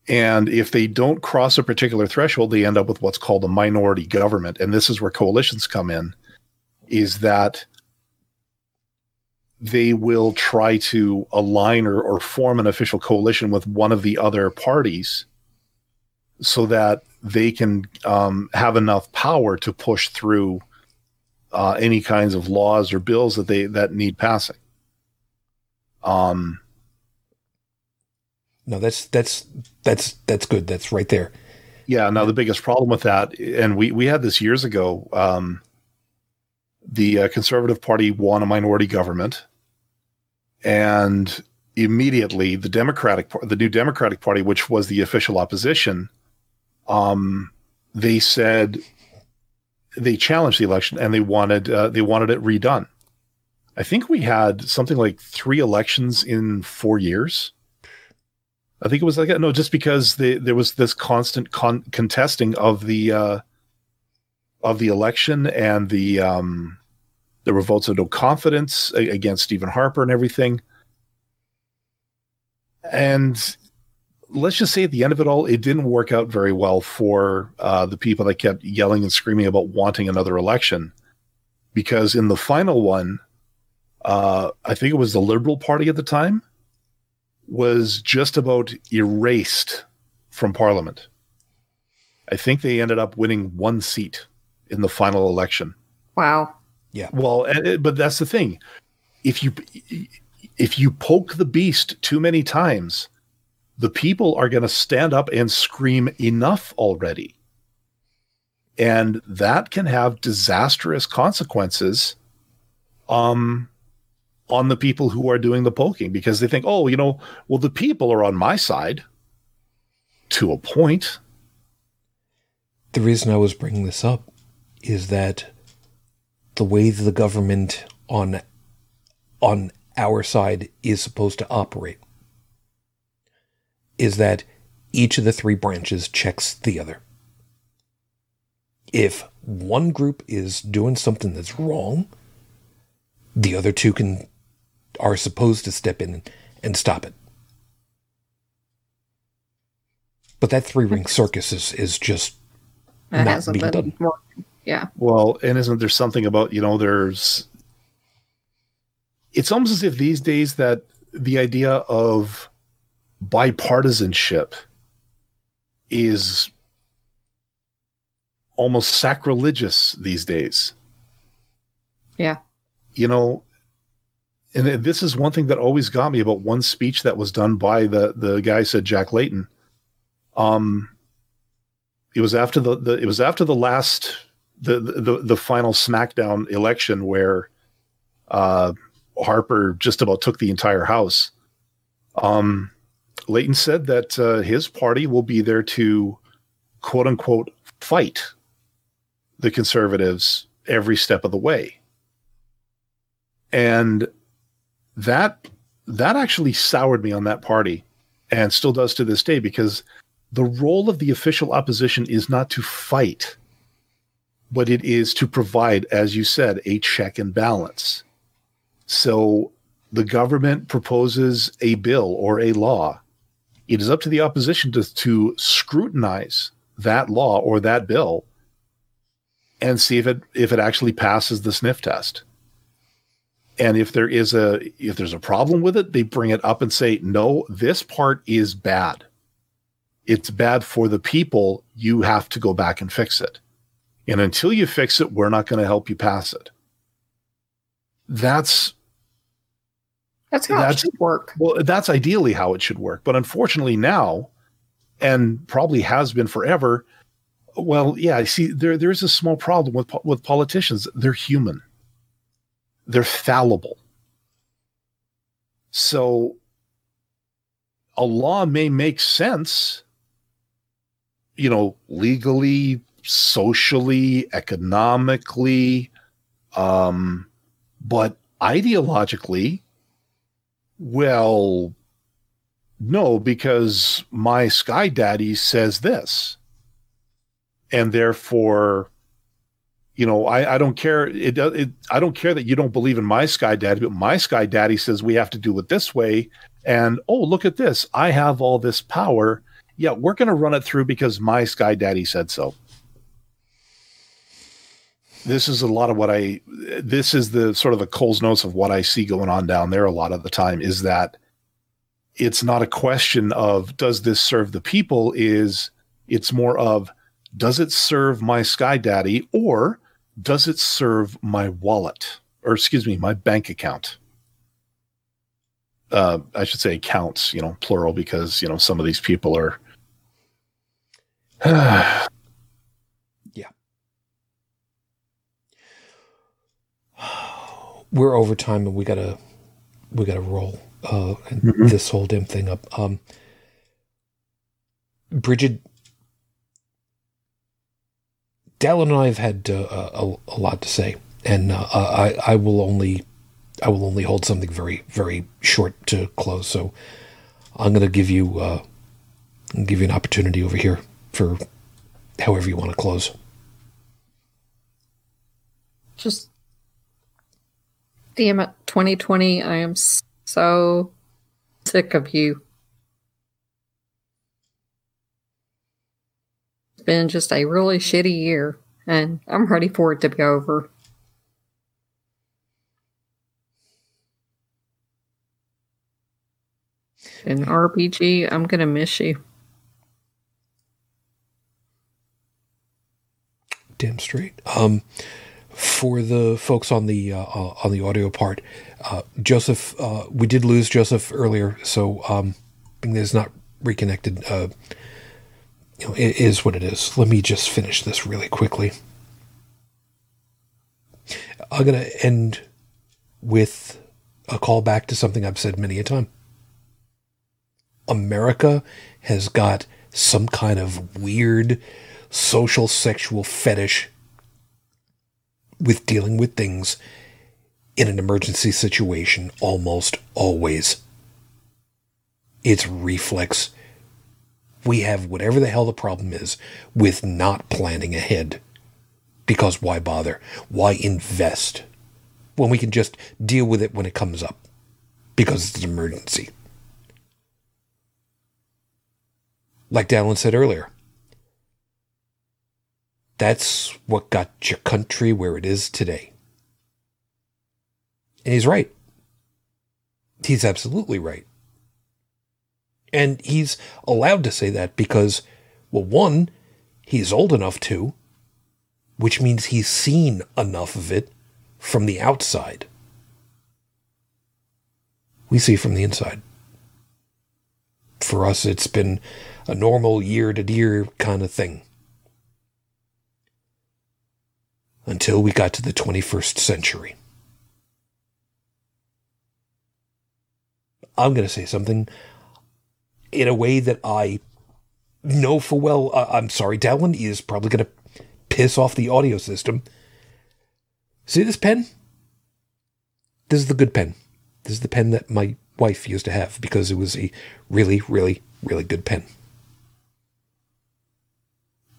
S2: And if they don't cross a particular threshold, they end up with what's called a minority government. And this is where coalitions come in, is that they will try to align or, or form an official coalition with one of the other parties so that they can um, have enough power to push through uh, any kinds of laws or bills that they that need passing. Um,
S1: No, that's that's that's that's good. That's right there.
S2: yeah. Now the biggest problem with that, and we we had this years ago. Um, the uh, Conservative Party won a minority government, and immediately the Democratic, the new Democratic Party, which was the official opposition, um, they said they challenged the election and they wanted uh, they wanted it redone. I think we had something like three elections in four years. I think it was like. No, just because the, there was this constant con- contesting of the uh, of the election and the um, there were votes of no confidence against Stephen Harper and everything. And let's just say at the end of it all, it didn't work out very well for uh, the people that kept yelling and screaming about wanting another election, because in the final one, uh, I think it was the Liberal Party at the time, was just about erased from Parliament. I think they ended up winning one seat in the final election.
S3: Wow.
S2: Yeah. Well, but that's the thing. If you if you poke the beast too many times, the people are going to stand up and scream enough already. And that can have disastrous consequences um on the people who are doing the poking because they think, "Oh, you know, well the people are on my side." To a point.
S1: The reason I was bringing this up is that the way the government on on our side is supposed to operate is that each of the three branches checks the other. If one group is doing something that's wrong, the other two can are supposed to step in and stop it. But that three ring circus is, is just Not being done.
S3: Yeah.
S2: Well, and isn't there something about, you know, there's it's almost as if these days that the idea of bipartisanship is almost sacrilegious these days.
S3: Yeah.
S2: You know, and this is one thing that always got me about one speech that was done by the the guy said Jack Layton. Um it was after the, the it was after the last the the the final SmackDown election where uh, Harper just about took the entire house. Um, Layton said that uh, his party will be there to quote unquote fight the conservatives every step of the way, and that that actually soured me on that party, and still does to this day because the role of the official opposition is not to fight but it is to provide, as you said, a check and balance. So the government proposes a bill or a law. It is up to the opposition to, to scrutinize that law or that bill and see if it if it actually passes the sniff test. And if there is a if there's a problem with it, they bring it up and say, "No, this part is bad. It's bad for the people. You have to go back and fix it." And until you fix it, we're not going to help you pass it. That's
S3: That's how
S2: That's-
S3: it should work.
S2: well, that's ideally how it should work. But unfortunately, now and probably has been forever. Well, yeah, I see there there's a small problem with with politicians. They're human. They're fallible. So a law may make sense, you know, legally, socially, economically, um, but ideologically, well, no, because my sky daddy says this. And therefore, you know, I, I don't care. It, it I don't care that you don't believe in my sky daddy, but my sky daddy says we have to do it this way. And oh, look at this. I have all this power. Yeah, we're going to run it through because my sky daddy said so. This is a lot of what I, this is the sort of the Cole's notes of what I see going on down there a lot of the time is that it's not a question of does this serve the people is it's more of does it serve my sky daddy or does it serve my wallet or excuse me my bank account? Uh, i should say accounts you know plural because you know some of these people are
S1: We're over time and we gotta we gotta roll uh,
S2: Mhm.
S1: this whole damn thing up. Um, Bridget, Dallin and I have had uh, a, a lot to say, and uh, I, I will only I will only hold something very very short to close. So I'm going to give you uh, give you an opportunity over here for however you want to close.
S3: Just damn it, 2020. I am so sick of you. It's been just a really shitty year, and I'm ready for it to be over. And RBG, I'm gonna miss you.
S1: damn straight. Um, for the folks on the uh, uh, on the audio part, uh, Joseph, uh, we did lose Joseph earlier, so um, being that it's not reconnected, you know, it is what it is. Let me just finish this really quickly. I'm gonna end with a callback to something I've said many a time. America has got some kind of weird social sexual fetish with dealing with things in an emergency situation almost always. It's reflex. We have whatever the hell the problem is with not planning ahead. Because why bother? Why invest when we can just deal with it when it comes up? Because it's an emergency. Like Dallin said earlier, that's what got your country where it is today. And he's right. He's absolutely right. And he's allowed to say that because, well, one, he's old enough to, which means he's seen enough of it from the outside. We see from the inside. For us, it's been a normal year to year kind of thing. Until we got to the 21st century. I'm going to say something in a way that I know for well. Uh, I'm sorry, Dallin is probably going to piss off the audio system. See this pen? This is the good pen. This is the pen that my wife used to have because it was a really, really, really good pen.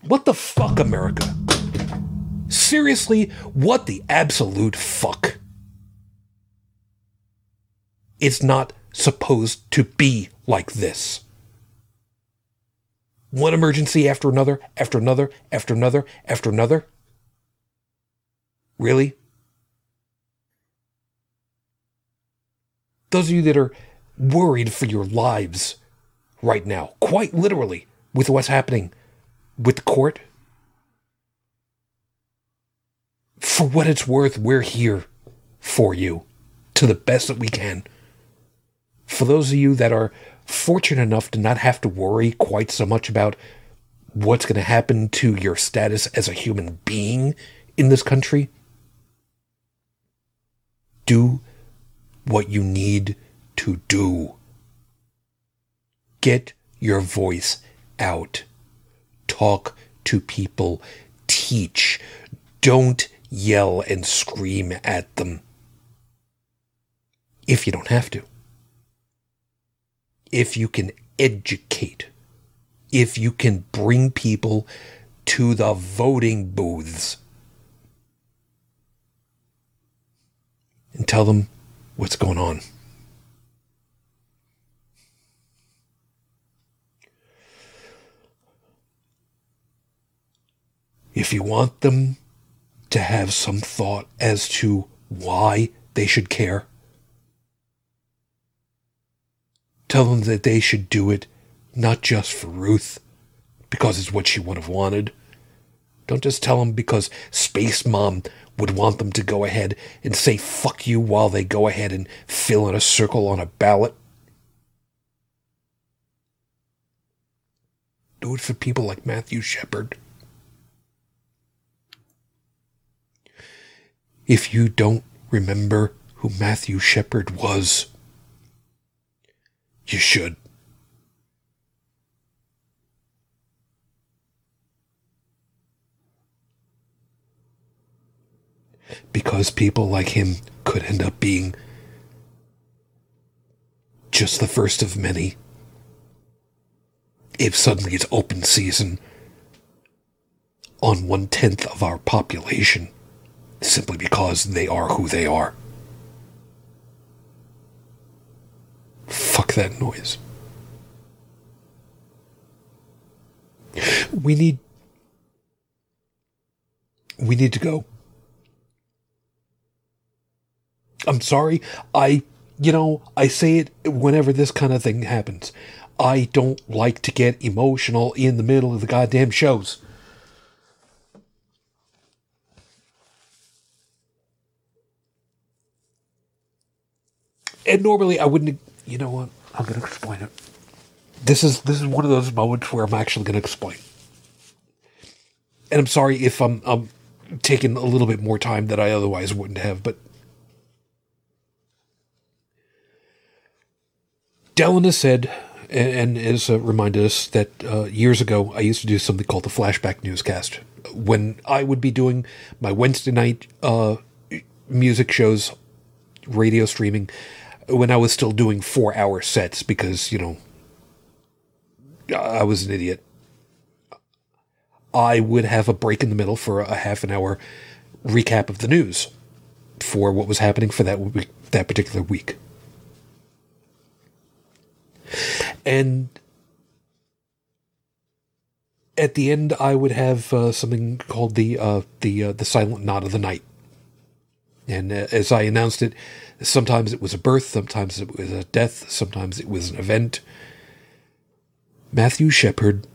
S1: What the fuck, America? Seriously, what the absolute fuck? It's not supposed to be like this. One emergency after another, after another, after another, after another. Really? Those of you that are worried for your lives right now, quite literally, with what's happening with the court, for what it's worth, we're here for you to the best that we can. For those of you that are fortunate enough to not have to worry quite so much about what's going to happen to your status as a human being in this country, do what you need to do. Get your voice out. Talk to people. Teach. Don't yell and scream at them. If you don't have to. If you can educate. If you can bring people to the voting booths and tell them what's going on. If you want them to have some thought as to why they should care, tell them that they should do it not just for Ruth, because it's what she would have wanted. Don't just tell them because Space Mom would want them to go ahead and say fuck you while they go ahead and fill in a circle on a ballot. Do it for people like Matthew Shepard. If you don't remember who Matthew Shepard was, you should. Because people like him could end up being just the first of many. If suddenly it's open season on one tenth of our population simply because they are who they are. Fuck that noise. We need. We need to go. I'm sorry. I, you know, I say it whenever this kind of thing happens. I don't like to get emotional in the middle of the goddamn shows. And normally I wouldn't. You know what? I'm going to explain it. This is this is one of those moments where I'm actually going to explain. And I'm sorry if I'm I'm taking a little bit more time that I otherwise wouldn't have, but Dallin has said and, and has uh, reminded us that uh, years ago I used to do something called the flashback newscast when I would be doing my Wednesday night uh, music shows, radio streaming when I was still doing four hour sets because, you know, I was an idiot. I would have a break in the middle for a half an hour recap of the news for what was happening for that week, that particular week. And at the end, I would have uh, something called the uh, the uh, the silent nod of the night. And uh, as I announced it, Sometimes it was a birth, sometimes it was a death, sometimes it was an event. Matthew Shepard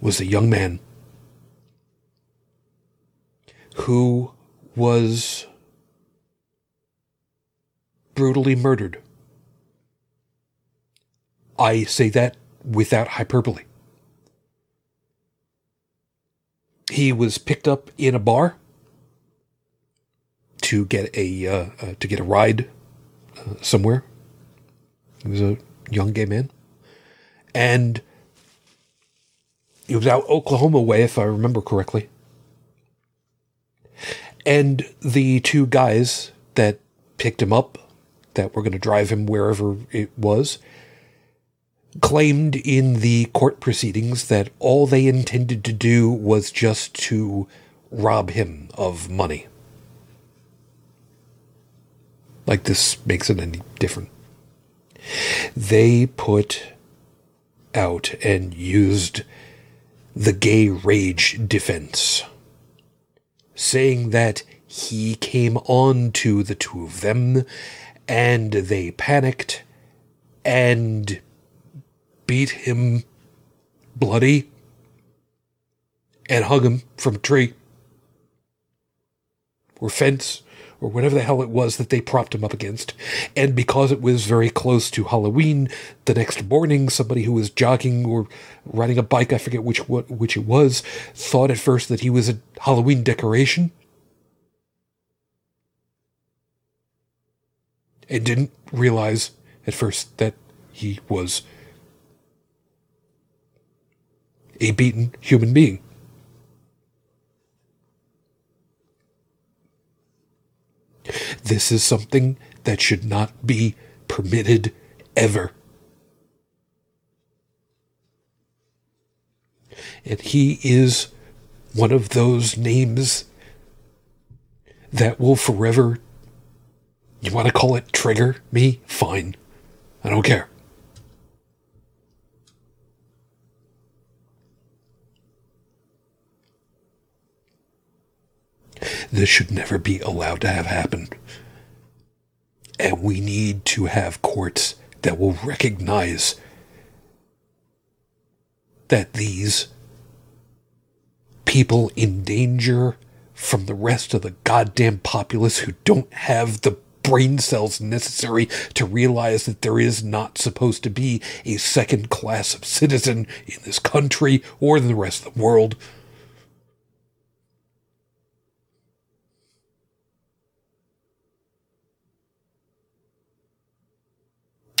S1: was a young man who was brutally murdered. I say that without hyperbole. He was picked up in a bar to get a uh, uh, to get a ride uh, somewhere. He was a young gay man, and he was out Oklahoma way, if I remember correctly. And the two guys that picked him up, that were going to drive him wherever it was, claimed in the court proceedings that all they intended to do was just to rob him of money. Like this makes it any different. They put out and used the gay rage defense, saying that he came on to the two of them and they panicked and beat him bloody and hung him from a tree or fence or whatever the hell it was that they propped him up against. And because it was very close to Halloween, the next morning, somebody who was jogging or riding a bike, I forget which which it was, thought at first that he was a Halloween decoration. And didn't realize at first that he was a beaten human being. This is something that should not be permitted ever. And he is one of those names that will forever. You want to call it trigger me? Fine. I don't care. This should never be allowed to have happened. And we need to have courts that will recognize that these people in danger from the rest of the goddamn populace who don't have the brain cells necessary to realize that there is not supposed to be a second class of citizen in this country or in the rest of the world.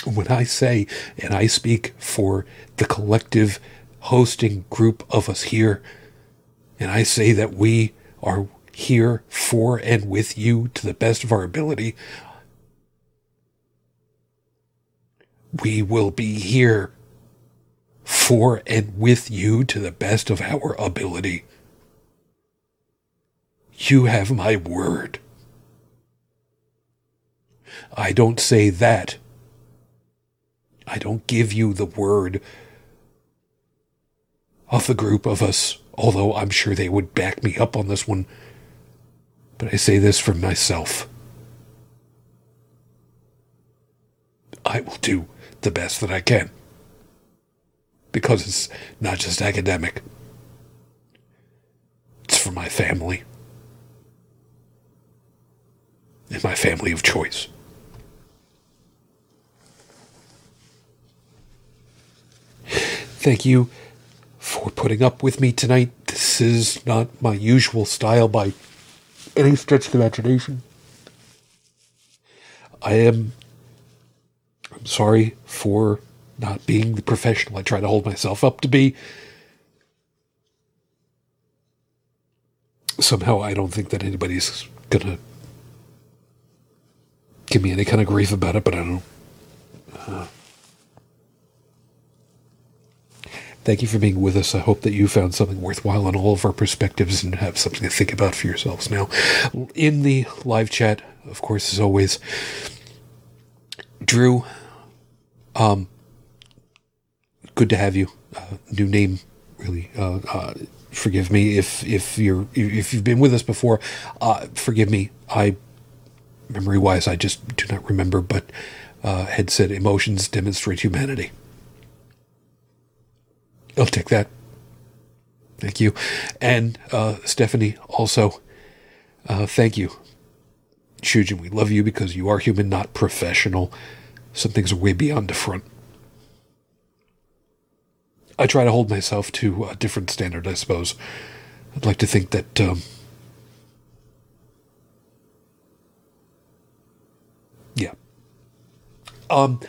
S1: When I say, and I speak for the collective hosting group of us here, and I say that we are here for and with you to the best of our ability, we will be here for and with you to the best of our ability. You have my word. I don't say that I don't give you the word of the group of us, although I'm sure they would back me up on this one. But I say this for myself. I will do the best that I can. Because it's not just academic, it's for my family. And my family of choice. Thank you for putting up with me tonight. This is not my usual style by any stretch of the imagination. I am I'm sorry for not being the professional I try to hold myself up to be. Somehow I don't think that anybody's gonna give me any kind of grief about it, but I don't know. Uh, Thank you for being with us. I hope that you found something worthwhile in all of our perspectives and have something to think about for yourselves now. In the live chat, of course, as always, Drew, um, good to have you. Uh, new name, really. Uh, uh, forgive me if if you're if you've been with us before. Uh, forgive me. I memory wise, I just do not remember, but uh, had said emotions demonstrate humanity. I'll take that. Thank you. And uh, Stephanie, also, uh, thank you. Shujin, we love you because you are human, not professional. Some things are way beyond the front. I try to hold myself to a different standard, I suppose. I'd like to think that. Um, yeah. Um,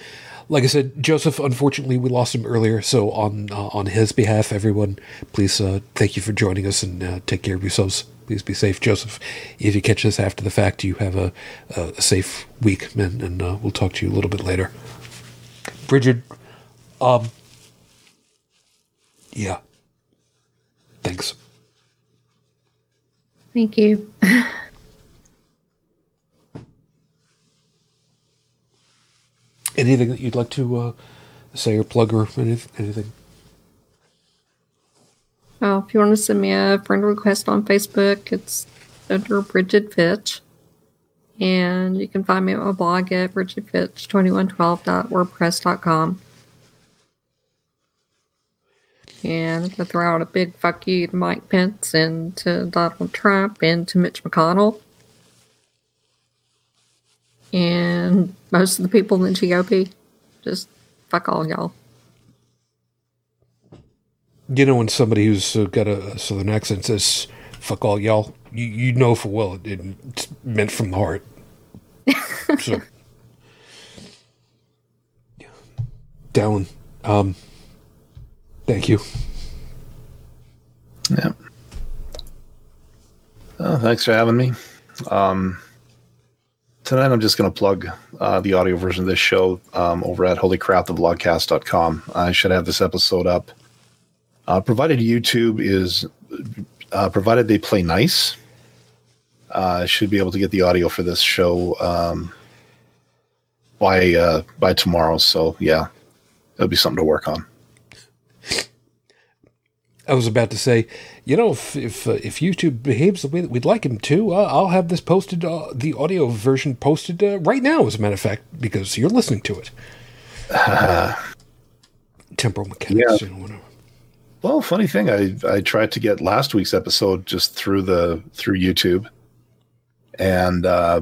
S1: like I said, Joseph. Unfortunately, we lost him earlier. So on uh, on his behalf, everyone, please uh, thank you for joining us and uh, take care of yourselves. Please be safe, Joseph. If you catch this after the fact, you have a, a safe week, man, and uh, we'll talk to you a little bit later. Bridget, um, yeah, thanks.
S3: Thank you.
S1: Anything that you'd like to uh, say or plug or anything?
S3: Oh, if you want to send me a friend request on Facebook, it's under Bridget Fitch. And you can find me at my blog at bridgetfitch2112.wordpress.com. And I'm going to throw out a big fuck you to Mike Pence and to Donald Trump and to Mitch McConnell. And most of the people in the GOP just fuck all y'all.
S1: You know, when somebody who's got a southern accent says "fuck all y'all," you you know for well it, it's meant from the heart. so, yeah. Dallin, um, thank you.
S2: Yeah. Oh, thanks for having me. Um, tonight I'm just going to plug uh, the audio version of this show um, over at holycrapthevlogcast.com. I should have this episode up. Uh, provided YouTube is, uh, provided they play nice, uh, I should be able to get the audio for this show um, by uh, by tomorrow. So yeah, it'll be something to work on.
S1: I was about to say, you know, if if, uh, if YouTube behaves the way that we'd like him to, uh, I'll have this posted, uh, the audio version posted uh, right now, as a matter of fact, because you're listening to it. Temporal mechanics,
S2: Yeah.
S1: you know, whatever.
S2: Well, funny thing, I I tried to get last week's episode just through the through YouTube, and uh,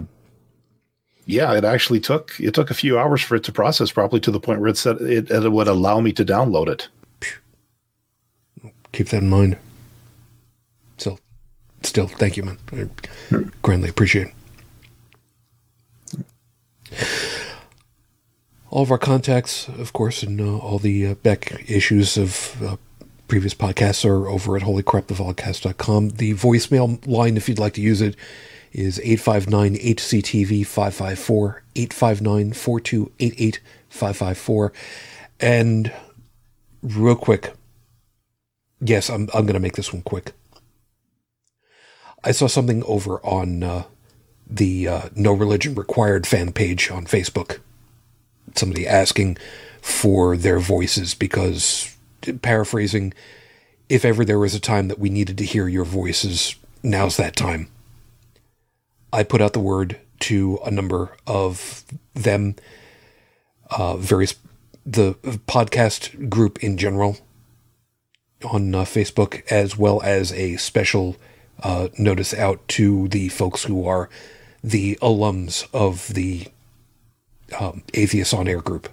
S2: yeah, it actually took it took a few hours for it to process properly to the point where it said it, it would allow me to download it.
S1: Keep that in mind. So, still, thank you, man. I grandly appreciate it. All of our contacts, of course, and uh, all the uh, back issues of uh, previous podcasts are over at holycrapthevlogcast.com. The voicemail line, if you'd like to use it, is 859 HCTV 554 859 4288 554. And real quick, yes, I'm, I'm going to make this one quick. I saw something over on uh, the uh, No Religion Required fan page on Facebook. Somebody asking for their voices because, paraphrasing, if ever there was a time that we needed to hear your voices, now's that time. I put out the word to a number of them, uh, various, the podcast group in general on uh, Facebook, as well as a special uh, notice out to the folks who are the alums of the um, Atheists on Air group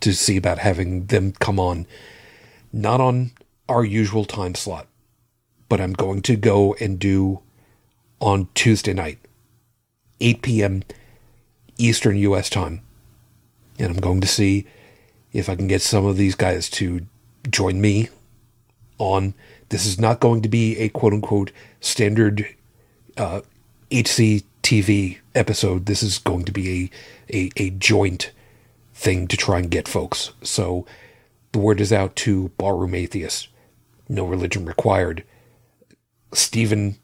S1: to see about having them come on, not on our usual time slot, but I'm going to go and do on Tuesday night, 8 p.m. Eastern U.S. time. And I'm going to see if I can get some of these guys to join me on. This is not going to be a quote unquote standard uh, HCTV episode. This is going to be a, a, a joint thing to try and get folks. So the word is out to Ballroom Atheists. No religion required. Stephen,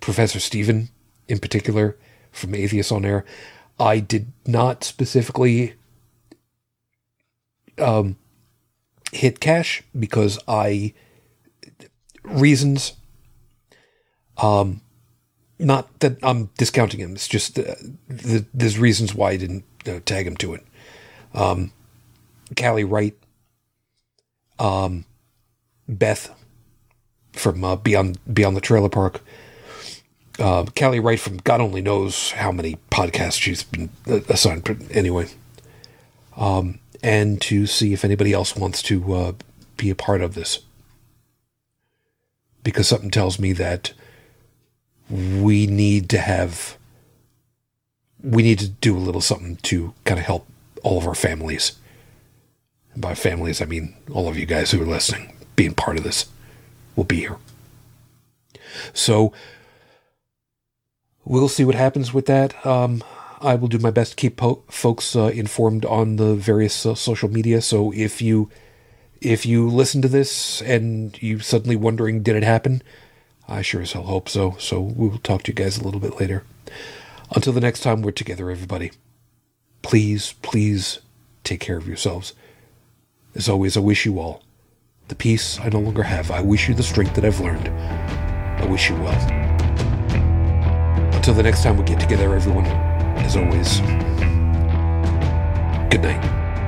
S1: Professor Stephen in particular from Atheists on Air, I did not specifically um, hit cash because I reasons. Um, not that I'm discounting him. It's just uh, the, there's reasons why I didn't uh, tag him to it. Um, Callie Wright, um, Beth from uh, Beyond Beyond the Trailer Park. Uh, Callie Wright from God only knows how many podcasts she's been uh, assigned. But anyway, um, and to see if anybody else wants to uh, be a part of this, because something tells me that we need to have we need to do a little something to kind of help all of our families. And by families, I mean all of you guys who are listening, being part of this will be here. So we'll see what happens with that. Um, I will do my best to keep po- folks uh, informed on the various uh, social media. So if you if you listen to this and you suddenly wondering did it happen, I sure as hell hope so. So we will talk to you guys a little bit later. Until the next time we're together, everybody. Please, please take care of yourselves. As always, I wish you all the peace I no longer have. I wish you the strength that I've learned. I wish you well. Until the next time we get together, everyone, as always, good night.